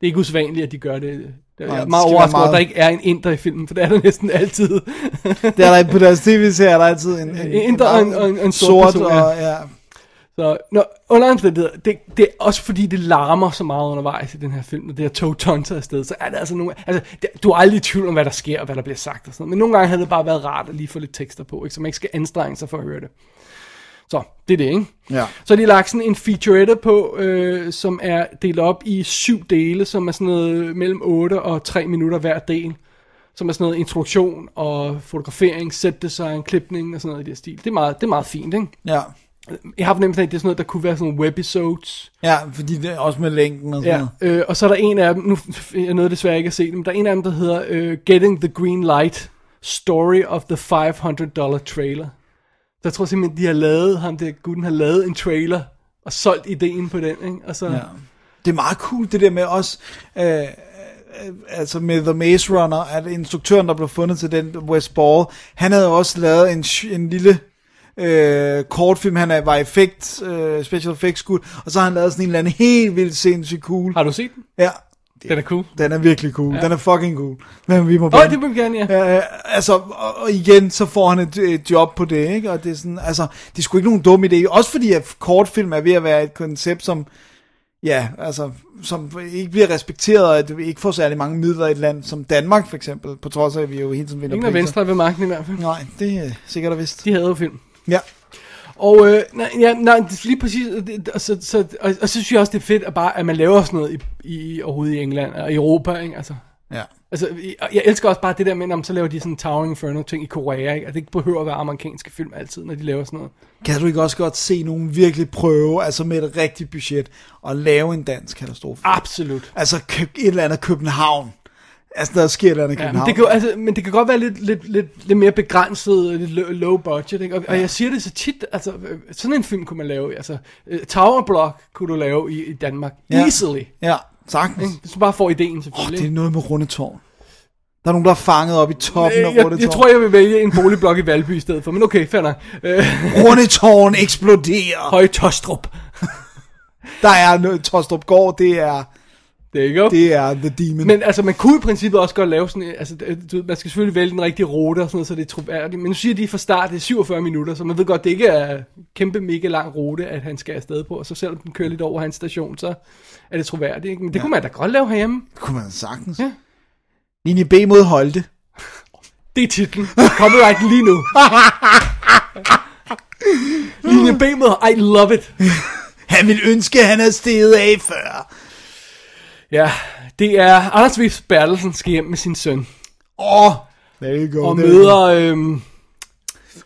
Det er ikke usædvanligt, at de gør det. Jeg Nej, er det meget overrasket over, at meget- der ikke er en inder i filmen, for det er der næsten altid. Der er der, på deres tv-serie er der altid en, en, En inder og en- og en- en sort person, ja. og, ja. Så når, under omstændigheder, det, det er også fordi, det larmer så meget undervejs i den her film, når det her tog tonser afsted, så er det altså nogle, altså, det, du er aldrig i tvivl om, hvad der sker, og hvad der bliver sagt og sådan noget. Men nogle gange havde det bare været rart at lige få lidt tekster på, ikke? så man ikke skal anstrenge sig for at høre det. Så, det er det, ikke? Ja. Så har de lagt sådan en featurette på, øh, som er delt op i syv dele, som er sådan noget mellem 8 og 3 minutter hver del. som er sådan noget introduktion og fotografering, set design, klipning og sådan noget i det stil. Det er meget, det er meget fint, ikke? Ja. Jeg har fornemmelsen af, at det er sådan noget, der kunne være sådan nogle webisodes. Ja, fordi det er også med længden og sådan Ja, øh, og så er der en af dem, nu jeg nåede desværre ikke at se det, men der er en af dem, der hedder øh, Getting the Green Light, Story of the 500 Dollar Trailer. Jeg tror simpelthen, de har lavet, ham der gutten har lavet en trailer, og solgt ideen på den, ikke? Og så, Ja. Det er meget cool, det der med også, øh, øh, altså med The Maze Runner, at instruktøren, der blev fundet til den, Wes Ball, han havde også lavet en, en lille øh, kortfilm, han er, var effekt, øh, special effects skud, og så har han lavet sådan en eller anden helt vildt sindssygt cool. Har du set den? Ja, Den er cool. den er virkelig cool. Ja. Den er fucking cool. Men vi må Åh, bare... oh, det vil vi gerne, ja. Ja, altså, og, og igen, så får han et, et job på det, ikke? Og det er sådan, altså, det er sgu ikke nogen dum idé. Også fordi, at kortfilm er ved at være et koncept, som, ja, altså, som ikke bliver respekteret, og at vi ikke får særlig mange midler i et land som Danmark, for eksempel, på trods af, at vi jo hele tiden vinder Ingen af venstre er ved magten i hvert fald. Nej, det er sikkert og vist. De havde jo film. Ja. Og, øh, nej, ja, nej, lige præcis, og, det, og, så, så, og, og så synes jeg også, det er fedt, at, bare, at man laver sådan noget i, i, overhovedet i England og i Europa, ikke? Altså, Ja. altså, jeg, elsker også bare det der med, om så laver de sådan Towering Inferno ting i Korea, ikke? At det ikke behøver at være amerikanske film altid, når de laver sådan noget. Kan du ikke også godt se nogen virkelig prøve, altså med et rigtigt budget, at lave en dansk katastrofe? Absolut. Altså et eller andet København. Altså, der sker andet i Ja, men, København. det kan, altså, men det kan godt være lidt, lidt, lidt, lidt mere begrænset, lidt low, budget, ikke? Og, og jeg siger det så tit, altså, sådan en film kunne man lave, altså, øh, Tower Block kunne du lave i, i Danmark, Ja. easily, Ja, sagtens. ikke? Hvis du bare får ideen selvfølgelig. det er noget med rundetårn. Der er nogen, der er fanget op i toppen af Øh, jeg, Rundetårn. jeg tror, jeg vil vælge en boligblok i Valby i stedet for, men okay, fair nok. Øh, Rundetårn eksploderer. Høje Tostrup. Der er noget, Tostrup Gård, det er, Det er ikke det er The Demon. Men altså, man kunne i princippet også godt lave sådan, altså, du, ved, man skal selvfølgelig vælge den rigtige rute og sådan noget, så det er troværdigt. Men nu siger de fra start, det er 47 minutter, så man ved godt, det ikke er kæmpe mega lang rute, at han skal afsted på. Og så selvom den kører lidt over hans station, så er det troværdigt. Ikke? Men det ja. kunne man da godt lave herhjemme. det kunne man sagtens. Ja. Linje B mod Holte. Det er titlen. Copyright lige nu. Linje B med, I love it. Han ville ønske, at han havde steget af før. Ja, det er Anders Vifs Bertelsen skal hjem med sin søn. Åh, oh, there you go. Og there møder, øhm.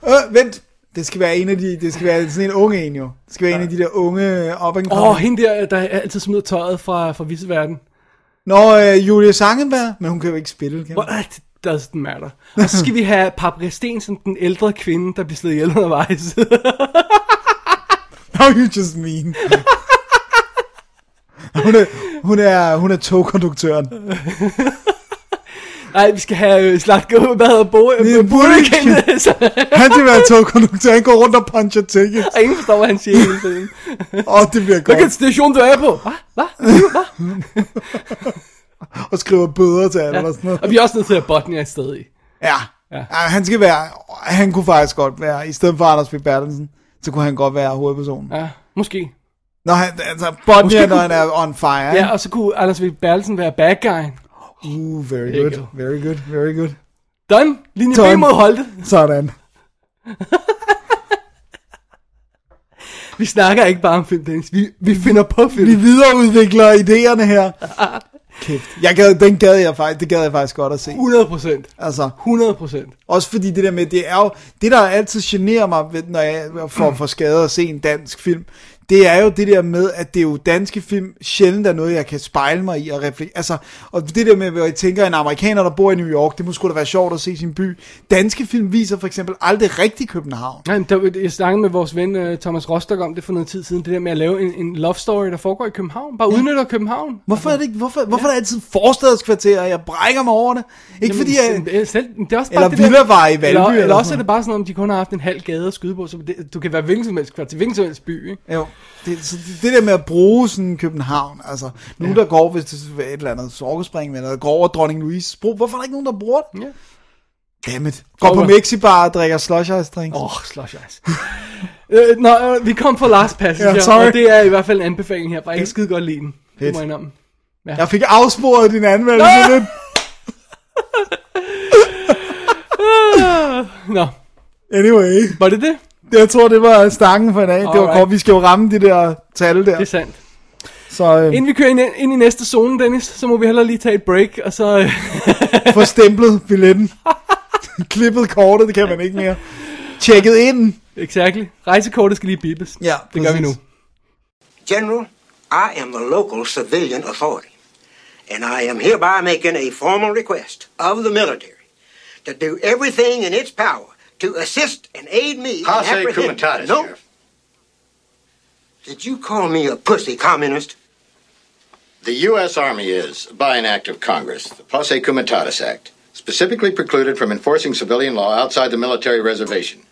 Øh, vent. Det skal være en af de, det skal være sådan en unge en jo. Det skal være en af de der unge up and åh, coming. hende der, der altid smider tøjet fra, fra Visseverden. Nå, øh, Julie Sangenberg, men hun kan jo ikke spille, kan hun? What doesn't matter? Og så skal vi have Paprika Sten som den ældre kvinde, der bliver slået ihjel undervejs. How you just mean. hun, er, hun, er, hun er togkonduktøren. Nej, vi skal have øh, Slatko, hvad hedder Bo? Så Han skal være togkonduktør, han går rundt og puncher tickets. og ingen forstår, hvad han siger hele tiden. Åh, oh, det bliver Hvilken godt. station du er på? Hvad? Hvad? Hvad? Og skriver bøder til alle Ja. og sådan noget. Og vi er også nødt til at Botnia et sted i. Ja. Ja. ja. Han skal være, han kunne faktisk godt være, i stedet for Anders B. Bertelsen, så kunne han godt være hovedpersonen. Ja, måske. Når han, altså, Måske når han er on fire. Ja, og så kunne Anders V. Bertelsen være bad guy. Uh, very good, go. very good, very good. Done. Linje B Done. mod Holte. Sådan. Vi snakker ikke bare om film, Dennis. Vi, vi finder på film. Vi videreudvikler idéerne her. Kæft. Jeg gad, den gad jeg faktisk, det gad jeg faktisk godt at se. 100 procent. Altså, 100 procent. Også fordi det der med, det er jo, det der altid generer mig, når jeg får for skade at se en dansk film, det er jo det der med, at det er jo danske film sjældent er noget, jeg kan spejle mig i og reflektere. Altså, og det der med, hvor jeg tænker, en amerikaner, der bor i New York, det må sgu da være sjovt at se sin by. Danske film viser for eksempel aldrig rigtig København. Nej, men der, jeg snakkede med vores ven uh, Thomas Rostock om det for noget tid siden, det der med at lave en, en love story, der foregår i København. Bare udnytter København. Hvorfor er det ikke, hvorfor, hvorfor er der altid forstadskvarter, og jeg brækker mig over det? Ikke fordi jeg, Jamen, øh, selv, det er også Eller bare det der- villavej i Valby Eller, eller eller også er det bare sådan, om de kun har haft en halv gade at skyde på, så det, du kan være hvilken som helst kvarter, hvilken som helst by, ikke? Jo, det, så det, det der med at bruge sådan København, altså, nu ja. der går, hvis det er et eller andet sorgespring, eller der går over Dronning Louise bro, hvorfor er der ikke nogen, der bruger det? Ja. Dammit. Går på. Mexibar og drikker slush ice drinks. Åh, oh, slush ice. øh, nå, øh, vi kom fra Last Passenger, Ja, sorry. og det er i hvert fald en anbefaling her, for jeg kan skide godt lide den. Det Fedt. må jeg. Ja. Jeg fik afsporet din anmeldelse Ah! lidt. Nå, Anyway, var det det? Det, jeg tror, det var stangen for i dag. Det var godt. Vi skal jo ramme de der tal der. Det er sandt. Så øh, Inden vi kører ind, ind i næste zone, Dennis, så må vi heller lige tage et break, og så... Øh, få stemplet billetten. Klippet kortet, det kan man ikke mere. Tjekket ind. exactly. Rejsekortet skal lige bibes. Ja, det gør vi nu. præcis. General, I am the local civilian authority, and I am hereby making a formal request of the military to do everything in its power to assist and aid me apprehending- Kumitatis, No. Sheriff. Did you call me a pussy communist? The U.S. Army is, by an act of Congress, the Posse Comitatus Act, specifically precluded from enforcing civilian law outside the military reservation.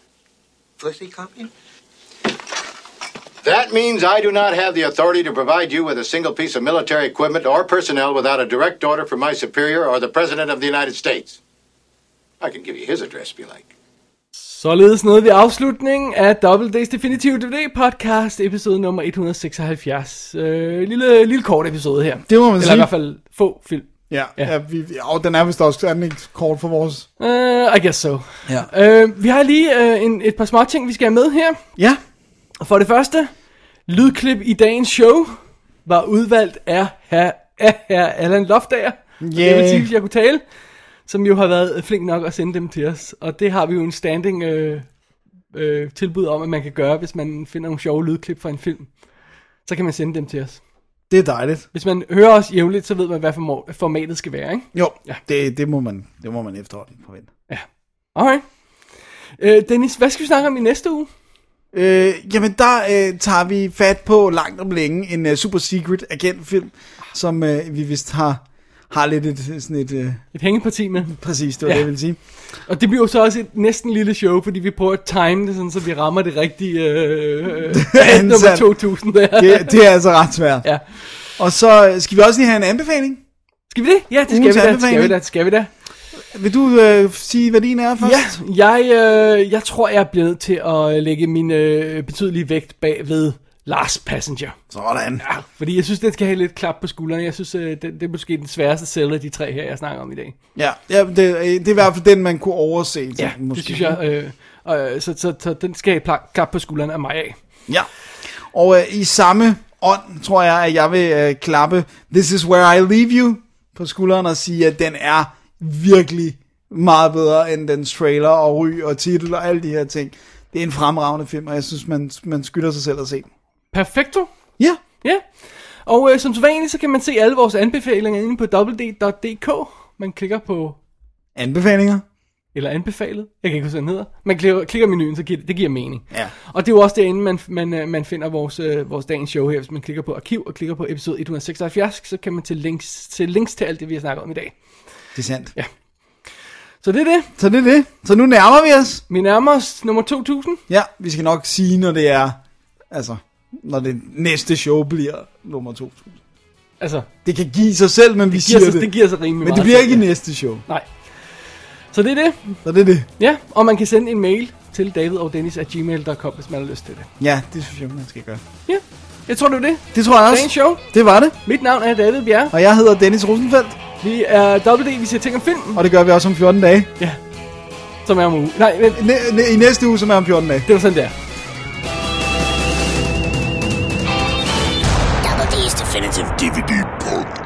Pussy communist? That means I do not have the authority to provide you with a single piece of military equipment or personnel without a direct order from my superior or the President of the United States. I can give you his address if you like. Således nåede vi afslutningen af Double Days Definitive DVD podcast, episode nummer 176. Øh, lille, lille kort episode her. Det må man Eller sige. i hvert fald få film. Ja, Ja. ja. vi, og den er vist også sådan ikke kort for vores. Uh, I guess so. Ja. Uh, vi har lige uh, en, et par små ting, vi skal have med her. Ja, For det første, lydklip i dagens show var udvalgt af herr, af herr Allan Loftager. Yeah. Det vil sige, hvis jeg kunne tale. Som jo har været flink nok at sende dem til os. Og det har vi jo en standing øh, øh, tilbud om, at man kan gøre, hvis man finder nogle sjove lydklip fra en film. Så kan man sende dem til os. det er dejligt. Hvis man hører os jævnligt, så ved man, hvad formatet skal være, ikke? Jo, Ja. ja. det, det, må man, det må man efterhånden forvente. Ja. Alright. Øh, Dennis, hvad skal vi snakke om i næste uge? Øh, jamen, der øh, tager vi fat på langt om længe en uh, super secret agentfilm, som øh, vi vist har, har lidt et, sådan et... Øh, Et hængeparti med. præcis, det var Ja. det, jeg ville sige. Og det bliver jo så også et næsten lille show, fordi vi prøver at time det, sådan, så vi rammer det rigtige øh, øh, nummer sandt. 2000 der. Det, det er altså ret svært. Ja. Og så øh, skal vi også lige have en anbefaling. Skal vi det? Ja, det skal Ugens vi da. Skal vi da. Skal vi da. Vil du øh, sige, hvad din er først? Ja, jeg, øh, jeg tror, jeg er blevet til at lægge min øh, betydelige vægt bag ved Last Passenger. Sådan. Ja, fordi jeg synes, den skal have lidt klap på skuldrene. Jeg synes, øh, det, det er måske den sværeste sælger af de tre her, jeg snakker om i dag. Ja, ja det, øh, det er i hvert fald den, man kunne overse. Ja, måske. det synes jeg. Øh, øh, så, så, så den skal have klap på skuldrene af mig af. Ja. Og øh, i samme ånd, tror jeg, at jeg vil øh, klappe This is where I leave you på skulderen og sige, at den er virkelig meget bedre end den trailer og ry og titel og alle de her ting. Det er en fremragende film, og jeg synes, man, man skylder sig selv at se den. Perfekto. Ja, Ja, og øh, som sædvanligt, så kan man se alle vores anbefalinger inde på www.dk. Man klikker på, anbefalinger. eller anbefalet, jeg kan ikke huske, hvad den hedder. Man klikker, klikker menuen, så giver det, det giver mening. Ja. Og det er jo også derinde, man, man, øh, man finder vores, øh, vores dagens show her. Hvis man klikker på arkiv og klikker på episode 176, så kan man til links til, links til alt det, vi har snakket om i dag. Det er sandt. Ja. Så det er det. Så det er det. Så nu nærmer vi os. Vi nærmer os nummer 2000. Ja, vi skal nok sige, når det er, altså, når det næste show bliver nummer 2000. Altså, Det kan give sig selv, men vi siger sig, det. det giver sig rimelig men meget. det bliver ikke i ja. næste show. Nej. Så det er det. Så det er det. Ja, og man kan sende en mail til davidogdennis.gmail.com, hvis man har lyst til det. Ja, det synes jeg, man skal gøre. Ja, jeg tror, det var det. Det tror jeg også. Dagens show. Det var det. Mit navn er David Bjerre. Og jeg hedder Dennis Rosenfeldt, Vi er WD, vi ser ting om film. og det gør vi også om 14 dage. Ja. Som er om uge. Nej, vent, Næ- næ- I næste uge, som er om 14 dage. det var sådan der. definitive DVD part.